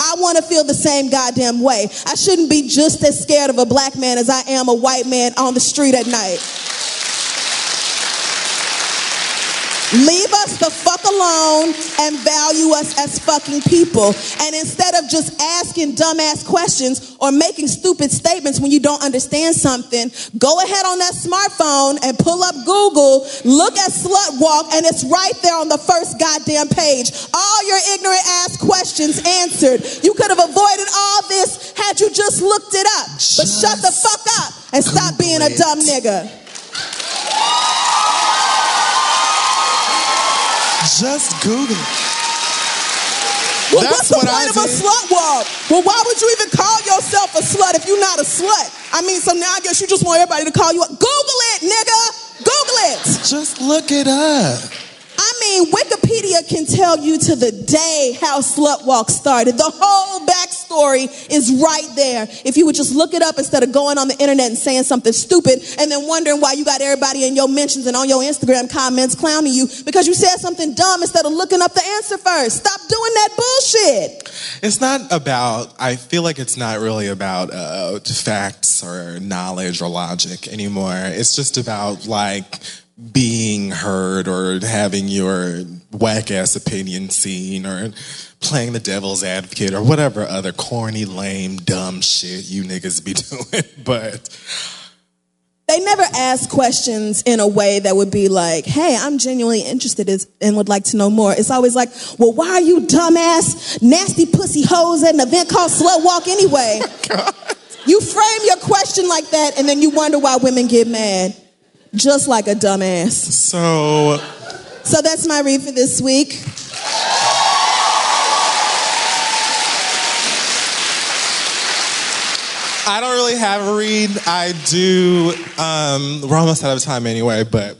I want to feel the same goddamn way. I shouldn't be just as scared of a black man as I am a white man on the street at night. Leave us the fuck alone and value us as fucking people. And instead of just asking dumbass questions or making stupid statements when you don't understand something, go ahead on that smartphone and pull up Google, look at Slut Walk, and it's right there on the first goddamn page. All your ignorant ass questions answered. You could have avoided all this had you just looked it up. But shut the fuck up and stop being a dumb nigga. Just Google. Well, That's what's the what I point of a did. slut walk? Well, why would you even call yourself a slut if you're not a slut? I mean, so now I guess you just want everybody to call you a Google it, nigga. Google it. Just look it up. I mean, Wikipedia can tell you to the day how Slut Walk started. The whole backstory is right there. If you would just look it up instead of going on the internet and saying something stupid and then wondering why you got everybody in your mentions and on your Instagram comments clowning you because you said something dumb instead of looking up the answer first. Stop doing that bullshit. It's not about, I feel like it's not really about uh, facts or knowledge or logic anymore. It's just about like being heard or having your whack ass opinion seen or playing the devil's advocate or whatever other corny, lame, dumb shit you niggas be *laughs* doing. But They never ask questions in a way that would be like, hey, I'm genuinely interested and would like to know more. It's always like, well, why are you dumbass, nasty pussy hoes at an event called Slut Walk anyway? *laughs* Oh you frame your question like that and then you wonder why women get mad. Just like a dumbass. so So that's my read for this week. I don't really have a read. I do. Um, we're almost out of time anyway, but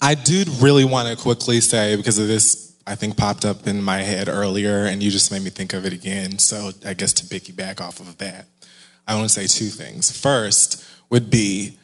I do really want to quickly say because of this, I think popped up in my head earlier, and you just made me think of it again. So I guess to piggyback off of that, I want to say two things. First would be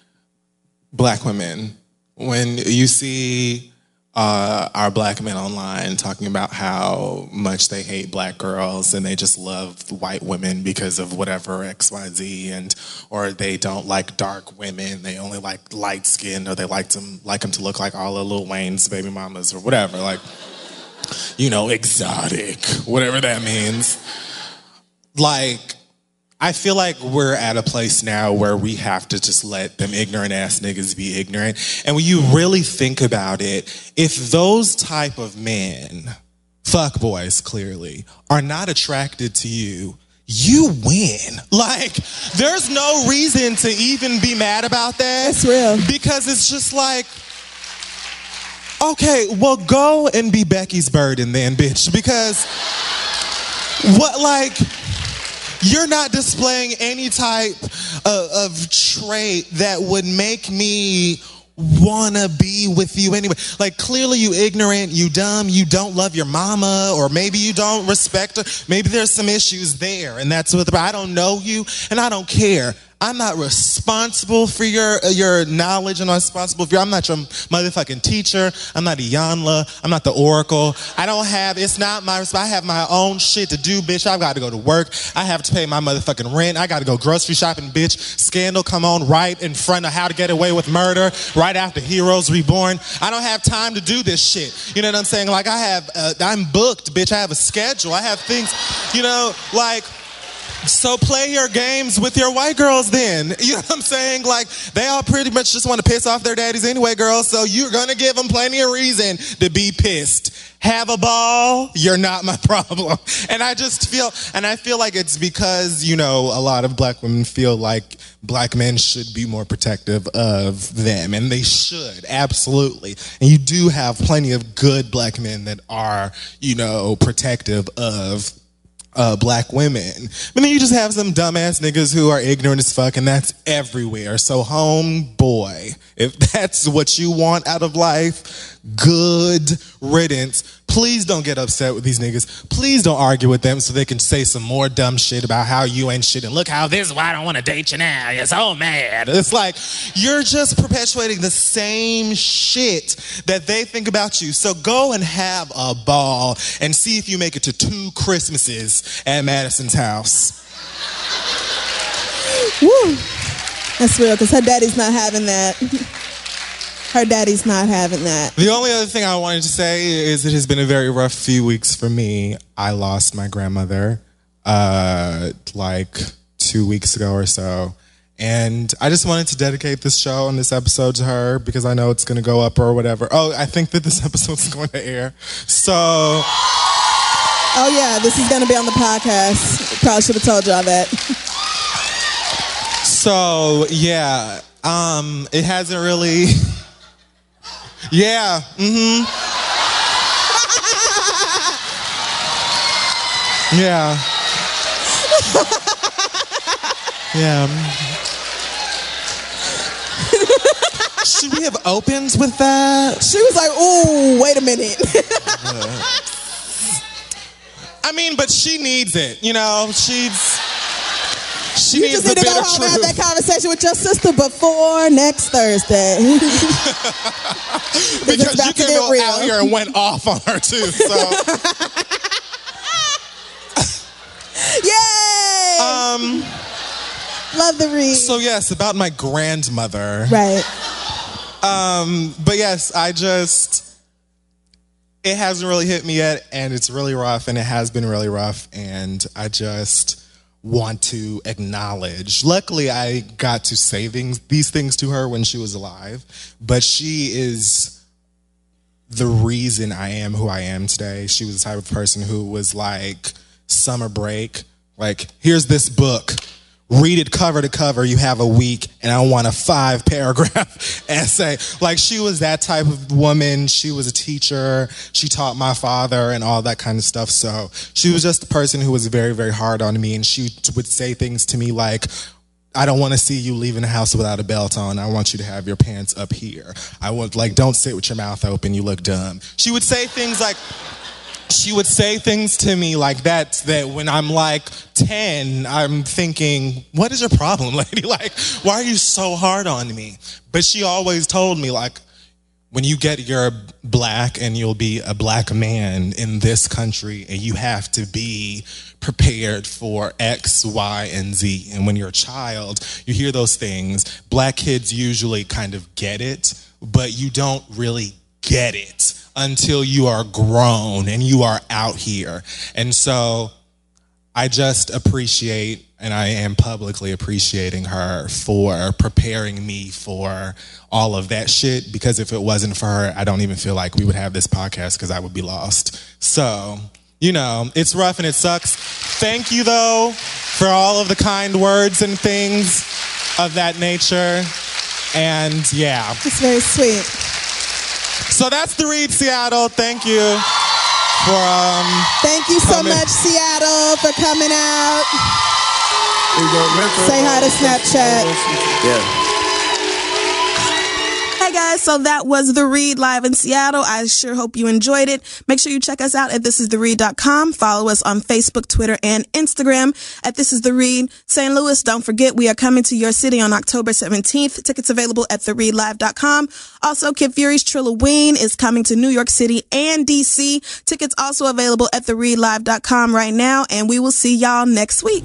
black women. When you see uh, our black men online talking about how much they hate black girls and they just love white women because of whatever X, Y, Z, and or they don't like dark women, they only like light skinned, or they like them like them to look like all of Lil Wayne's baby mamas or whatever, like you know, exotic, whatever that means. Like I feel like we're at a place now where we have to just let them ignorant ass niggas be ignorant. And when you really think about it, if those type of men, fuck boys clearly, are not attracted to you, you win. *laughs* Like, there's no reason to even be mad about that. It's real. Because it's just like, okay, well, go and be Becky's burden then, bitch. Because what, like, you're not displaying any type of, of trait that would make me wanna be with you anyway. Like clearly you ignorant, you dumb, you don't love your mama, or maybe you don't respect her. Maybe there's some issues there, and that's what. I don't know you, and I don't care. I'm not responsible for your uh, your knowledge, and I'm not responsible for your, I'm not your motherfucking teacher. I'm not a Iyanla. I'm not the Oracle. I don't have. It's not my. I have my own shit to do, bitch. I've got to go to work. I have to pay my motherfucking rent. I got to go grocery shopping, bitch. Scandal come on right in front of How to Get Away with Murder, right after Heroes Reborn. I don't have time to do this shit. You know what I'm saying? Like I have. Uh, I'm booked, bitch. I have a schedule. I have things. You know, like. So play your games with your white girls then. *laughs* You know what I'm saying? Like they all pretty much just want to piss off their daddies anyway, girls. So you're gonna give them plenty of reason to be pissed. Have a ball, you're not my *laughs* problem. And I just feel, and I feel like it's because, you know, a lot of black women feel like black men should be more protective of them. And they should, absolutely. And you do have plenty of good black men that are, you know, protective of uh, black women. But then you just have some dumbass niggas who are ignorant as fuck, and that's everywhere. So, homeboy, if that's what you want out of life, good riddance. Please don't get upset with these niggas. Please don't argue with them so they can say some more dumb shit about how you ain't shit and look how this is why I don't want to date you now. You're so mad. It's like you're just perpetuating the same shit that they think about you. So go and have a ball and see if you make it to two Christmases at Madison's house. Woo. That's real, because her daddy's not having that. *laughs* Her daddy's not having that. The only other thing I wanted to say is it has been a very rough few weeks for me. I lost my grandmother uh, like two weeks ago or so. And I just wanted to dedicate this show and this episode to her because I know it's going to go up or whatever. Oh, I think that this *laughs* episode's going to air. So. Oh, yeah, this is going to be on the podcast. Probably should have told y'all that. *laughs* So, yeah. Um, it hasn't really. *laughs* Yeah. Mm-hmm. *laughs* Yeah. *laughs* Yeah. Should we have opened with that? She was like, ooh, wait a minute. I mean, but she needs it. You know, she's. She you just need to go home and have that conversation with your sister before next Thursday. *laughs* because you came out real. here and went off on her too. So. *laughs* Yay! Um. Love the read. So yes, about my grandmother. Right. Um, but yes, I just it hasn't really hit me yet, and it's really rough, and it has been really rough, and I just want to acknowledge. Luckily, I got to say things, these things to her when she was alive, but she is the reason I am who I am today. She was the type of person who was like summer break, like here's this book. Read it cover to cover. You have a week, and I want a five paragraph *laughs* essay. Like, she was that type of woman. She was a teacher. She taught my father and all that kind of stuff. So, she was just the person who was very, very hard on me. And she would say things to me like, I don't want to see you leaving the house without a belt on. I want you to have your pants up here. I want, like, don't sit with your mouth open. You look dumb. She would say things like, she would say things to me like that that when I'm like 10, I'm thinking, what is your problem, *laughs* lady? Like, why are you so hard on me? But she always told me, like, when you get your black and you'll be a black man in this country and you have to be prepared for X, Y, and Z. And when you're a child, you hear those things. Black kids usually kind of get it, but you don't really get it until you are grown and you are out here. And so I just appreciate, and I am publicly appreciating her for preparing me for all of that shit. Because if it wasn't for her, I don't even feel like we would have this podcast because I would be lost. So, you know, it's rough and it sucks. Thank you, though, for all of the kind words and things of that nature. And yeah. It's very sweet. So that's the read, Seattle. Thank you for um. Thank you so coming. much, Seattle, for coming out. Say hi to Snapchat. Yeah. Right, guys. So that was The Read live in Seattle. I sure hope you enjoyed it. Make sure you check us out at thisistheread.com. Follow us on Facebook, Twitter, and Instagram at This Is The Read. St. Louis, don't forget we are coming to your city on October 17th. Tickets available at thereadlive.com. Also, Kid Fury's Trilloween is coming to New York City and DC. Tickets also available at thereadlive.com right now. And we will see y'all next week.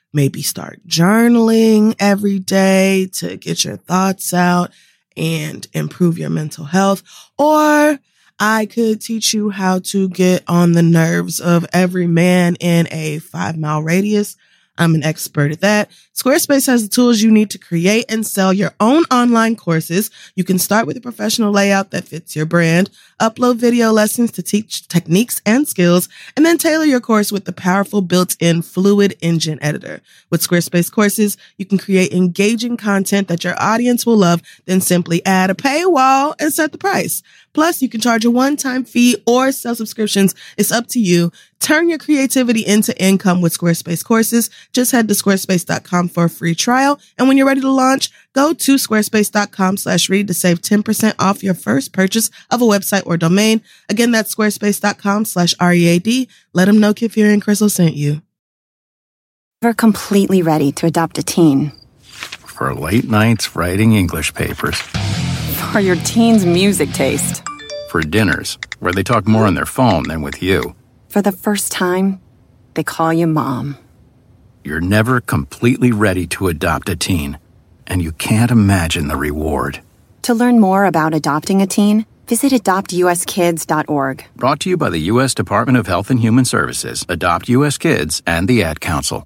maybe start journaling every day to get your thoughts out and improve your mental health. Or I could teach you how to get on the nerves of every man in a five mile radius. I'm an expert at that. Squarespace has the tools you need to create and sell your own online courses. You can start with a professional layout that fits your brand, upload video lessons to teach techniques and skills, and then tailor your course with the powerful built-in Fluid Engine editor. With Squarespace courses, you can create engaging content that your audience will love, then simply add a paywall and set the price. Plus, you can charge a one-time fee or sell subscriptions. It's up to you. Turn your creativity into income with Squarespace courses. Just head to squarespace.com for a free trial. And when you're ready to launch, go to squarespace.com slash read to save 10% off your first purchase of a website or domain. Again, that's squarespace.com slash READ. Let them know Kid Fury and Crissle sent you. We're completely ready to adopt a teen. For late nights writing English papers. For your teen's music taste. For dinners where they talk more on their phone than with you. For the first time, they call you mom. You're never completely ready to adopt a teen, and you can't imagine the reward. To learn more about adopting a teen, visit adoptuskids.org. Brought to you by the U.S. Department of Health and Human Services, Adopt U.S. Kids, and the Ad Council.